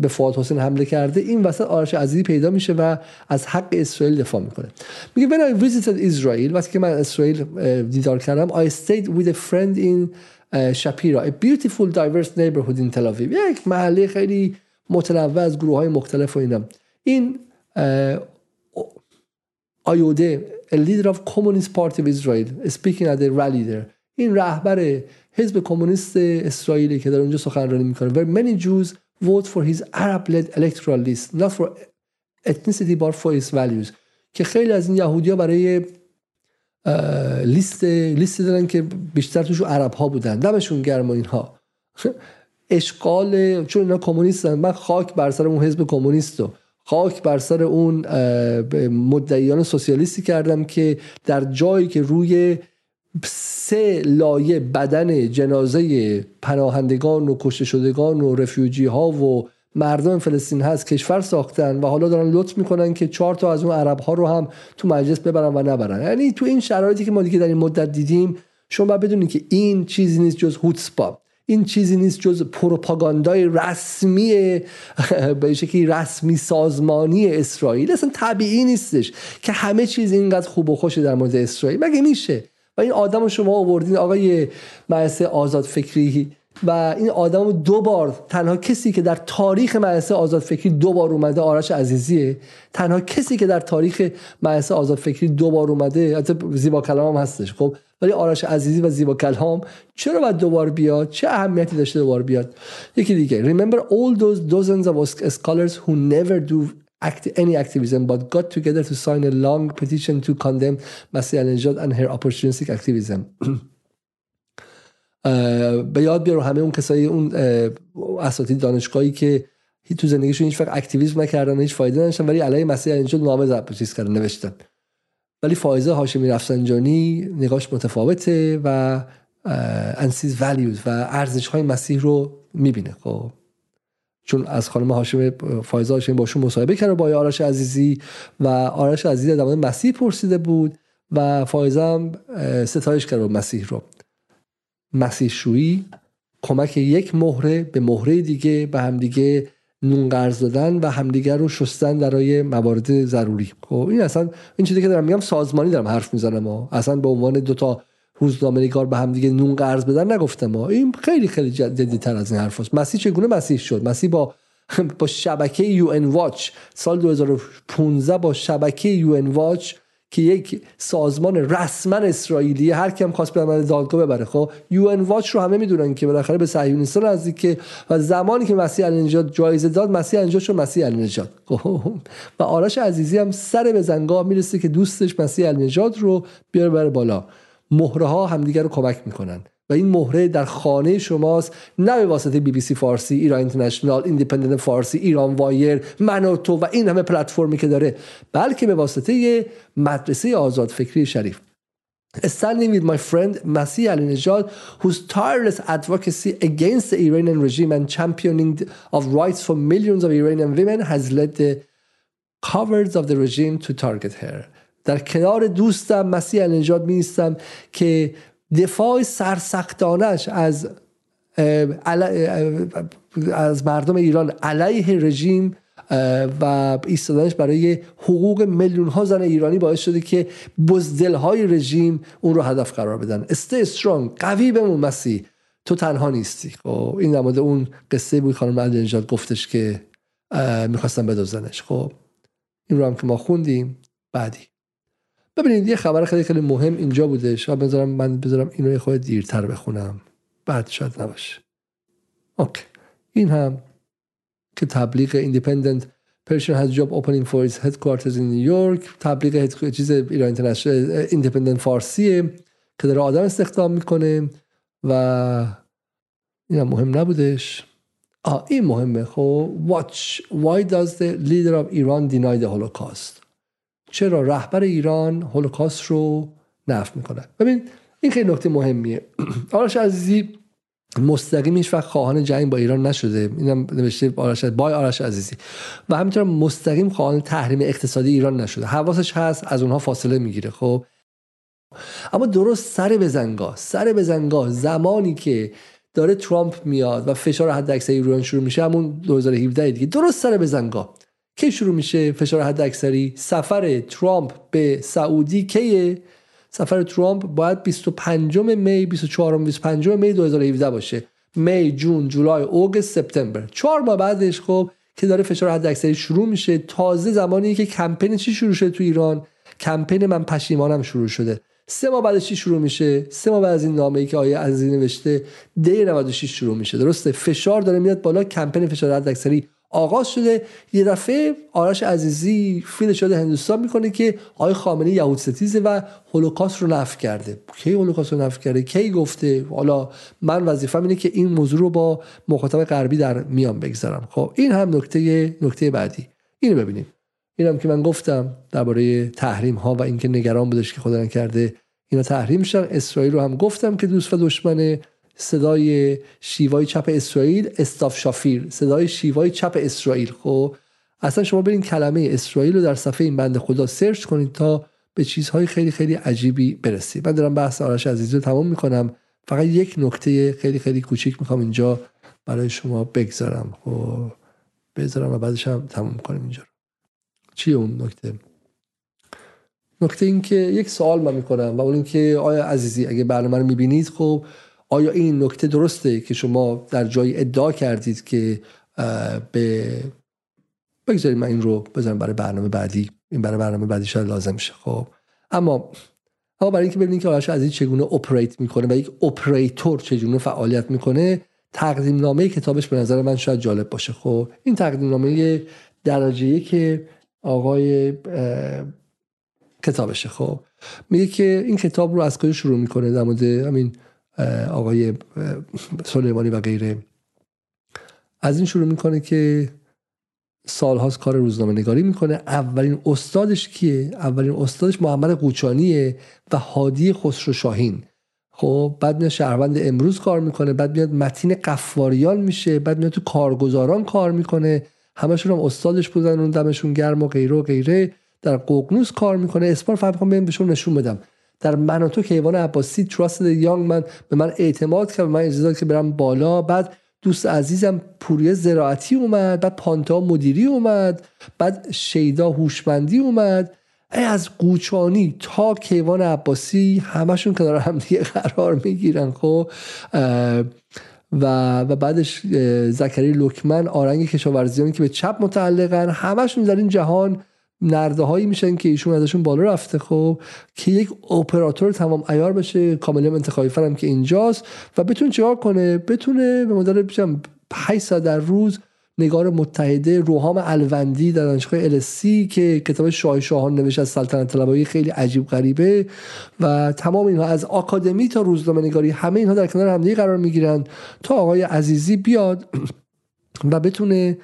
به فواد حسین حمله کرده این وسط آرش عزیزی پیدا میشه و از حق اسرائیل دفاع می‌کنه. میگه when I visited Israel وقتی که من اسرائیل دیدار کردم I stayed with a friend in شپیرا a beautiful diverse neighborhood in Tel Aviv. یک محله خیلی متنوع از گروه های مختلف و اینم این آیوده a leader of communist party of Israel speaking at a rally there. این رهبر حزب کمونیست اسرائیلی که در اونجا سخنرانی می‌کنه. Where many Jews vote for his Arab-led electoral list not for ethnicity but for his values. که خیلی از این یهودیا برای لیست لیست دارن که بیشتر توش عرب ها بودن. دمشون گرم و اینها. اشغال چون اینا کمونیستن. من خاک بر سر اون حزب کمونیست و خاک بر سر اون مدعیان سوسیالیستی کردم که در جایی که روی سه لایه بدن جنازه پناهندگان و کشته شدگان و رفیوجی ها و مردم فلسطین هست کشور ساختن و حالا دارن لطف می‌کنن که چهار تا از اون عرب ها رو هم تو مجلس ببرن و نبرن. یعنی تو این شرایطی که ما دیگه در این مدت دیدیم شما باید بدونید که این چیزی نیست جز هوتسپا. این چیزی نیست جز پروپاگاندای رسمی به شکلی رسمی سازمانی اسرائیل. اصلا طبیعی نیستش که همه چیز اینقدر خوب و خوشه در مورد اسرائیل. مگه میشه؟ و این آدم رو شما آوردین آقای مدرسه آزاد فکری و این آدم دو بار تنها کسی که در تاریخ مدرسه آزاد فکری دو بار اومده آرش عزیزیه. تنها کسی که در تاریخ مدرسه آزاد فکری دو بار اومده حتی زیبا کلام هم هستش خب؟ ولی آرش عزیزی و زیبا کلام چرا باید دوبار بیاد؟ چه اهمیتی داشته دوبار بیاد؟ یکی دیگه. Remember all those dozens of scholars who never do act, any activism but got together to sign a long petition to condemn Masih al and her opportunistic activism. به یاد بیارو همه اون کسایی اون اساتید دانشگاهی که تو زندگیشون هیچ وقت اکتیویسم نکردن هیچ فایده نداشتن ولی علیه مسیح اینجا نامه زب چیز کردن نوشتن. ولی فایزه هاشمی رفسنجانی نگاش متفاوته و انسیز ولیوز و ارزش های مسیح رو می‌بینه. خب. چون از خانم هاشم فایزه هاشمی باشون مصاحبه کرده با آرش عزیزی و آرش عزیزی در مورد مسیح پرسیده بود و فایزه هم ستایش کرده مسیح رو. مسیحشویی کمک یک مهره به مهره دیگه به همدیگه نون قرض دادن و همدیگه رو شستن برای موارد ضروری. خب این اصلا این چیزی که دارم میگم سازمانی دارم حرف می‌زنم ما اصلا به عنوان دو تا روزنامه نگار به همدیگه نون قرض بدن نگفتم ما این خیلی خیلی جدی تر از این حرف هست. مسیح چگونه مسیح شد؟ مسیح با با شبکه یو ان واچ سال 2015 با شبکه یو ان واچ که یک سازمان رسما اسرائیلی هر کیم خواست به من دادگاه ببره خب؟ یو ان واچ رو همه می‌دونن که بالاخره به صهیونیستان نزدیک و زمانی که مسیح علی جایزه داد مسیح علی شد مسیح نژاد خب؟ و آرش عزیزی هم سر به زنگاه می‌رسه که دوستش مسیح علی رو بیاره بره بالا. مهره ها همدیگر رو کمک می‌کنن. و این مهره در خانه شماست نه به واسطه بی بی سی فارسی ایران اینترنشنال ایندیپندنت فارسی ایران وایر من و تو و این همه پلتفرمی که داره بلکه به واسطه یه مدرسه آزاد فکری شریف. Standing with my friend Masih Alinejad whose tireless advocacy against the Iranian regime and championing of rights for millions of Iranian women has led the covers of the regime to target her. در کنار دوستم مسیح النجات می که دفاع سرسختانش از از مردم ایران علیه رژیم و ایستادنش برای حقوق میلیون ها زن ایرانی باعث شده که بزدل های رژیم اون رو هدف قرار بدن. استه استرانگ قوی بمون مسیح. تو تنها نیستی. خب این نماده اون قصه بود خانم نجات گفتش که می‌خواستن بدوزنش خب این رو هم که ما خوندیم بعدی. ببینید یه خبر خیلی خیلی مهم اینجا بوده. شاید بذارم من بذارم اینو یه خورده دیرتر بخونم. بعد شاید نباشه. okay. این هم که تبلیغ Independent has job opening for its headquarters in New York. تبلیغ چیز ایران اینترنشنال ایندیپندنت فارسیه که داره آدم استخدام می‌کنه و این هم مهم نبودش. آه این مهمه. خب watch why does the leader of Iran deny the Holocaust? چرا رهبر ایران هولوکاست رو نفی می‌کنه ببین این خیلی نکته مهمیه. آرش عزیزی مستقیم هیچ وقت خواهان جنگ با ایران نشده. اینم نوشته آرش بای آرش عزیزی. و همینطور مستقیم خواهان تحریم اقتصادی ایران نشده. حواسش هست از اونها فاصله می‌گیره خب؟ اما درست سر بزنگاه سر بزنگاه زمانی که داره ترامپ میاد و فشار حد اکثری ایران شروع میشه همون 2017 دیگه درست سر بزنگاه کی شروع میشه فشار حد اکثری؟ سفر ترامپ به سعودی کیه؟ سفر ترامپ باید 25 می 24 25 می 2017 باشه. می جون جولای اوگست سپتامبر. چهار ماه بعدش خب که داره فشار حد اکثری شروع میشه. تازه زمانی که کمپین چی شروع شده تو ایران؟ کمپین من پشیمانم شروع شده. سه ماه بعدش چی شروع میشه؟ سه ماه بعد از این نامه ای که آیه عزیزی نوشته دی 96 شروع میشه. درسته؟ فشار داره میاد بالا کمپین فشار حد اکثری آغاز شده. یه دفعه آرش عزیزی فیل شده هندوستان می‌کنه که آقای خامنه یهود ستیزه و هولوکاست رو نفی کرده. کی هولوکاست رو نفی کرده؟ کی گفته؟ حالا من وظیفم اینه که این موضوع رو با مخاطب غربی در میان بگذارم. خب این هم نکته نکته بعدی. اینو ببینیم. اینم که من گفتم درباره تحریم ها و اینکه نگران بودش که خدا کرده اینا تحریم میشن. اسرائیل رو هم گفتم که دوست و دشمن صدای شیوای چپ اسرائیل استاف شافیر. صدای شیوای چپ اسرائیل. خب اصلا شما برین کلمه اسرائیل رو در صفحه این بند خدا سرچ کنید تا به چیزهای خیلی خیلی عجیبی برسید. من دارم بحث آرش عزیزی رو تمام می‌کنم. فقط یک نکته خیلی خیلی کوچیک می‌خوام اینجا برای شما بگذارم. خب بذارم و بعدش هم تمام کنیم اینجا رو. چیه اون نکته؟ نکته این که یک سوال من می‌کنم و اون اینکه آیا عزیزی اگه برنامه رو می‌بینید خب آیا این نکته درسته که شما در جای ادعا کردید که به بگذارید من این رو بذارم برای برنامه بعدی. این برای برنامه بعدی شاید لازم شه. خب. اما اما برای اینکه ببینید که آرش عزیزی چگونه operate می‌کنه و یک اپریتور چگونه فعالیت می‌کنه تقدیم نامه کتابش به نظر من شاید جالب باشه. خب. این تقدیم نامه درجه که آقای کتابشه. خب. میگه که این کتاب رو از کجا شروع می‌کنه در مورد همین آقای سلیمانی و غیره. از این شروع می‌کنه که سالهاست کار روزنامه نگاری می‌کنه. اولین استادش کیه؟ اولین استادش محمد قوچانیه و هادی خسرو شاهین. خب بعد میاد شهروند امروز کار می‌کنه بعد میاد متین قفاریان میشه بعد میاد تو کارگزاران کار می‌کنه. همشون هم استادش بودن اون دمشون گرم و غیره و غیره. در ققنوس کار می‌کنه. اسپار فقط می‌خوام بهشون نشون بدم. در من و تو کیوان عباسی تراست یانگ من به من اعتماد کرد من اجازه که برم بالا. بعد دوست عزیزم پوریه زراعتی اومد بعد پانتا مدیری اومد بعد شیدا هوشمندی اومد. ای از قوچانی تا کیوان عباسی همشون کنار هم دیگه قرار می‌گیرن خب؟ و و بعدش زکری لکمن آرنگ کشاورزیانی که به چپ متعلقن همشون در این جهان نرده هایی میشن که ایشون ازشون بالا رفته. خب که یک اپراتور تمام ایار بشه کاملا انتخابی فرم که اینجاست و بتونه چیکار کنه؟ بتونه به بشم 5 ساعت در روز نگار متحده روحام الوندی در دانشگاه السی که کتاب شاه شاهان نوشته از سلطنت طلبایی خیلی عجیب غریبه و تمام اینها از آکادمی تا روزنامه نگاری همه اینها در کنار همدیگه قرار می‌گیرن تا آقای عزیزی بیاد و بتونه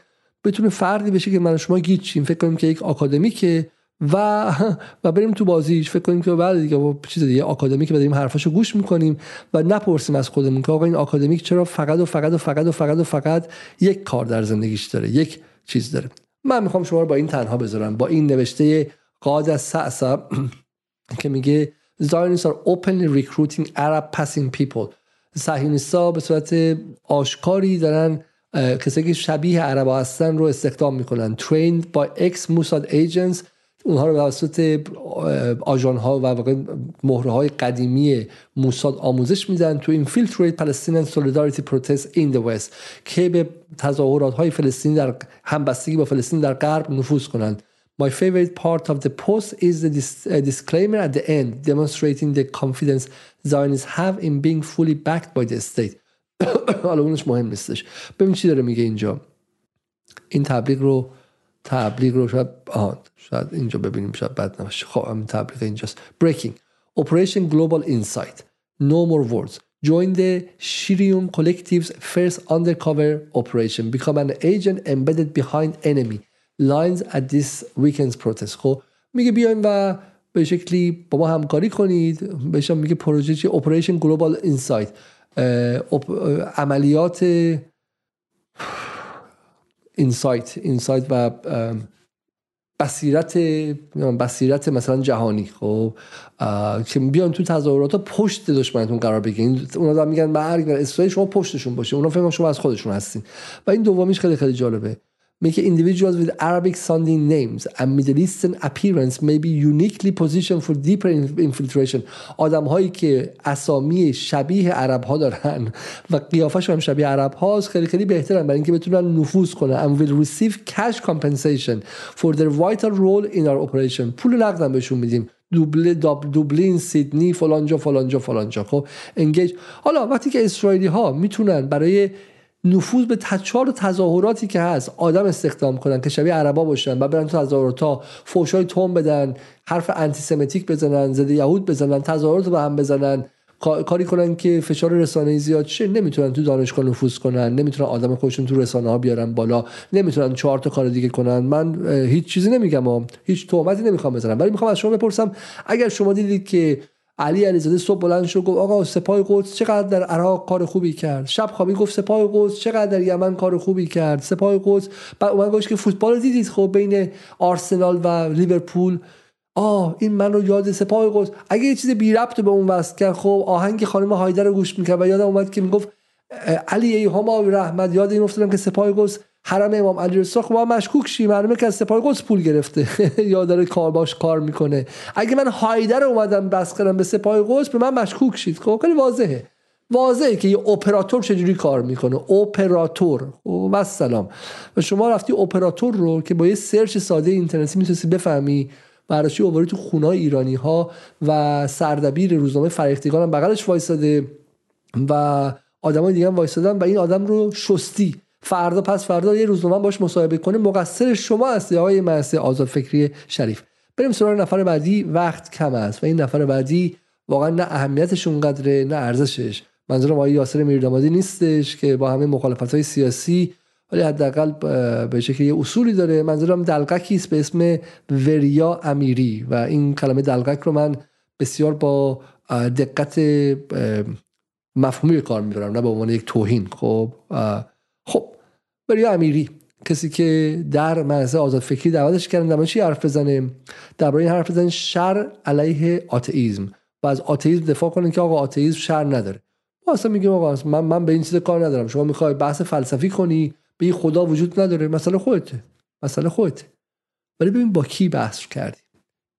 بتونه فردی بشه که من شما گیچیم. فکر کنیم که یک آکادمیکه و و بریم تو بازیش فکر کنیم که بعد دیگه چیز دیگه آکادمیک بریم حرفاشو گوش می‌کنیم و نپرسیم از خودمون که آقا این آکادمیک چرا فقط و فقط و فقط و فقط و فقط یک کار در زندگیش داره یک چیز داره. من می‌خوام شما رو با این تنها بذارم با این نوشته قاد از که میگه Zionists are openly recruiting Arab passing people. صهیونیستا به صورت آشکاری دارن کسی که شبیه عربا هستن رو استخدام می‌کنن. trained by ex Mossad agents اونها رو بواسط آژان ها و واقع مهره های قدیمی موساد آموزش میدن to infiltrate Palestine solidarity protests in the West که به تظاهرات های فلسطین در همبستگی با فلسطین در غرب نفوذ کنند. My favorite part of the post is the dis uh, disclaimer at the end demonstrating the confidence Zionists have in being fully backed by the state. حالا اونش مهم نیستش ببین چی داره میگه اینجا این تبلیغ رو تبلیغ رو شاید آه شاید اینجا ببینیم شاید بد نباشه خب این تبلیغ اینجاست breaking operation global insight no more words join the Shirium Collective's first undercover operation become an agent embedded behind enemy lines at this weekend's protest خب میگه بیاین و به شکلی با ما همکاری کنید بهش میگه پروژه چی Operation Global Insight عملیات اینسایت اینسایت و بصیرت بصیرت مثلا جهانی خب؟ که بیان تو تظاهرات پشت دشمنتون قرار بگیرین. اونا دارن میگن مرگ و اسرائیل شما پشتشون باشه اونا فکر شما از خودشون هستین. و این دومیش خیلی خیلی جالبه. Make individuals with Arabic sounding names and Middle Eastern appearance may be uniquely positioned for deeper infiltration آدم هایی که اسامی شبیه عرب ها دارن و قیافش هم شبیه عرب هاست خیلی خیلی بهترن برای اینکه بتونن نفوذ کنن and will receive cash compensation for their vital role in our operation پول نقدم بهشون میدیم دوبله دوبلین سیدنی فلانجا فلانجا فلانجا خب انگیج حالا وقتی که اسرائیلی ها می‌تونن برای نفوذ به تچار و تظاهراتی که هست آدم استخدام کنن که شبیه عربا باشن و برن تو تظاهرات ها فوشای توم بدن حرف انتیسمتیک بزنن زده یهود بزنن تظاهرات رو به هم بزنن کاری کنن که فشار رسانه زیاد شه نمی‌تونن تو دانشگاه نفوذ کنن نمی‌تونن آدم خودشون تو رسانه ها بیارن بالا نمی‌تونن چهار تا کار دیگه کنن. من هیچ چیزی نمیگم هیچ تهمتی نمی‌خوام بزنم. ولی می‌خوام از شما بپرسم اگر شما دیدید که علی علیزاده صبح بلند شد گفت آقا سپاه قدس چقدر در عراق کار خوبی کرد. شب خوابی گفت سپاه قدس چقدر در یمن کار خوبی کرد. سپاه قدس بعد اومد گفت که فوتبال دیدید؟ خب بین آرسنال و لیورپول. آه این من رو یاد سپاه قدس. اگه یه چیز بی ربط به اون وصل کرد خب آهنگ خانم هایدر رو گوش می‌کرد و یادم اومد که می‌گفت علی ای هما رحمت یاد این افتادم که سپاه قدس حرم امام علی رضا خب مشکوک شی معلومه که از سپاه قدس پول گرفته. یا داره کار باش کار می‌کنه. اگه من هایدر اومدم بس کردم به سپاه قدس به من مشکوک شید. خب خیلی واضحه. واضحه که یه اپراتور چجوری کار می‌کنه. اپراتور. و سلام و شما رفتی اپراتور رو که با یه سرچ ساده اینترنتی می‌تونستی بفهمی براشی اووری تو خونه ایرانی ها و سردبیر روزنامه فرهیختگان هم بغلش وایساده و آدمای دیگه هم وایسادن و این آدم رو شستی. فردا پس فردا یه روزنامه باش مصاحبه کنه مقصر شما هستی آقای مهستی آزاد فکری شریف. بریم سراغ نفر بعدی. وقت کم است و این نفر بعدی واقعا نه اهمیتش اونقدره نه ارزشش. منظورم آقای یاسر میردامادی نیستش که با همه مخالفت های سیاسی ولی حداقل به شکل یه اصولی داره. منظورم دلقکی است به اسم وریا امیری و این کلمه دلقک رو من بسیار با دقت مفهومی کار می‌برم نه به عنوان یک توهین. خب خب بریا امیری. کسی که در مرزه آزاد فکری دعوتش کردن در چی حرف بزنه؟ درباره این حرف بزنه شر علیه آتئیزم. و از آتئیزم دفاع کنن که آقا آتئیزم شر نداره. ما اصلا میگیم آقا من من به این چیز کار ندارم. شما می‌خوای بحث فلسفی کنی به این خدا وجود نداره. مسئله خودته. مسئله خودته. ولی ببین با کی بحث کردی؟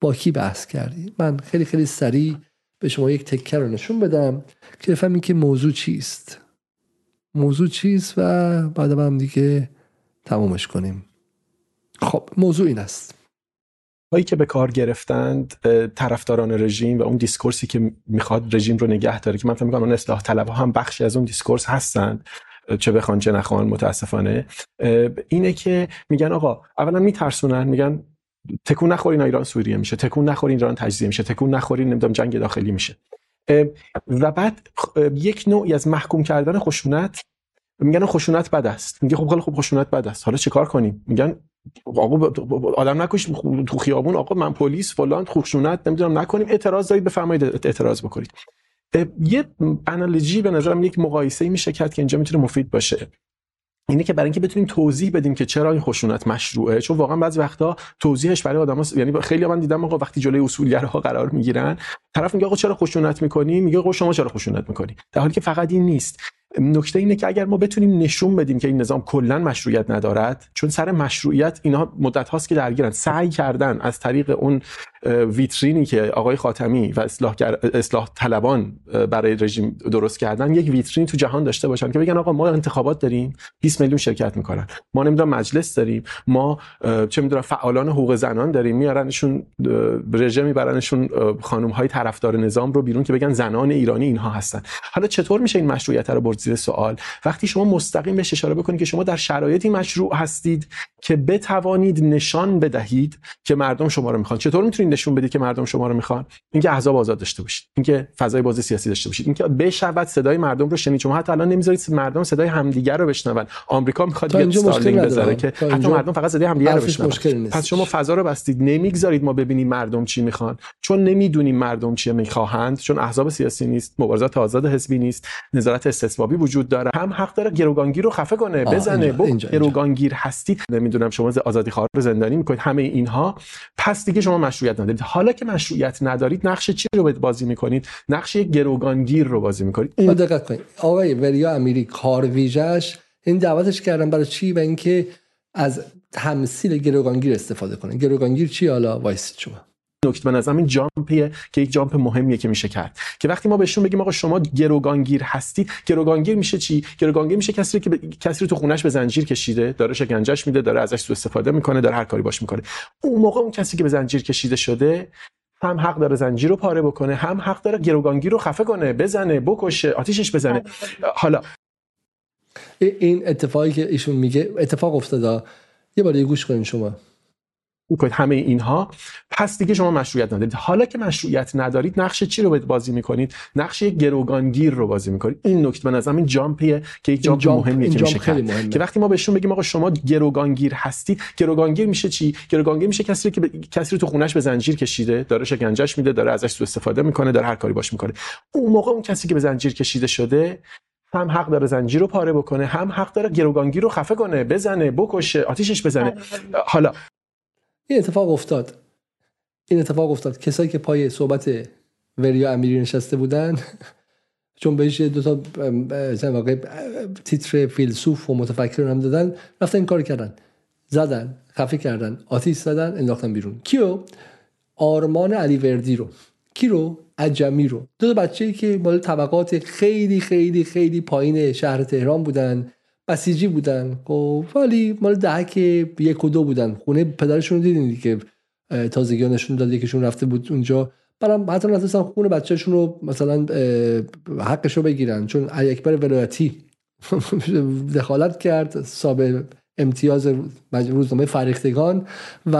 با کی بحث کردی؟ من خیلی خیلی سریع به شما یک تکه رو نشون بدم که بفهمید که موضوع چیست. موضوع چیست و بعد هم دیگه تمومش کنیم. خب موضوع این است. هایی که به کار گرفتند طرفداران رژیم و اون discourse ی که می‌خواد رژیم رو نگه داره که من فکر می‌کنم اون اصلاح طلب ها هم بخشی از اون discourse هستند. چه بخوان چه نخوان متاسفانه. اینه که میگن آقا اولا میترسونن میگن تکون نخورین ایران سوریه میشه. تکون نخورین ایران تجزیه میشه. تکون نخورین نمی‌دونم جنگ داخلی میشه. و بعد یک نوعی از محکوم کردن خشونت میگن خشونت بد است. میگه خب خیلی خب خشونت بد است. حالا چیکار کنیم؟ میگن آقا آدم نکش تو خیابون آقا من پلیس فلان خشونت نمی‌دونم نکنیم. اعتراض دارید بفرمایید اعتراض بکنید. یه انالوجی به نظرم یک مقایسه میشه کرد که اینجا می‌تونه مفید باشه. اینه که برای اینکه بتونیم توضیح بدیم که چرا این خشونت مشروعه چون واقعا بعضی وقتا توضیحش برای آدم‌ها یعنی خیلی من دیدم آقا وقتی جلوی اصولگراها قرار می‌گیرن طرف میگه آقا چرا خشونت می‌کنی؟ میگه آقا شما چرا خشونت می‌کنی؟ در حالی که فقط این نیست. نکته اینه که اگر ما بتونیم نشون بدیم که این نظام کلا مشروعیت ندارد چون سر مشروعیت اینها مدت هاست که درگیرن. سعی کردن از طریق اون ویترینی که آقای خاتمی و اصلاح, اصلاح طلبان برای رژیم درست کردن یک ویترین تو جهان داشته باشن که بگن آقا ما انتخابات داریم 20 میلیون شرکت می‌کنن. ما نمی‌دونم مجلس داریم ما چه می‌دونم فعالان حقوق زنان داریم میارنشون رژه میبرنشون خانم های طرفدار نظام رو بیرون که بگن زنان ایرانی اینها هستن. حالا چطور میشه این مشروعیت رو برد زیر سوال. وقتی شما مستقیم بهش اشاره بکنید که شما در شرایطی مشروع هستید که بتوانید نشان بدهید که مردم شما رو می‌خوان. چطور می‌تونید نشون بدید که مردم شما رو می‌خوان؟ اینکه احزاب آزاد داشته باشید اینکه فضای بازی سیاسی داشته باشید اینکه بشود صدای مردم رو شنید. شما حتی الان نمی‌ذارید مردم صدای همدیگر رو بشنون. آمریکا می‌خواد یه استارلینگ بذاره که حتی مردم فقط صدای همدیگر رو بشنون. پس شما فضا رو بستید. نمی‌گذارید ما ببینیم مردم چی می‌خوان. چون نمی‌دونیم مردم چی می‌خواهند. چون احزاب سیاسی نیست. مبارزات آزاد حزبی نیست. نظارت استثبابی وجود داره. هم حق داره گروگانگیر رو خفه کنه بزنه. گروگانگیر هستید. نمی‌دونم شما آزادی خواهر رو زندانی می‌کنید. همه اینها. پس دیگه شما مشروعیت ندارید. حالا که مشروعیت ندارید نقش چی رو بازی می‌کنید؟ نقش گروگانگیر رو بازی می‌کنید. این دقت کنید. آقای وریا امیری کار ویژش این دعوتش کردن برای چی؟ و اینکه از تمثیل گروگانگیر استفاده کنه. گروگانگیر چی حالا؟ وایسید شما. نکته به نظرم این جامپیه که یک جامپ مهمیه که میشه کرد. که وقتی ما بهشون بگیم آقا شما گروگانگیر هستید گروگانگیر میشه چی؟ گروگانگیر میشه کسی که ب... کسی رو تو خونش به زنجیر کشیده داره شکنجهش میده داره ازش سوء استفاده می‌کنه داره هر کاری باش می‌کنه. اون موقع اون کسی که به زنجیر کشیده شده هم حق داره زنجیر رو پاره بکنه هم حق داره گروگانگیر رو خفه کنه بزنه بکشه آتیشش بزنه. حالا این اتفاقی که ایشون میگه اتفاق افتاده. یه بار گوش کنین شما. می‌کنید. همه اینها. پس دیگه شما مشروعیت ندارید. حالا که مشروعیت ندارید نقش چی رو بازی می‌کنید؟ نقش یک گروگانگیر رو بازی می‌کنید. این نکته به نظرم این جامپیه که یک جامپ, جامپ مهمیه که میشه کرد که وقتی ما بهشون بگیم آقا شما گروگانگیر هستید گروگانگیر میشه چی؟ گروگانگیر میشه کسی که ب... کسی رو تو خونش به زنجیر کشیده داره شکنجهش میده داره ازش سوء استفاده می‌کنه داره هر کاری باش می‌کنه. اون موقع اون کسی که به زنجیر کشیده شده هم حق داره زنجیر رو پاره بکنه هم حق داره گروگانگیر رو خفه کنه بزنه بکشه آتیشش بزنه. حالا این اتفاق افتاد. این اتفاق افتاد. کسایی که پای صحبت وریا امیری نشسته بودن چون بهش دو تا واقع تیتر فیلسوف و متفکر هم دادن رفتن این کار کردن. زدن خفه کردن آتیش زدن انداختن بیرون. کیو؟ آرمان علی وردی رو. کی رو؟ عجمی رو. دو تا بچه ای که مال طبقات خیلی خیلی خیلی پایین شهر تهران بودن. بسیجی بودن. خب ولی مال دهک یک و دو بودن. خونه پدرشون دیدین که تازگی نشون داد یکیشون رفته بود اونجا. برام حتی نتونستن خونه بچهشون رو مثلا حقش رو بگیرن. چون اکبر ولایتی دخالت کرد سابق امتیاز روزنامه فرهیختگان و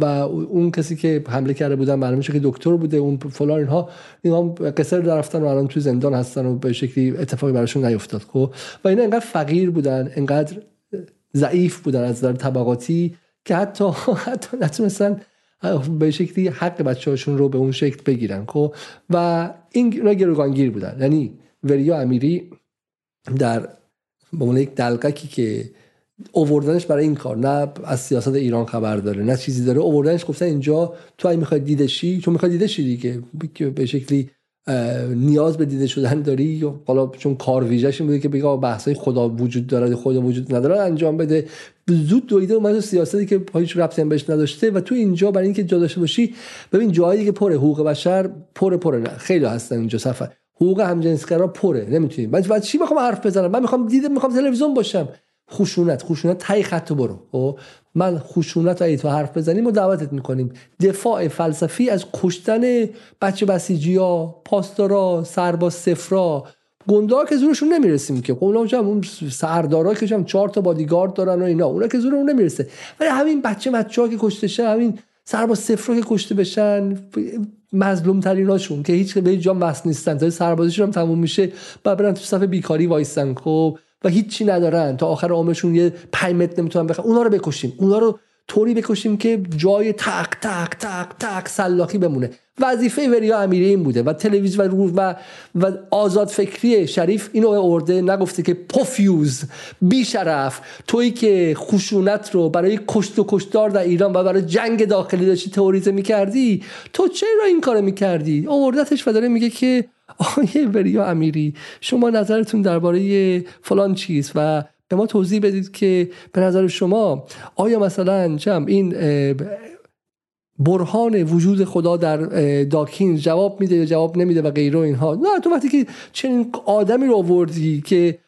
و اون کسی که حمله کرده بودن معلوم که دکتر بوده اون فلان اینها. اینا قصر رفتن و الان تو زندان هستن و به شکلی اتفاقی براشون نیفتاد خب؟ و اینا انقدر فقیر بودن انقدر ضعیف بودن از نظر طبقاتی که حتی حتی نتونستن به شکلی حق بچه هاشون رو به اون شکل بگیرن خب؟ و این اینا گروگانگیر بودن. یعنی وریا امیری در به یک دلقکی که اووردنش برای این کار نه از سیاست ایران خبر داره نه چیزی داره. اووردنش گفتن اینجا تو اگه می‌خوای دیدشی تو می‌خوای دیدشی دیگه که به شکلی نیاز به دیده شدن داری. حالا چون کار ویژهش این بوده که بگه بحثای خدا وجود داره خدا وجود نداره انجام بده. زود دویده اومد سیاستی که هیچ ربطی بهش نداشته و تو اینجا برای اینکه جا داشته باشی ببین جایی که پره حقوق بشر پره پره نه خیلی هستن اینجا سفر حقوق همجنسگرا پره نمی‌تونی من چی می‌خوام حرف بزنم؟ من می‌خوام دیده می‌خوام تلویزیون باشم. خشونت خشونت تای خط برو. خب؟ من خشونت رو تو حرف بزنیم و دعوتت می‌کنیم. دفاع فلسفی از کشتن بچه بسیجی ها پاسدارا سرباز سفرا. گنده که زورشون نمی‌رسیم که. خب اونا اون سردارا که هم چهار تا بادیگارد دارن و اینا. اونا که زورشون نمی‌رسه. ولی همین بچه بچه ها که کشته شن همین سرباز سفرا که کشته بشن مظلوم تریناشون که هیچ به جا وصل نیستن. تا سربازیشون هم تموم میشه بعد برن تو صف بیکاری وایسن. خب؟ و هیچی ندارن. تا آخر عمرشون یه 5 متر نمی‌تونن بخرن اونا رو بکشیم. اونا رو طوری بکشیم که جای تق تق تق تق سلاخی بمونه. وظیفه وریا امیری این بوده و تلویزیون و و, و آزاد فکری شریف اینو ارده نگفته که پوفیوز بی شرف تویی که خشونت رو برای کشت و کشتار در ایران و برای جنگ داخلی داشتی تئوریزه می‌کردی تو چرا این کارو می‌کردی؟ اوردتش و داره میگه که آقای وریا امیری شما نظرتون درباره فلان چیز و به ما توضیح بدید که به نظر شما آیا مثلا جمع این برهان وجود خدا در داکین جواب میده یا جواب نمیده و غیره اینها؟ نه تو وقتی که چنین آدمی رو آوردی که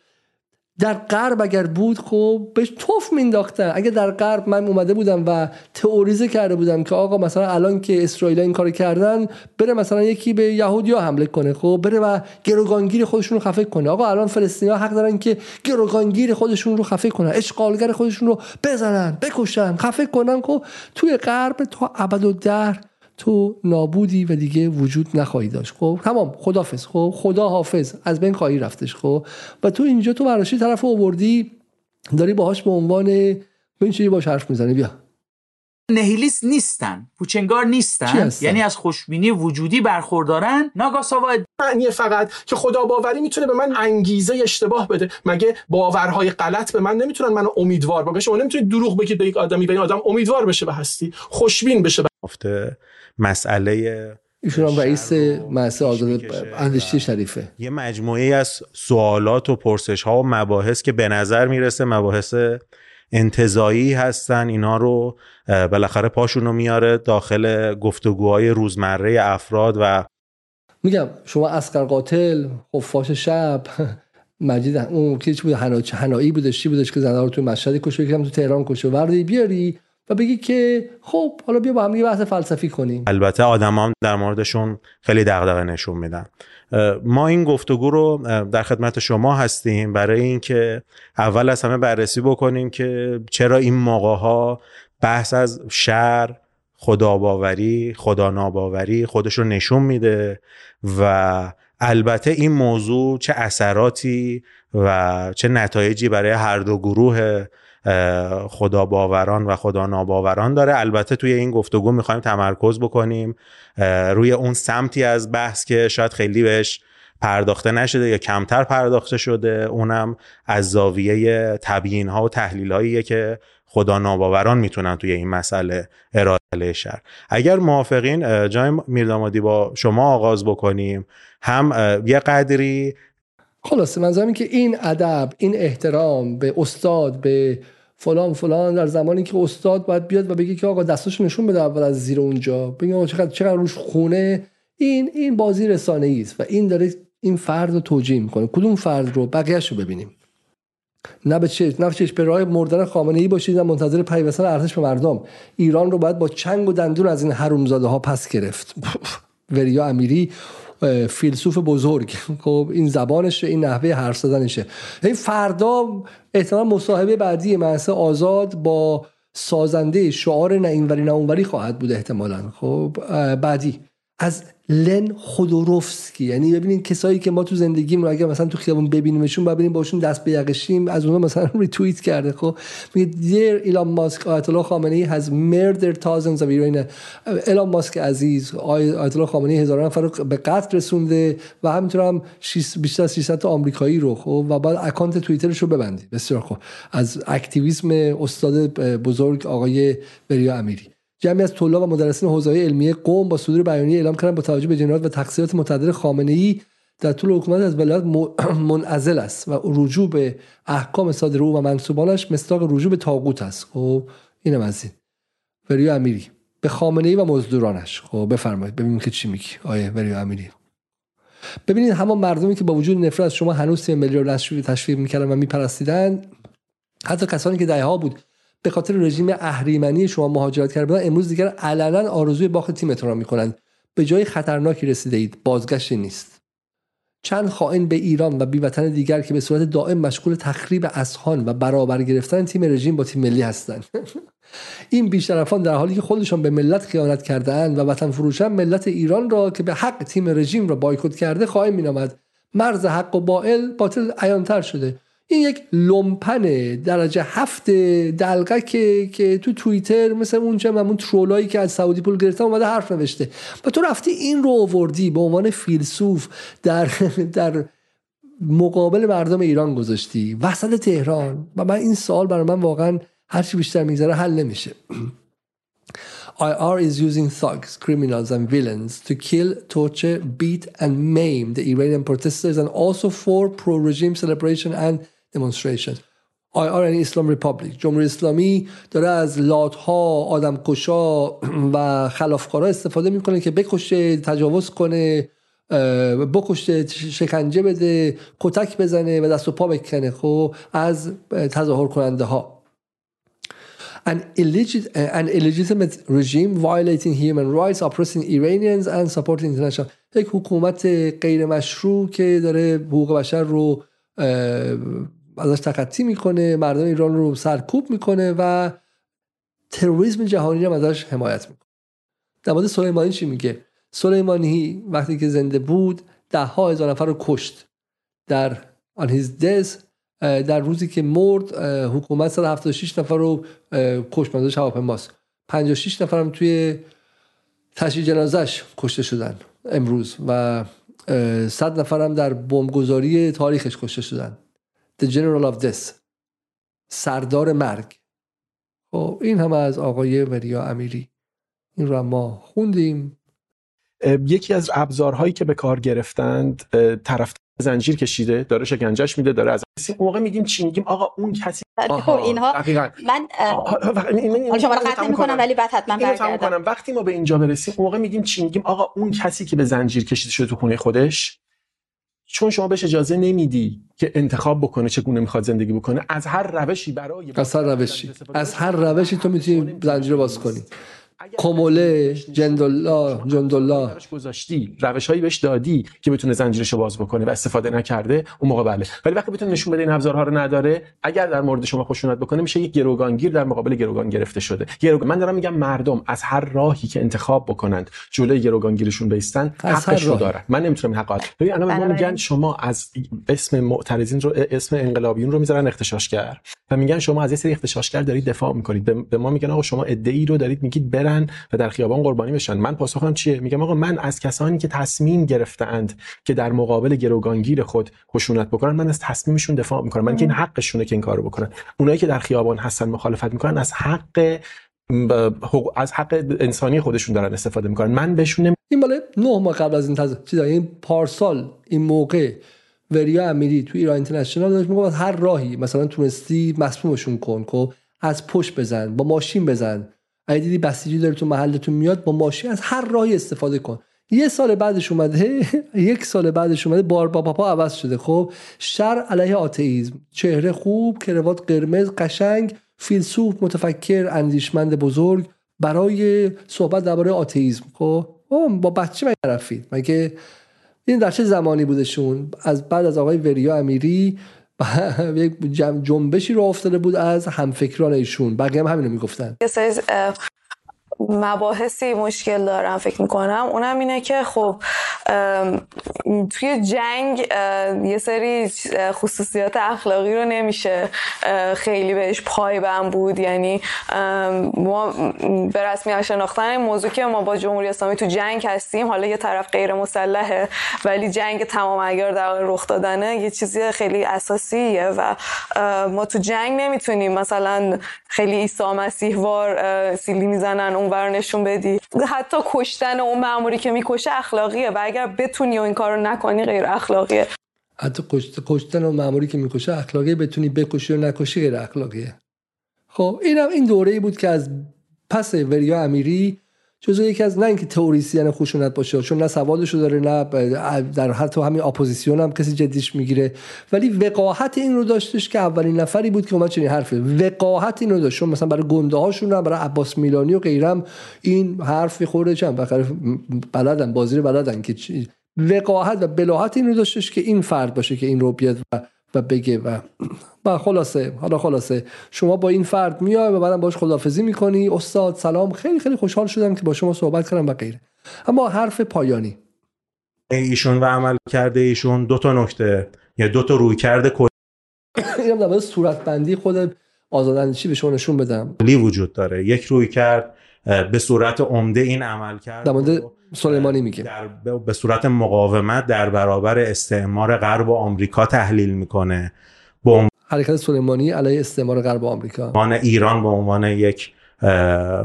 در غرب اگر بود خب بهش توف مینداختن اگر در غرب من اومده بودم و تئوریزه کرده بودم که آقا مثلا الان که اسرائیل این کار کردن بره مثلا یکی به یهودیا حمله کنه. خب بره و گروگانگیر خودشون رو خفه کنه. آقا الان فلسطینیا حق دارن که گروگانگیر خودشون رو خفه کنن. اشغالگر خودشون رو بزنن بکشن خفه کنن. خب توی غرب تا ابد و در تو نابودی و دیگه وجود نخواهی داشت. خب تمام. خدافظ خب خدا حافظ از بین خواهی رفتش. خب و تو اینجا تو براشی طرف آوردی داری باهاش به عنوان ببین چی باش حرف می‌زنی. بیا. نهیلیست نیستن. پوچنگار نیستن. یعنی از خوشبینی وجودی برخوردارن. ناگاساوا معنی فقط که خدا باوری می‌تونه به من انگیزه اشتباه بده. مگه باورهای غلط به من نمی‌تونن منو امیدوار بکنن شما نمی‌تونید دروغ بگید به یک آدمی به این آدم امیدوار بشه به هستی. خوشبین بشه. به مسئله ایشون رئیس مؤسسه آزاد اندیشی شریفه. یه مجموعه از سوالات و پرسش ها و مباحث که به نظر می‌رسه مباحث انتظایی هستن اینا رو بالاخره پاشون رو میاره داخل گفتگوهای روزمره افراد و میگم شما اسقر قاتل خفاش شب مجید اون که چی بود؟ هنایی بودش چی بودش که زنده رو توی مشهد کشه که تو تهران کشه وردی بیاری و بگی که خب حالا بیا با هم یه بحث فلسفی کنیم. البته آدم هم در موردشون خیلی دغدغه نشون میدن. ما این گفتگو رو در خدمت شما هستیم برای اینکه اول از همه بررسی بکنیم که چرا این موقع ها بحث از شر خداباوری خدا ناباوری خودش رو نشون میده و البته این موضوع چه اثراتی و چه نتایجی برای هر دو گروه خدا باوران و خدا ناباوران داره. البته توی این گفتگو می‌خوایم تمرکز بکنیم. روی اون سمتی از بحث که شاید خیلی بهش پرداخته نشده یا کمتر پرداخته شده اونم از زاویه تبیین ها و تحلیل هاییه که خدا ناباوران می‌تونن توی این مسئله ارائه شر اگر موافقین جای میردامادی با شما آغاز بکنیم. هم یه قدری خلاصه منظورم که این ادب این احترام به استاد به فلان فلان در زمانی که استاد باید بیاد و بگه که آقا دستاشو نشون بده اول از زیر اونجا. بگه چقدر چقدر روش خونه. این این بازی رسانه است و این داره این فرد رو توجیه می‌کنه. کدوم فرد رو؟ بقیهش رو ببینیم. نه به چه نه به راه مردن خامنه ای باشید نه منتظر پیوستن ارتش به مردم. ایران رو باید با چنگ و دندون از این حرومزاده ها پس گرفت. وریا امیری فیلسوف بزرگ. خب این زبانش این نحوه حرف زدنشه. این فردا احتمال مصاحبه بعدی مؤسسه آزاد با سازنده شعار نه اینوری نه اونوری خواهد بود احتمالا. خب بعدی. از لن خودوروفسکی یعنی ببینید کسایی که ما تو زندگیم رو اگر مثلا تو خیابون ببینیمشون ببینیم باشون دست به یقشیم. از اونها مثلا ریتوییت کرده. خب میگه دیر ایلان ماسک آیت الله خامنه ای has murdered thousands of ایلان ماسک عزیز آیت الله خامنه ای هزاران نفر به قتل رسونده و همینطور هم بیشتر از 600 تا آمریکایی رو. خب و بعد اکانت توییترش رو ببندی بسیار خوب. از اکتیویسم استاد بزرگ آقای بریا امیری. جمعی از طلاب و مدرسین حوزه علمیه قوم با صدور بیانیه اعلام کردن با توجه به جنایات و تقصیرات متعدد خامنه ای در طول حکومت از ولایت منعزل است و رجوع به احکام صادر او و منصوبانش مستاق رجوع به تاغوت است. خب اینم از این. وریو امیری به خامنه ای و مزدورانش. خب بفرمایید ببینیم که چی میگی. آیه وریو امیری. ببینید همون مردمی که با وجود نفرت شما هنوز 3 میلیارد تشویق می‌کردن و میپرستیدن حتی کسانی که دهها بود به خاطر رژیم اهریمنی شما مهاجرت کرده بودن امروز دیگر علنا آرزوی باخت تیمتون را می‌کنند. به جای خطرناکی رسیده اید. بازگشت نیست. چند خائن به ایران و بیوطن دیگر که به صورت دائم مشغول تخریب اسهان و برابر گرفتن تیم رژیم با تیم ملی هستند. این بیشرفان در حالی که خودشان به ملت خیانت کردهاند و وطن فروشن ملت ایران را که به حق تیم رژیم را بایکوت کرده خائن مینامد. مرز حق و باطل باطل عیانتر شده. این یک لومپن درجه هفت دلقه که, تو توییتر مثل اون چه اون ترولایی که از سعودی پول گرفتن اومده حرف نوشته. و تو رفتی این رو آوردی به عنوان فیلسوف در در مقابل مردم ایران گذاشتی. وسط تهران. و من این سال برای من واقعا هرچی بیشتر میگذره حل نمیشه. IR is using thugs, criminals, and villains to kill, torture, beat, and maim the Iranian protesters and also for pro regime celebration and demonstrations. IR یعنی اسلام ریپابلیک جمهوری اسلامی داره از لات ها آدم کشا و خلافکارا استفاده می‌کنه که بکشه تجاوز کنه بکشته شکنجه بده کتک بزنه و دست و پا بکنه خب از تظاهر کننده ها an, illegit- an illegitimate regime violating human rights oppressing Iranians and supporting international یک حکومت غیر مشروع که داره حقوق بشر رو ازش تخطی می‌کنه مردم ایران رو سرکوب می‌کنه و تروریسم جهانی رو ازش حمایت می‌کنه. در مورد سلیمانی چی میگه؟ سلیمانی وقتی که زنده بود ده ها هزار نفر رو کشت. در آن هیز دز در روزی که مرد حکومت 176 نفر رو کشت. منظورش هواپیماست. 56 نفر هم توی تشییع جنازش کشته شدن امروز و 100 نفر هم در بمبگذاری تاریخش کشته شدن. The General of Death سردار مرگ. خب این هم از آقای وریا امیری. این رو ما خوندیم. یکی از ابزارهایی که به کار گرفتند طرف زنجیر کشیده داره شکنجهش میده داره از اون موقع میگیم چی؟ میگیم آقا اون کسی خب اینها دقیقاً. من حالا شما رو قطع می‌کنم ولی بعد حتما برگردم. وقتی ما به اینجا برسیم اون موقع میگیم چی؟ میگیم آقا اون کسی که به زنجیر کشیده شده تو خونه خودش چون شما بهش اجازه نمیدی که انتخاب بکنه چگونه می‌خواد زندگی بکنه از هر روشی برای از هر روشی. از هر روشی تو می‌تونی زنجیر رو باز کنی. کموله جندالله جندالله. روش گذاشتی روش هایی بهش دادی که بتونه زنجیرش رو باز بکنه و استفاده نکرده اون موقع بله. ولی وقتی بتونه نشون بده این ابزارها رو نداره اگر در مورد شما خشونت بکنه میشه یک گروگانگیر در مقابل گروگان گرفته شده. گروگان من دارم میگم مردم از هر راهی که انتخاب بکنند جلوی گروگانگیرشون بیستن حقش رو. دارن. من نمی‌تونم این حق ببین الان به ما میگن شما از اسم معترضین رو اسم انقلابیون رو می‌ذارن اختشاشگر. و میگن شما از یه سری اختشاشگر دارید دفاع می‌کنید. به- به ما میگن آقا شما ادعی رو دارید میگید برن و در خیابان قربانی بشن. من پاسخم چیه؟ میگم آقا من از کسانی که تصمیم گرفتهاند که در مقابل گروگانگیر خود خشونت بکنن من از تصمیمشون دفاع می‌کنم. من که این حقشونه که این کارو بکنن. اونایی که در خیابان هستن مخالفت می‌کنن از حق از حق انسانی خودشون دارن استفاده می‌کنن. من بهشون نمی... این مال نه ماه قبل از این تز... چیزا این پارسال این موقع وریا امیری تو ایران اینترنشنال داشت می‌گفت از هر راهی مثلا تونستی مسمومشون کن خب از پشت بزن با ماشین بزن. اگه دیدی بسیجی داره تو محلتون میاد با ماشین از هر راهی استفاده کن. یه سال بعدش اومده یک سال بعدش اومده بار با پاپا عوض شده. خب شر علیه آتئیسم چهره خوب کروات قرمز قشنگ فیلسوف متفکر اندیشمند بزرگ برای صحبت درباره آتئیسم خب با بچه مگه طرفید مگه این در چه زمانی بودشون؟ از بعد از آقای وریا امیری یک جنبشی رو افتاده بود از همفکران ایشون. بقیه هم همینو می‌گفتن. مباحثی مشکل دارم فکر می‌کنم. اونم اینه که خب توی جنگ یه سری خصوصیات اخلاقی رو نمیشه خیلی بهش پایبند بود. یعنی ما به رسمی شناختن این موضوع که ما با جمهوری اسلامی تو جنگ هستیم حالا یه طرف غیر مسلحه ولی جنگ تمام عیار در رخ دادنه یه چیزی خیلی اساسیه و ما تو جنگ نمی‌تونیم مثلا خیلی عیسی مسیح وار سیلی می‌زنن اون ور نشون بدی. حتی کشتن اون ماموری که می‌کشه اخلاقیه و اگر بتونی و این کارو نکنی غیر اخلاقیه. حتی کشت- کشتن و معمولی که می‌کشه اخلاقی بتونی بکشی و نکشی غیر اخلاقیه. خب اینم این دوره ای بود که از پس وریا امیری جزو یکی از نه اینکه تئوریسین خشونت باشه چون نه سوادشو داره نه در حتی همین اپوزیسیون هم کسی جدیش می‌گیره. ولی وقاحت این رو داشتش که اولین نفری بود که اومد چنین حرفی وقاحت این رو داشت. چون مثلا برای گنده هاشون هم برای عباس میلانی و غیرم این حرف خورده چند. بالاخره بلدن بازی رو بلدن که چی- وقاحت و بلاهت این رو داشتش که این فرد باشه که این رو بیاد و و بگه و و خلاصه حالا خلاصه. شما با این فرد میای و بعدم باش خدافزی می‌کنی. استاد سلام. خیلی خیلی خوشحال شدم که با شما صحبت کردم و غیره. اما حرف پایانی. ایشون و عمل کرده ایشون دو تا نکته. یا دو تا روی کرده اینم در مورد صورتبندی خود آزاداندیشی به شما نشون بدم. کلی وجود داره. یک روی کرد به صورت عمده این عمل کرد سلیمانی میگه. در به صورت مقاومت در برابر استعمار غرب و آمریکا تحلیل می‌کنه. به حرکت سلیمانی علیه استعمار غرب و آمریکا. عنوان ایران به عنوان یک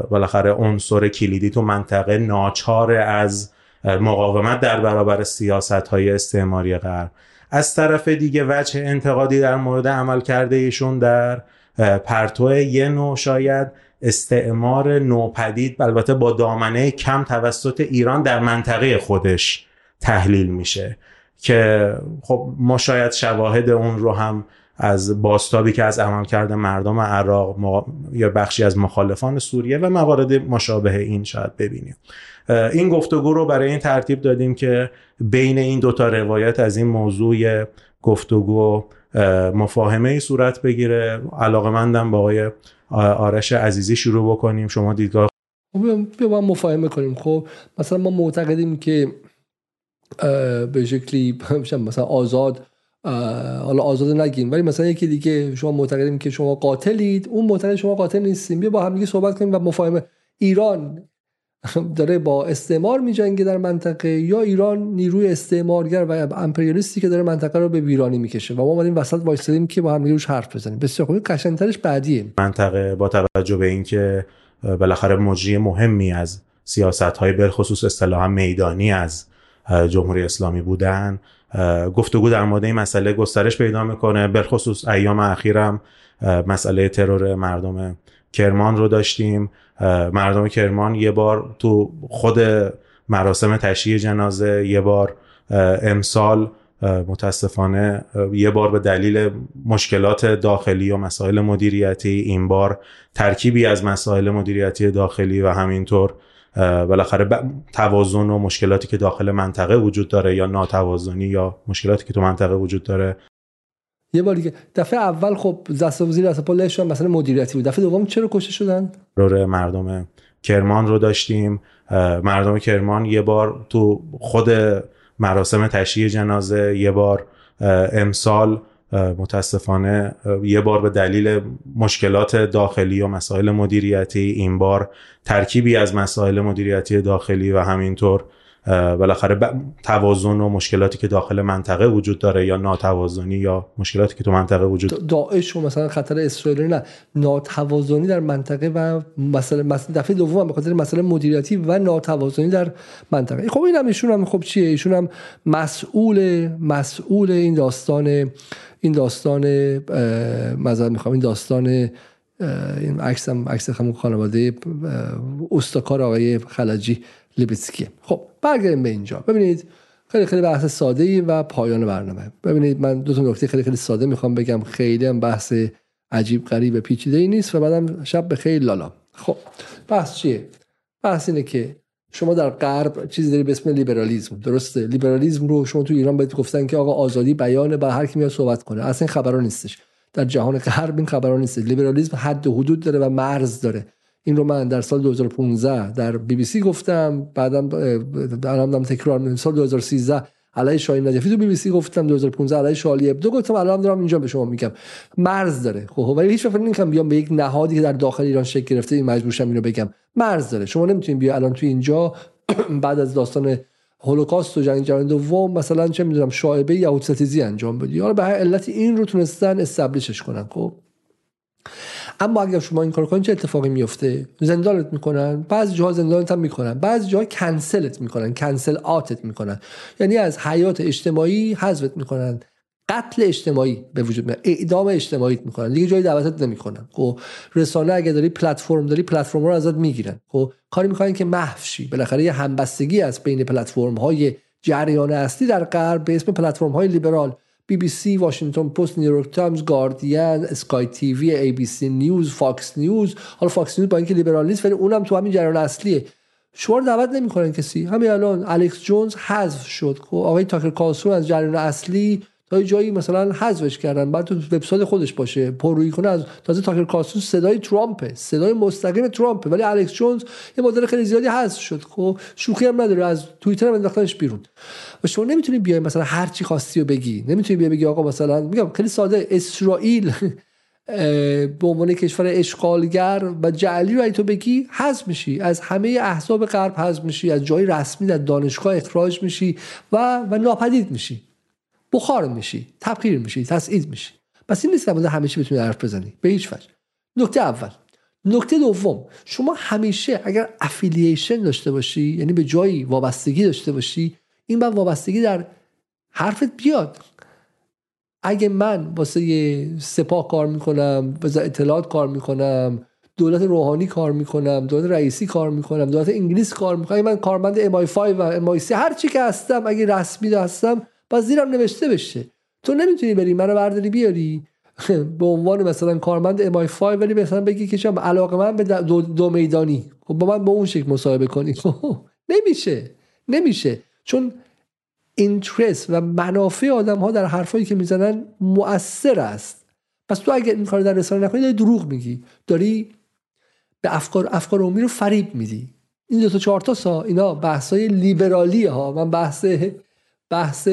بالاخره عنصر کلیدی تو منطقه ناچار از مقاومت در برابر سیاست های استعماری غرب. از طرف دیگه وجه انتقادی در مورد عمل کرده ایشون در پرتو یه نوع شاید استعمار نوپدید البته با دامنه کم توسط ایران در منطقه خودش تحلیل میشه که خب ما شاید شواهد اون رو هم از باستابی که از عملکرد مردم عراق یا بخشی از مخالفان سوریه و موارد مشابه این شاید ببینیم. این گفتگو رو برای این ترتیب دادیم که بین این دوتا روایت از این موضوع گفتگو مفاهمه ای صورت بگیره. علاقه مندم با آقای آرش عزیزی شروع بکنیم. شما دیدگاه بیا با مفاهمه کنیم. خب مثلا ما معتقدیم که به شکلی مثلا آزاد حالا آزاد نگیم. ولی مثلا یکی دیگه شما معتقدیم که شما قاتلید. اون معتقد شما قاتل نیستیم. بیا با هم دیگه صحبت کنیم و مفاهمه. ایران داره با استعمار میجنگه در منطقه یا ایران نیروی استعمارگر و امپریالیستی که داره منطقه رو به ویرانی می‌کشه. و ما اومدیم وسط وایسادیم که با هم روش حرف بزنیم. بسیار خوب قشنگترش بعدیه. منطقه با توجه به اینکه بالاخره مجری مهمی از سیاست های بالخصوص اصطلاحا میدانی از جمهوری اسلامی بودن گفتگو در مورد این مسئله گسترش پیدا می‌کنه. بالخصوص ایام اخیرم مسئله ترور مردم کرمان رو داشتیم. مردم کرمان یه بار تو خود مراسم تشییع جنازه یه بار امسال متاسفانه یه بار به دلیل مشکلات داخلی و مسائل مدیریتی این بار ترکیبی از مسائل مدیریتی داخلی و همینطور بالاخره توازن و مشکلاتی که داخل منطقه وجود داره یا ناتوازنی یا مشکلاتی که تو منطقه وجود داره یه بار دیگه. دفعه اول خب دست وزیر از پا شدن مثلا مدیریتی بود. دفعه دوم چرا کشته شدن؟ رور مردم کرمان رو داشتیم. مردم کرمان یه بار تو خود مراسم تشییع جنازه یه بار امسال متاسفانه یه بار به دلیل مشکلات داخلی و مسائل مدیریتی این بار ترکیبی از مسائل مدیریتی داخلی و همینطور بالاخره توازن و مشکلاتی که داخل منطقه وجود داره یا ناتوازنی یا مشکلاتی که تو منطقه وجود داعش و مثلا خطر اسرائیل نه. ناتوازنی در منطقه و مثلا دفعه دوم به خاطر مسئله مدیریتی و ناتوازنی در منطقه. خب این هم ایشون هم خب چیه؟ ایشون هم مسئول مسئول این داستان این داستان مثلا می‌خوام این داستان این عکس هم عکس خانواده استکار آقای خلجی. لیبیتسکی خب برگردیم به اینجا. ببینید خیلی خیلی بحث ساده ای و پایان برنامه. ببینید من دو تا نکته خیلی خیلی ساده می‌خوام بگم. خیلی هم بحث عجیب غریب پیچیده ای نیست و بعدم شب به خیلی لالا. خب بحث چیه؟ بحث اینه که شما در غرب چیزی داری به اسم لیبرالیزم. درسته؟ لیبرالیزم رو شما تو ایران بهت گفتن که آقا آزادی بیان با هر کی میاد صحبت کنه. اصلا خبرا نیستش. در جهان غرب این خبرا نیست لیبرالیزم حد و حدود داره و مرز داره. این رو من در سال 2015 در بی بی سی گفتم بعدم الان تکرار می‌کنم سال 2013 علیه شاهین نجفی تو بی بی سی گفتم 2015 علیه شارلی ابدو گفتم الان دارم اینجا به شما میگم. مرز داره. خب ولی هیچ وقت نمیگم بیام به یک نهادی که در داخل ایران شکل گرفته این مجبورشم اینو بگم. مرز داره. شما نمی‌تونید بیا الان تو اینجا بعد از داستان هولوکاست و جنگ جهانی دوم مثلا چه می‌دونم شایبه یهود ستیزی انجام بدی حالا به هر علتی این رو تونستن استبلیشش کنن. خب اما اگر شما این کار کنید چه اتفاقی میفته؟ زندانت می‌کنن بعضی جاها زندانت هم می‌کنن بعضی جاها کنسلت می‌کنن کنسل آتت می‌کنن. یعنی از حیات اجتماعی حذفت می‌کنن قتل اجتماعی به وجود میاد اعدام اجتماعی می‌کنن. دیگه جای دعوتت نمی‌کنن. خب رسانه اگه داری پلتفرم داری پلتفرم رو ازت می‌گیرن. خب کاری می‌کنن که محو شی بالاخره یه همبستگی از بین پلتفرم های جریان اصلی در غرب به اسم پلتفرم های لیبرال. بی بی سی واشنگتن پست نیویورک تایمز گاردین اسکای تیوی ای بی سی نیوز فاکس نیوز. حالا فاکس نیوز با اینکه لیبرال نیست ولی اونم تو همین جریان اصلیه. شما دعوت نمی‌کنن کسی. همین الان الکس جونز حذف شد. خب آقای تاکر کارلسون از جریان اصلی تا جایی مثلا حذفش کردن بعد تو وبسایت خودش باشه پررویی کنه از تازه تاکر کارلسون صدای ترامپه صدای مستقیم ترامپه ولی الکس جونز یه مدل خیلی زیادی حذف شد. خب شوخی هم نداره از توییتر هم انداختنش بیرون. و شما نمی‌تونی بیای مثلا هر چی خواستی و بگی نمی‌تونی بیای بگی آقا مثلا میگم خیلی ساده اسرائیل به عنوان کشور اشغالگر و جعلی رو تو بگی حذف میشی. از همه احزاب غرب حذف میشی از جای رسمی در دانشگاه اخراج میشی و و ناپدید میشی. بخار میشی تبخیر میشی تصعید میشی. پس این نیست که همه چی بتونی حرف بزنی به هیچ وجه. نکته اول. نکته دوم. شما همیشه اگر affiliation داشته باشی یعنی به جایی وابستگی داشته باشی این باید وابستگی در حرفت بیاد. اگه من واسه سپاه کار می‌کنم واسه اطلاعات کار می‌کنم دولت روحانی کار می‌کنم دولت رئیسی کار می‌کنم دولت انگلیس کار می‌کنم من کارمند ام 5 و ام 3 هر چی که هستم اگه رسمی هستم باید زیرم نوشته بشه. تو نمی‌تونی بری منو برداری بیاری؟ به عنوان مثلا کارمند ام 5 ولی مثلا بگی که چم علاقه من به دو, دو میدانی. خب با من به اون شکل مصاحبه کنی. نمیشه. نمیشه. چون اینترست و منافع آدم ها در حرفایی که می‌زنن مؤثر است. پس تو اگر این کار در رسانه نکنی داری دروغ میگی. داری به افکار افکار عمومی رو فریب میدی. این دو تا چهار تا سا اینا بحثای لیبرالی ها من بحث بحث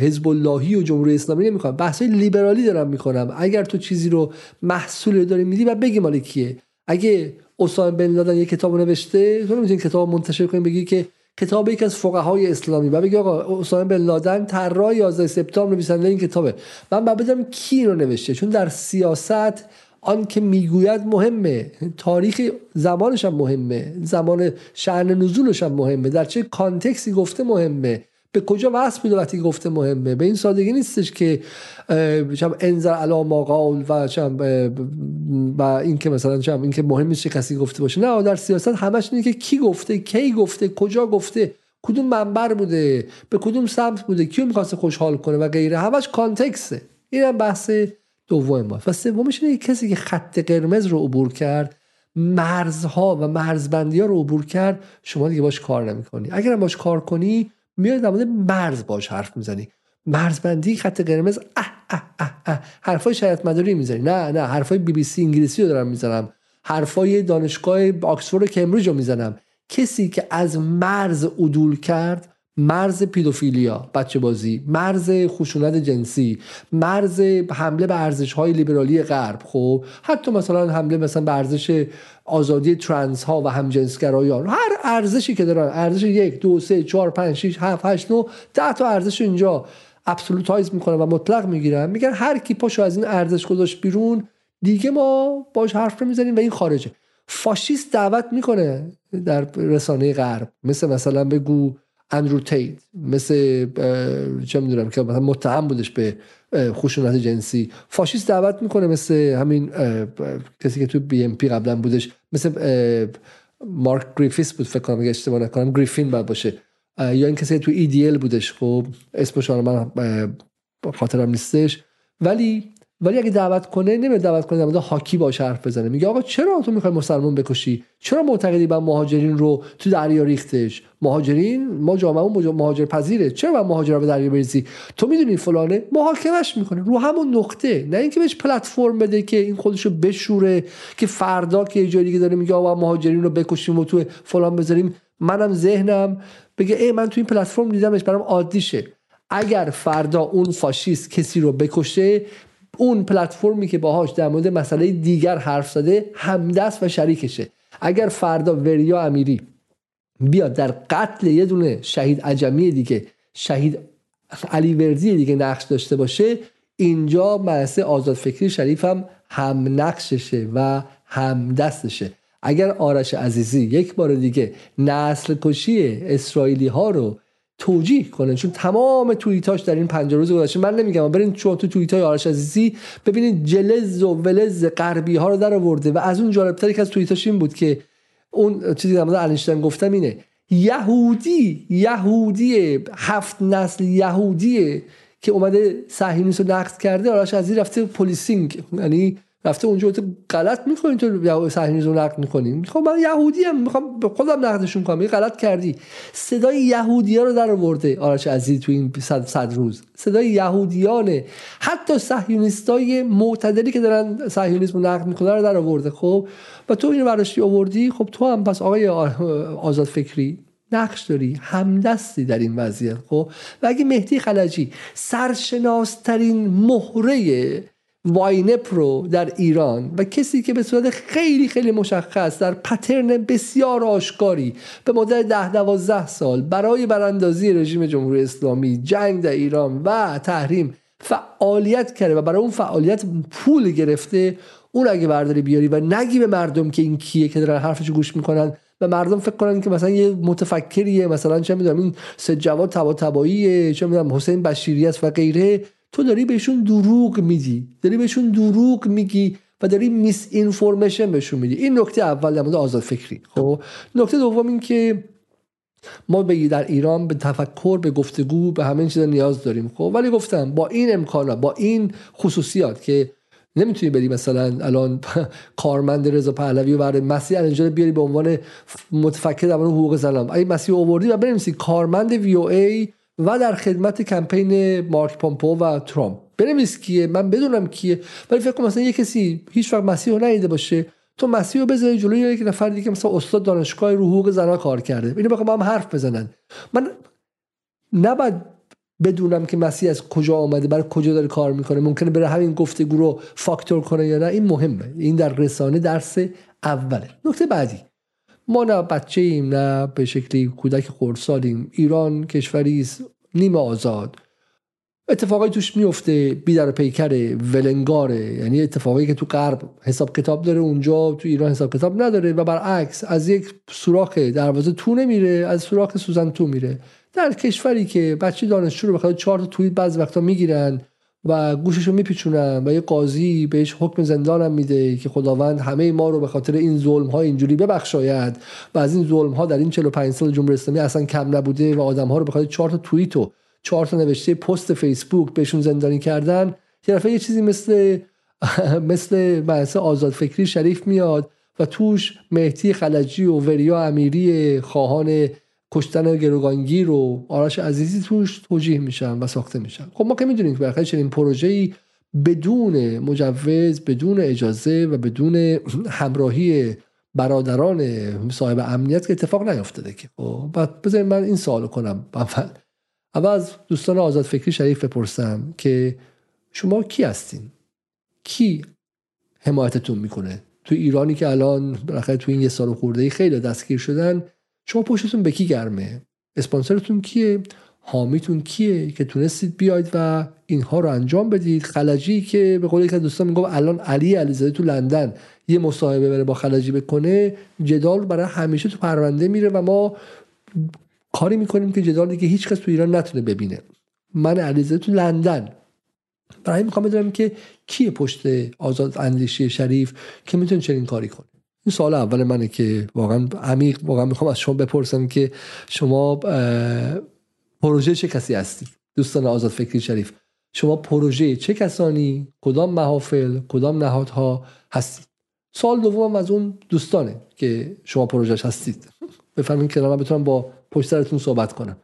حزب اللهی و جمهوری اسلامی نمی‌کنم بحث لیبرالی دارم می‌کنم اگر تو چیزی رو محصول داری میدی و بگی مال کیه. اگه اسامه بن لادن یه کتاب نوشته تو نمی‌تونی کتاب منتشر کنی بگی که کتاب یکی از فقهای اسلامی. و بگی آقا اسامه بن لادن طراح 11 سپتامبر نویسنده این کتابه. من بعد بدم کی رو نوشته؟ چون در سیاست آن که می‌گوید مهمه. تاریخ زمانش هم مهمه. زمان شعن نزولش هم مهمه. در چه کانتکسی گفته مهمه. به کجا وصل میده وقتی گفته مهمه؟ به این سادگی نیستش که چم انزر علا ما قال و چم و این که مثلا چم این که مهم نیست کسی گفته باشه. نه در سیاست همش اینه که کی گفته کی گفته کجا گفته کدوم منبر بوده به کدوم سمت بوده کیو می‌خواسته خوشحال کنه و غیره. همش کانتکسه این هم بحث دوم ما و سومش اینه کسی که خط قرمز رو عبور کرد مرزها و مرزبندی ها رو عبور کرد شما دیگه باش کار نمی‌کنی. اگر باش کار کنی میای در مورد مرز باش حرف می‌زنی. مرزبندی خط قرمز اه اه اه اه. حرفای شریعت مداری می‌زنی نه نه حرفای بی بی سی انگلیسی رو دارم می‌زنم. حرفای دانشگاه آکسفورد و کمبریج رو می‌زنم. کسی که از مرز عدول کرد مرز پیدوفیلیا بچه بازی مرز خشونت جنسی مرز حمله به ارزش های لیبرالی غرب. خب حتی مثلا حمله مثلا به ارزش آزادی ترنس ها و همجنسگرایان هر ارزشی که دارن ارزش یک دو سه چهار پنج شیش هفت هشت نو ده تا ارزش اینجا absolutize می‌کنن و مطلق می‌گیرن. میگن هر کی پاشو از این ارزش گذاشت بیرون دیگه ما باش حرف نمی‌زنیم و این خارجه. فاشیست دعوت می‌کنه در رسانه غرب. مثل مثلا بگو اندرو تیت مثل چه می‌دونم که مثلا متهم بودش به خشونت جنسی. فاشیست دعوت می‌کنه مثل همین کسی که تو بی ان پی قبلا بودش مثل مارک گریفیس بود فکر کنم اگه اشتباه نکنم گریفین باید باشه. یا این کسی تو ای بودش خب اسمش من خاطرم نیستش. ولی ولی اگه دعوت کنه نمیره دعوت کنه در هاکی باش حرف بزنه. میگه آقا چرا تو می‌خوای مسلمان بکشی؟ چرا معتقدی با مهاجرین رو تو دریا ریختش؟ مهاجرین ما جامعه مهاجر پذیره. چرا با مهاجر به دریا بریزی؟ تو می‌دونی فلانه محاکمش می‌کنه. رو همون نقطه. نه اینکه بهش پلتفرم بده که این خودشو بشوره که فردا که یه دیگه داره میگه آقا مهاجرین رو بکشیم و تو فلان بذاریم. منم ذهنم بگه ای من تو این پلتفرم دیدمش برام عادیشه. اگر فردا اون فاشیست کسی رو بکشه اون پلتفرمی که باهاش در مورد مسئله دیگر حرف زده همدست و شریکشه. اگر فردا وریا امیری بیاد در قتل یه دونه شهید عجمی دیگه شهید علی ورزی دیگه نقش داشته باشه اینجا مدرسه آزاد فکری شریف هم هم نقششه و هم دستشه. اگر آرش عزیزی یک بار دیگه نسل کشی اسرائیلی ها رو توجیه کنه چون تمام توییتاش در این پنج روز گذشته من نمیگم برین چون تو توییت های آرش عزیزی ببینید جلز و ولز غربی ها رو در آورده و از اون جالبتر که از توییتاش این بود که اون چیزی در مورد گفتم اینه یهودی یهودی هفت نسل یهودیه که اومده صهیونیست رو نقد کرده آرش عزیزی رفته policing یعنی رفته اونجا تو غلط می‌کنین تو صهیونیسم رو نقد می‌کنین خب من یهودی ام می‌خوام به خودم نقدشون کنم. غلط کردی. صدای یهودی ها رو در آورده. آرش عزیز تو این صد, صد روز. صدای یهودیانه حتی صهیونیستای معتدلی که دارن صهیونیسم رو نقد می‌کنن رو در آورده. خب و تو اینو برداشتی آوردی خب تو هم پس آقای آزاد فکری نقش داری. همدستی در این وضعیت. خب و اگه مهدی خلجی سرشناسترین مهره واینپ رو در ایران و کسی که به صورت خیلی خیلی مشخص در پترن بسیار آشکاری به مدت ده دوازده سال برای براندازی رژیم جمهوری اسلامی جنگ در ایران و تحریم فعالیت کرده و برای اون فعالیت پول گرفته اون اگه برداری بیاری و نگی به مردم که این کیه که دارن حرفش گوش می‌کنن. و مردم فکر کنن که مثلا یه متفکریه مثلا چه می‌دونم این سه جواد تبا تباییه چه می‌دونم حسین بشیری است و غیره. تو داری بهشون دروغ میدی داری بهشون دروغ میگی و داری میس اینفورمیشن بهشون میدی. این نکته اول در مورد آزاد فکری. خب نکته دوم این که ما به در ایران به تفکر به گفتگو به همه چیز نیاز داریم. خب ولی گفتم با این امکانات با این خصوصیات که نمی‌تونی بری مثلا الان کارمند رضا پهلوی و برای مسیح اینجا بیاری به عنوان متفکر در حقوق زنان اگه مسیح اووردی و بنویسی کارمند وی او ای و در خدمت کمپین مارک پامپو و ترامپ. بنویس کیه؟ من بدونم کیه. ولی فکر کنم مثلا یه کسی هیچ وقت مسیح رو ندیده باشه. تو مسیح رو بذاری جلوی یک نفر دیگه مثلا استاد دانشگاه رو حقوق زنان کار کرده. اینو بخوام هم حرف بزنن. من نباید بدونم که مسیح از کجا آمده برای کجا داره کار می‌کنه. ممکنه بره همین گفتگو رو فاکتور کنه یا نه. این مهمه. این در رسانه درس اوله. نکته بعدی. ما نه بچه ایم نه به شکلی کودک خردسالیم. ایران کشوری است. نیمه آزاد. اتفاقی توش میفته بی در پیکر ولنگاره. یعنی اتفاقی که تو غرب حساب کتاب داره اونجا تو ایران حساب کتاب نداره و برعکس از یک سوراخ دروازه تو نمیره از سوراخ سوزن تو میره. در کشوری که بچه دانشجو رو بخاطر چهار تا توییت بعضی وقتا می‌گیرن و گوشش رو میپیچونن و یه قاضی بهش حکم زندان هم میده که خداوند همه ما رو به خاطر این ظلم ها اینجوری ببخشاید و از این ظلم ها در این 45 سال جمهوری اسلامی اصلا کم نبوده و آدم ها رو به خاطر چهار تا توییت و چهار تا نوشته پست فیسبوک بهشون زندانی کردن یه یه چیزی مثل مثل بحث آزاد فکری شریف میاد و توش مهدی خلجی و وریا امیری خواهان کشتن گروگانگیر و آرش عزیزی توش توجیه میشن و ساخته میشن. خب ما که می‌دونیم که برخلاف چنین پروژه‌ای بدون مجوز بدون اجازه و بدون همراهی برادران صاحب امنیت که اتفاق نیافتاده که. خب بذارید من این سوالو کنم. اول اول از دوستان آزاد فکری شریف بپرسم که شما کی هستین؟ کی حمایتتون می‌کنه؟ تو ایرانی که الان بالاخره تو این یه سال خورده خیلی دستگیر شدن شما پشتتون به کی گرمه؟ اسپانسرتون کیه؟ حامیتون کیه که تونستید بیاید و اینها رو انجام بدید؟ خلجی که به قول یک دوستان میگم الان علی علیزاده تو لندن یه مصاحبه بره با خلجی بکنه جدال برای همیشه تو پرونده میره و ما کاری می‌کنیم که جدال دیگه هیچ کس تو ایران نتونه ببینه. من علیزاده تو لندن. برای می‌خوام بدونم که کیه پشت آزاد اندیشی شریف که می‌تونه چنین کاری کنه؟ این سوال اول منه که واقعا عمیق واقعا می‌خوام از شما بپرسم که شما پروژه چه کسی هستید؟ دوستان آزاد فکری شریف شما پروژه چه کسانی؟ کدام محافل؟ کدام نهادها هستید؟ سال دوم از اون دوستانه که شما پروژهش هستید. بفرمایید که من بتونم با پشت سرتون صحبت کنم.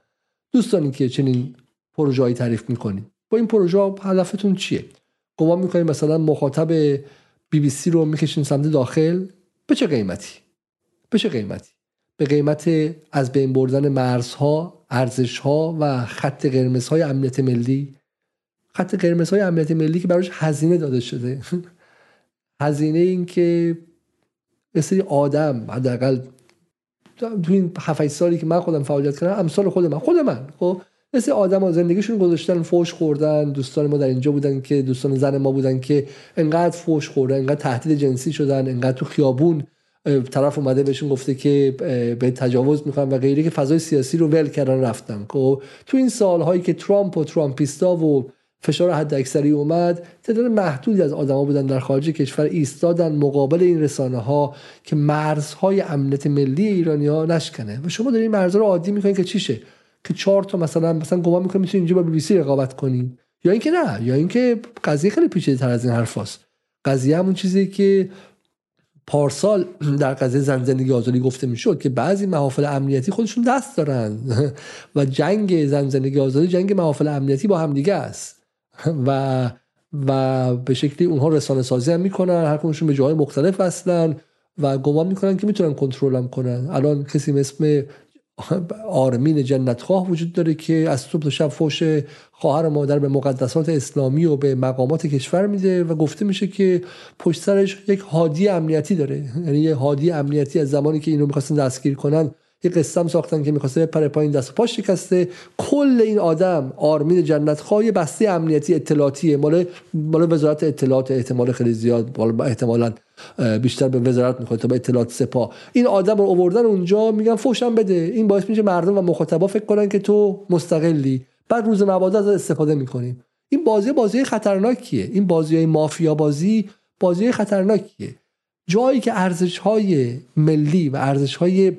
دوستانی که چنین پروژه‌ای تعریف می‌کنید با این پروژه هدفتون چیه؟ گمان می‌کنید مثلا مخاطب بی بی سی رو می‌کشین سمت داخل؟ به چه قیمتی؟ به چه قیمتی؟ به قیمت از بین بردن مرزها ارزشها و خط قرمزهای امنیت ملی. خط قرمزهای امنیت ملی که براش هزینه داده شده. هزینه این که یه سری آدم حداقل تو این 7 سالی که من خودم فعالیت کردم امثال خود من. خود من خب؟ مثل آدم ها زندگیشون گذاشتن فوش خوردن دوستان ما در اینجا بودن که دوستان زن ما بودن که انقدر فوش خوردن انقدر تهدید جنسی شدن انقدر تو خیابون طرف اومده بهشون گفته که به تجاوز می‌کنن و غیره که فضای سیاسی رو ول کردن رفتن. خب تو این سالهایی که ترامپ و ترامپیستا و فشار حد اکثری اومد تعداد محدودی از آدما بودن در خارج کشور ایستادن مقابل این رسانه ها که مرزهای امنیت ملی ایرانی ها نشکنه. و شما دارین مرزها رو عادی می‌کنین که چیشه که چهار تا مثلا مثلا گمان می‌کنی می‌تونی اینجا با بی بی سی رقابت کنی. یا اینکه نه یا اینکه قضیه خیلی پیچیده تر از این حرفاست. قضیه همون چیزی که پارسال در قضیه زن زندگی آزادی گفته می‌شد که بعضی محافل امنیتی خودشون دست دارن و جنگ زن زندگی آزادی جنگ محافل امنیتی با هم دیگه است. و و به شکلی اونها رسانه سازی هم می‌کنن هر به جاهای مختلف هستن و گمان می‌کنن که می‌تونن کنترل هم کنن. الان کسی مثل آرمین جنتخواه وجود داره که از صبح تا شب فوش خواهر مادر به مقدسات اسلامی و به مقامات کشور میده و گفته میشه که پشت سرش یک هادی امنیتی داره. یعنی یه هادی امنیتی از زمانی که اینو می‌خواستن دستگیر کنن یه قصه ساختن که می‌خواسته پر پایین دست پاش شکسته. کل این آدم آرمین جنت خواه بسته امنیتی اطلاعاتیه. مال مال وزارت اطلاعات احتمال خیلی زیاد. احتمالا بیشتر به وزارت می‌خواد تا به اطلاعات سپاه. این آدم رو آوردن اونجا میگن فوشم بده. این باعث میشه مردم و مخاطبا فکر کنن که تو مستقلی. بعد روز مبادا از استفاده می‌کنیم. این بازی بازی خطرناکیه. این بازی های مافیا بازی بازی خطرناکیه. جایی که ارزش های ملی و ارزش های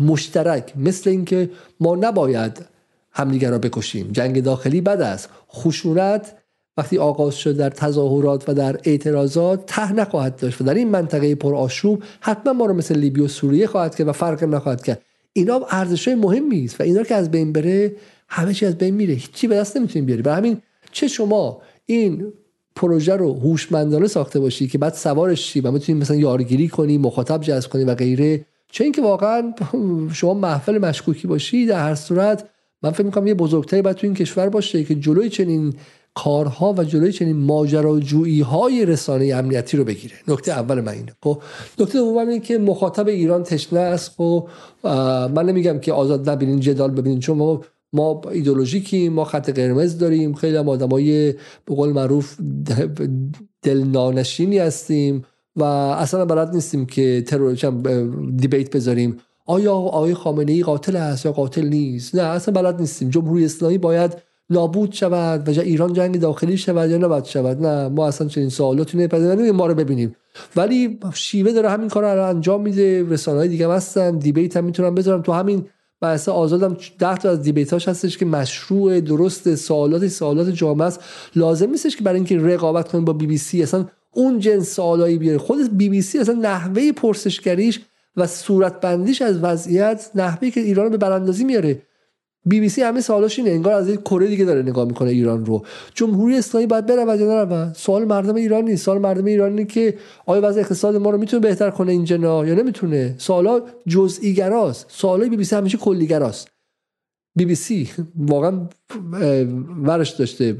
مشترک مثل اینکه ما نباید همدیگر را بکشیم. جنگ داخلی بد است. خشونت وقتی آغاز شد در تظاهرات و در اعتراضات ته نخواهد داشت و در این منطقه پرآشوب حتما ما رو مثل لیبی و سوریه خواهد کرد و فرق نخواهد کرد. اینا ارزش های مهمی است و اینا که از بین بره همه چی از بین میره. هیچی به دست نمی‌تونیم بیاری برای همین چه شما این پروژه رو هوشمندانه ساخته باشی که بعد سوارش شی و می‌تونی مثلا یارگیری کنی مخاطب جذب کنی و غیره چه اینکه واقعا شما محفل مشکوکی باشی در هر صورت من فکر می‌کنم یه بزرگتری باید تو این کشور باشه که جلوی چنین کارها و جلوی چنین ماجراجویی های رسانه امنیتی رو بگیره. نکته اول من اینه. خب نکته دوم اینه که مخاطب ایران تشنه است. خب، من نمیگم که آزاد نبینین جدال ببینین چون ما ما ایدولوژیکی ما خط قرمز داریم. خیلی هم آدمای به قول معروف دلنانشینی هستیم. و اصلا بلد نیستیم که ترور دیبیت بذاریم. آیا آقای خامنه ای قاتل است یا قاتل نیست؟ نه اصلا بلد نیستیم. جمهوری اسلامی باید نابود شود و ایران جنگ داخلی شود یا نباید شود؟ نه ما اصلا چنین سوالاتی نمیپذیریم ما رو ببینیم. ولی شیوه داره همین کار رو انجام میده رسانه های دیگه هستن دیبیت هم می‌تونم بذارم. تو همین بحث آزادم ده تا از دیبیتاش هستش که مشروع درست سوالات سوالات جامعه است. لازم نیستش که برای اینکه رقابت کنیم با بی بی سی. اصلا اون جنس سوالایی بیاره. خود بی بی سی اصلا نحوه پرسشگریش و صورتبندیش از وضعیت نحوهی که ایران به براندازی میاره. بی بی سی همه سوالاش اینه. انگار از یک کره دیگه داره نگاه می‌کنه ایران رو. جمهوری اسلامی باید بره و نره سوال مردم ایران نیست. سوال مردم ایران اینه که آیا وضع اقتصاد ما رو می‌تونه بهتر کنه این جنا یا نمی‌تونه؟ سوالا جزئی گراست سوالای بی بی سی همیشه کلی گراست بی بی سی واقعا ورش داشته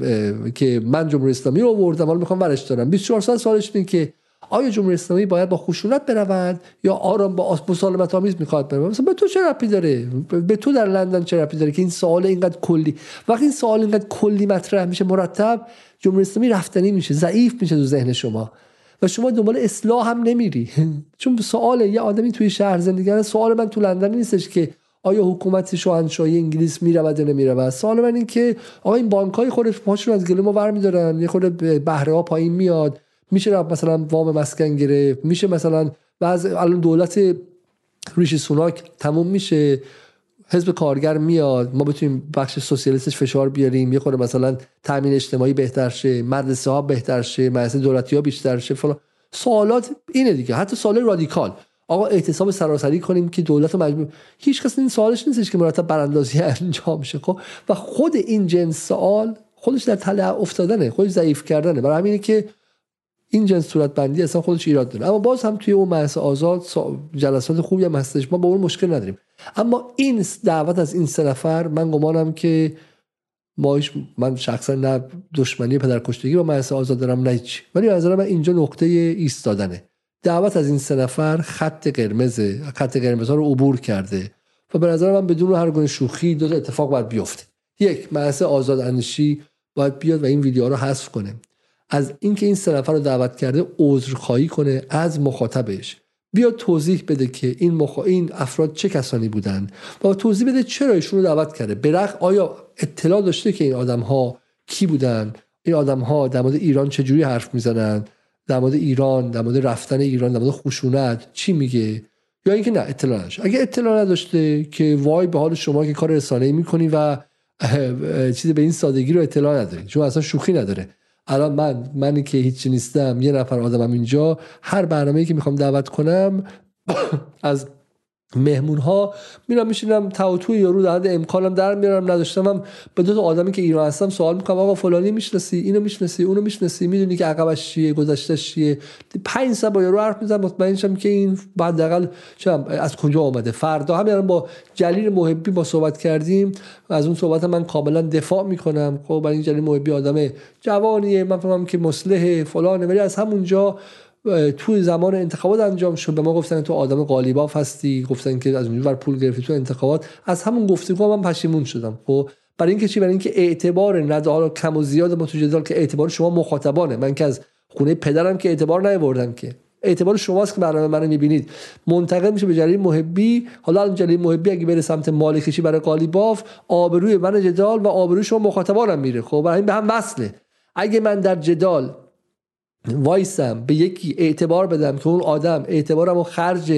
که من جمهوری اسلامی رو آوردم. حالا می‌خوام ورش دارم. 24 سال سوالش اینه که آیا جمهوری اسلامی باید با خشونت برود یا آرام با مسالمت آمیز می‌خواد برود مثلا به تو چه ربطی داره؟ به تو در لندن چه ربطی داره که این سوال اینقدر کلی وقتی این سوال اینقدر کلی مطرح میشه مرتب جمهوری اسلامی رفتنی میشه ضعیف میشه تو ذهن شما. و شما دنبال اصلاح هم نمیری. چون سوال یه آدمی توی شهر زندگی سوال من تو لندن نیستش که آیا حکومت شاهنشاهی انگلیس می‌رود یا نمی‌رود؟ سوال من این که آقا این بانک های خودش پاشون از گلو ما برمیدارن یه خود بهره ها پایین میاد. میشه مثلا وام مسکن گرفت میشه مثلا بعض الان دولت ریشی سوناک تموم میشه حزب کارگر میاد ما بتونیم بخش سوسیالیستش فشار بیاریم یه خورده مثلا تامین اجتماعی بهتر شه مدرسه ها بهتر شه مدرسه دولتی ها بیشتر شه فلان. سوالات اینه دیگه حتی سوال رادیکال. آقا اعتصاب سراسری کنیم که دولت مجبور هیچ کس این سوالش نیستش که مرتب براندازی انجام شه خب؟ و خود این جنس سوال خودش در تله افتادنه خودش ضعیف کردنه. برای همینه که این جنس صورت بندی اصلا خودش ایراد داره. اما باز هم توی اون بحث آزاد جلسات خوبی هم هستش. ما با اون مشکل نداریم. اما این دعوت از این سه نفر من گمانم که ماش من شخصا نه دشمنی پدرکشتگی با مدرسه آزاد دارم نه ولی نظر من اینجا نقطه ایستادنه. دعوت از این سه نفر خط قرمز خط قرمز ها رو عبور کرده و به نظر من بدون هر گونه شوخی دو اتفاق باید بیفته. یک مدرسه آزاد اندیشی باید بیاد و این ویدیو رو حذف کنه. از اینکه این سه نفر رو دعوت کرده عذرخواهی کنه از مخاطبش. بیا توضیح بده که این, مخ... این افراد چه کسانی بودن و توضیح بده چرا ایشون رو دعوت کرده. برق آیا اطلاع داشته که این آدم ها کی بودن؟ این آدم ها در مورد ایران چجوری حرف می‌زنن؟ در مورد ایران در مورد رفتن ایران در مورد خشونت چی میگه؟ یا اینکه نه اطلاع نداشته اگه اطلاع نداشته که وای به حال شما که کار رسانه‌ای می‌کنی و چیزی به این سادگی رو اطلاع نداری. چون اصلا شوخی نداره. الان من منی که هیچی نیستم یه نفر آدمم اینجا هر برنامه‌ای که می‌خوام دعوت کنم از مهمون ها میرم میشینم توی یارو در حد امکانم در میارم نداشتم. هم به دو تا آدمی که ایران هستم سوال می‌کنم آقا فلانی می‌شناسی؟ اینو می‌شناسی؟ اونو می‌شناسی؟ می‌دونی که عقبش چیه؟ گذشتهش چیه؟ پنج سال با یارو حرف می‌زنم مطمئن شم که این بعد از کجا آمده فردا همین با جلیل محبی با صحبت کردیم. از اون صحبت من کاملا دفاع می‌کنم. خب این جلیل محبی آدم جوانیه من فهمم که مصلح فلانه. ولی از همونجا توی زمان انتخابات انجام شد به ما گفتن تو آدم قالیباف هستی گفتن که از اونجور پول گرفتی تو انتخابات. از همون گفتگو من پشیمون شدم خب؟ برای اینکه چی؟ برای اینکه اعتبار نداره کم و زیاد ما تو جدال که اعتبار شما مخاطبانه. من که از خونه پدرم که اعتبار نیاوردم که. اعتبار شماست که برنامه منو می‌بینید. منتقل میشه به جلیل محبی. حالا الان جلیل محبی اگه بره سمت مالکشی برای قالیباف آبروی من جدال و آبروی شما مخاطبانم میره خب؟ برای این به هم وصله. اگه من در جدال وایسم به یکی اعتبار بدم که اون آدم اعتبارم و خرج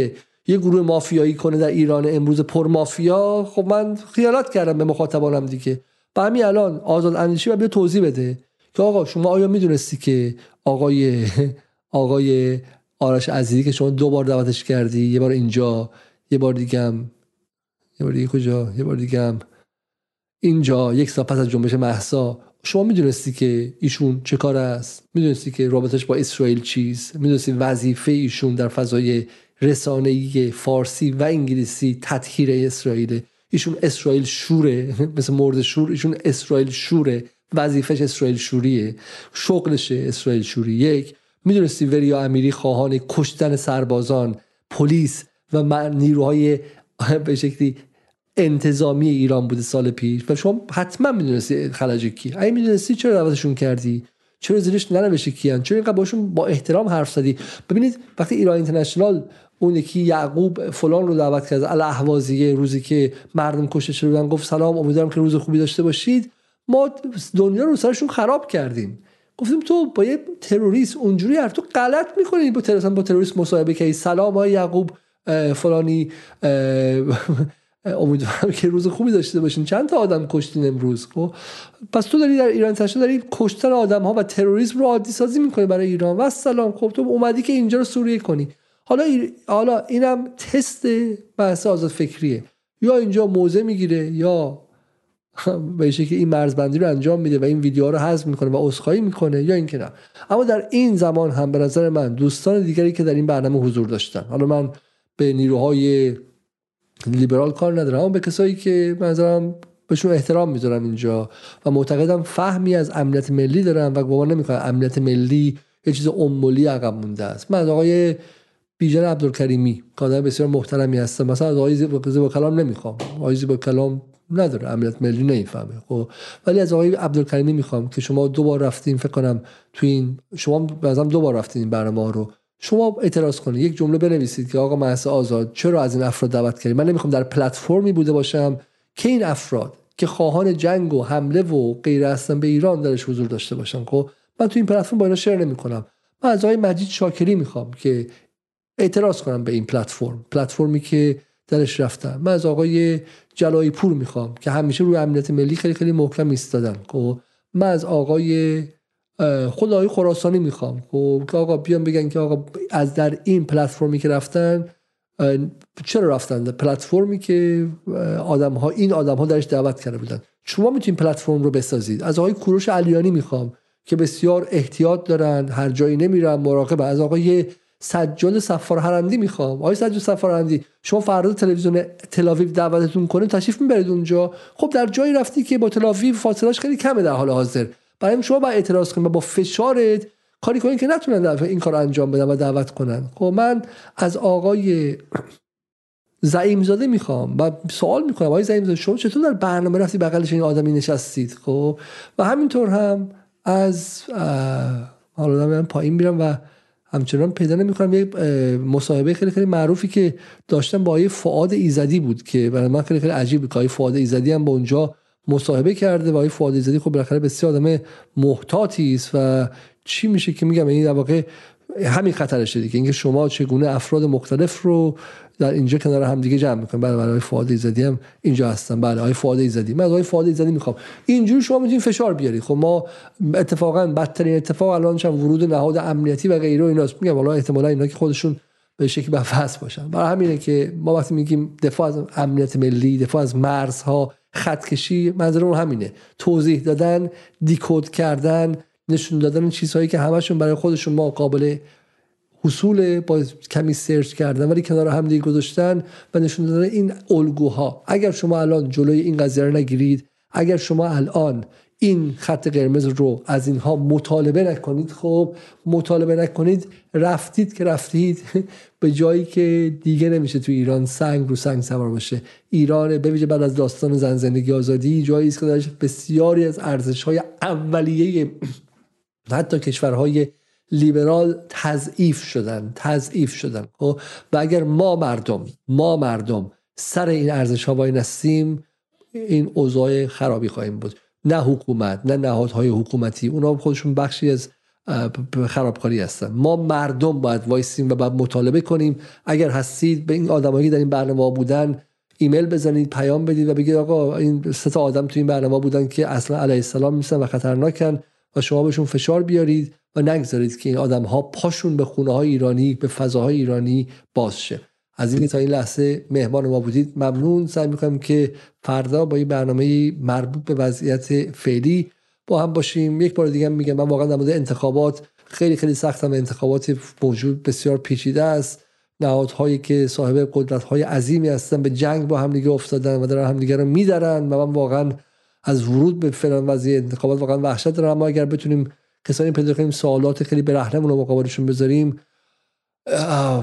یه گروه مافیایی کنه در ایران امروز پر مافیا خب من خیالات کردم به مخاطبانم دیگه. با همین الان آزاد اندیشی و بیا توضیح بده که آقا شما آیا می‌دونستی که آقای آقای آرش عزیزی که شما دو بار دعوتش کردی یه بار اینجا یه بار دیگه هم یه بار دیگه کجا؟ یه بار دیگه هم اینجا یک سال پس از جنبش محسا شما می‌دونستی که ایشون چه کار است؟ می‌دونستی که رابطش با اسرائیل چیست؟ می‌دونستی وظیفه ایشون در فضای رسانه‌ای فارسی و انگلیسی تطهیر اسرائیل ایشون اسرائیل شوره مثل مرد شور. ایشون اسرائیل شوره. وظیفش اسرائیل شوریه. شغلشه اسرائیل شوری. یک می‌دونستی وریا امیری خواهان کشتن سربازان پلیس و نیروهای به شکلی انتظامی ایران بوده سال پیش و شما حتما می‌دونستی خلج کی. اگه می‌دونستی چرا دعوتشون کردی؟ چرا زیرش ننوشته کیان چرا اینقدر باشون با احترام حرف زدی؟ ببینید وقتی ایران اینترنشنال اون یکی یعقوب فلان رو دعوت کرد الاهوازیه روزی که مردم کشته شدن گفت سلام امیدوارم که روز خوبی داشته باشید. ما دنیا رو سرشون خراب کردیم. گفتیم تو با یه تروریست اونجوری هر تو غلط می‌کنی با تروریست با تروریست مصاحبه کردی. سلام آقای یعقوب فلانی امیدوارم که روز خوبی داشته باشین. چند تا آدم کشتین امروز خب؟ پس تو داری در ایران تشکیل داری کشتن آدم ها و تروریسم رو عادی سازی می‌کنی برای ایران. و سلام خب تو اومدی که اینجا رو سوریه کنی. حالا حالا اینم تست بحث آزاد فکریه یا اینجا موزه می‌گیره یا به که این مرزبندی رو انجام میده و این ویدیوها رو حذف می‌کنه و عذرخواهی می‌کنه یا اینکه نه. اما در این زمان هم به نظر من دوستان دیگری که در این برنامه حضور داشتن. حالا من به نیروهای لیبرال کار ندارم اما به کسایی که منظرم بهشون احترام می‌ذارم اینجا و معتقدم فهمی از امنیت ملی دارم و گمان نمی‌کنم امنیت ملی یه چیز امولی عقب مونده است. من از آقای بیژن عبدالکریمی که بسیار محترمی هستم مثلا از آقای زیبا کلام نمی‌خوام. آقای زیبا کلام نداره امنیت ملی نمی‌فهمه خب. ولی از آقای عبدالکریمی می‌خوام که شما دو بار رفتین فکر کنم تو این شما بازم دو بار رفتین برنامه رو. شما اعتراض کنید. یک جمله بنویسید که آقا محسا آزاد چرا از این افراد دعوت کردید من نمی‌خوام در پلتفرمی بوده باشم که این افراد که خواهان جنگ و حمله و غیر هستن به ایران درش حضور داشته باشن خب؟ من تو این پلتفرم با اینا شیر نمی‌کنم. من از آقای مجید شاکری می‌خوام که اعتراض کنم به این پلتفرم پلتفرمی که درش رفتن. من از آقای جلایی پور می‌خوام که همیشه روی امنیت ملی خیلی خیلی محکم ایستادن خب؟ من از آقای خود آقای خراسانی می‌خوام. خب که آقا بیان بگن که آقا از در این پلتفرمی که رفتن چرا رفتن؟ پلتفرمی که آدم ها این آدم ها درش دعوت کرده بودن. شما می‌تونید پلتفرم رو بسازید. از آقای کوروش علیانی می‌خوام که بسیار احتیاط دارن هر جایی نمیرن مراقب. از آقای سجاد سفار هرندی می‌خوام. آقای سجاد سفار هرندی شما فردا تلویزیون تلاویو دعوتتون کنه تشریف می‌برید اونجا. خب در جایی رفتی که با تلاویو فاصلش خیلی کمه در حال حاضر. برای شما با اعتراض کنید و با فشارت کاری کنید که نتونن این کار انجام بدن و دعوت کنن. خب من از آقای زعیم زاده می‌خوام و سوال می‌کنم. آقای زعیم زاده شما چطور در برنامه رفتی بغلش این آدمی نشستید؟ خب و همینطور هم از حالا من پایین میرم و همچنان پیدا نمی‌کنم. یه مصاحبه خیلی خیلی معروفی که داشتم با آقای فعاد ایزدی بود که برای من خیلی خیلی عجیب بود که آقای فعاد ایزدی هم با اونجا مصاحبه کرده و آقای فعاد ایزدی خب بالاخره بسیار آدم محتاطی است و چی میشه که میگم؟ این در واقع همین خطرشه دیگه. اینکه شما چگونه افراد مختلف رو در اینجا کنار هم دیگه جمع می‌کنم بله برای فؤاد ایزدی هم اینجا هستم بله آقای فؤاد ایزدی من آقای فؤاد ایزدی می‌خوام. اینجوری شما می‌تونید فشار بیارید. خب ما اتفاقا بدترین اتفاق الان چند ورود نهاد امنیتی و غیره ایناست. میگم والا احتمالا اینا که خودشون به شکلی بفس باشن. برای همینه که ما وقتی میگیم دفاع از امنیت ملی دفاع از مرزها خطکشی منظورمون همینه. توضیح دادن دیکود کردن نشون دادن چیزهایی که همشون برای خودشون ما قابل حصول با کمی سرچ کردن ولی کنار هم دیگه گذاشتن و نشون دادن این الگوها. اگر شما الان جلوی این قضیه رو نگیرید اگر شما الان این خط قرمز رو از اینها مطالبه نکنید. خب مطالبه نکنید رفتید که رفتید به جایی که دیگه نمیشه تو ایران سنگ رو سنگ سوار باشه. ایران به بعد از داستان زن زندگی آزادی جایی است که بسیاری از ارزش های اولیه حتی کشورهای لیبرال تضعیف شدن تضعیف شدن. خب و اگر ما مردم ما مردم سر این ارزش ها وای نستیم این اوضاع خرابی خواهیم بود. نه حکومت نه نهادهای حکومتی. اونا خودشون بخشی از خرابکاری هستن. ما مردم باید وایسیم و باید مطالبه کنیم. اگر هستید به این آدمایی در این برنامه بودن ایمیل بزنید پیام بدید و بگید آقا این سه تا آدم تو این برنامه بودن که اصلا علیه السلام میسن و خطرناکن و شما بهشون فشار بیارید و نگذارید که این آدم ها پاشون به خونه های ایرانی به فضاهای ایرانی باز شه. از اینکه تا این لحظه مهمان ما بودید ممنون. سعی می‌کنم که فردا با این برنامه مربوط به وضعیت فعلی با هم باشیم. یک بار دیگه میگم من واقعا در مورد انتخابات خیلی خیلی سختم. انتخابات موجود بسیار پیچیده است. نهادهایی که صاحب قدرت های عظیمی هستن به جنگ با هم دیگه افتادن و دارن همدیگه رو میدارن و من واقعا از ورود به فلان وضعیت انتخابات واقعا وحشت دارم. اما اگر بتونیم کسانی پیدا کنیم سوالات خیلی برهنمون رو مقابلشون بذاریم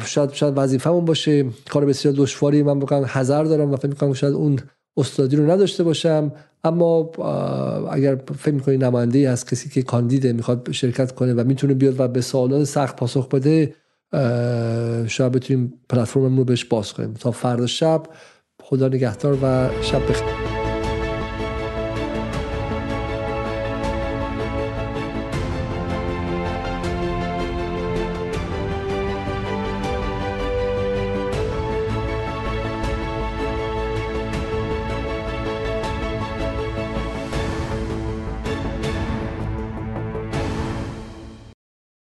شاید شاید وظیفمون باشه. کار بسیار دشواری من واقعا حذر دارم و فکر می‌کنم شاید اون استادی رو نداشته باشم. اما اگر فکر می‌کنی نماینده از کسی که کاندیده می‌خواد شرکت کنه و می‌تونه بیاد و به سوالات سخت پاسخ بده شاید بتونیم پلتفرممون رو بهش باز کنیم. تا فردا شب خدا نگهدار و شب بخیر.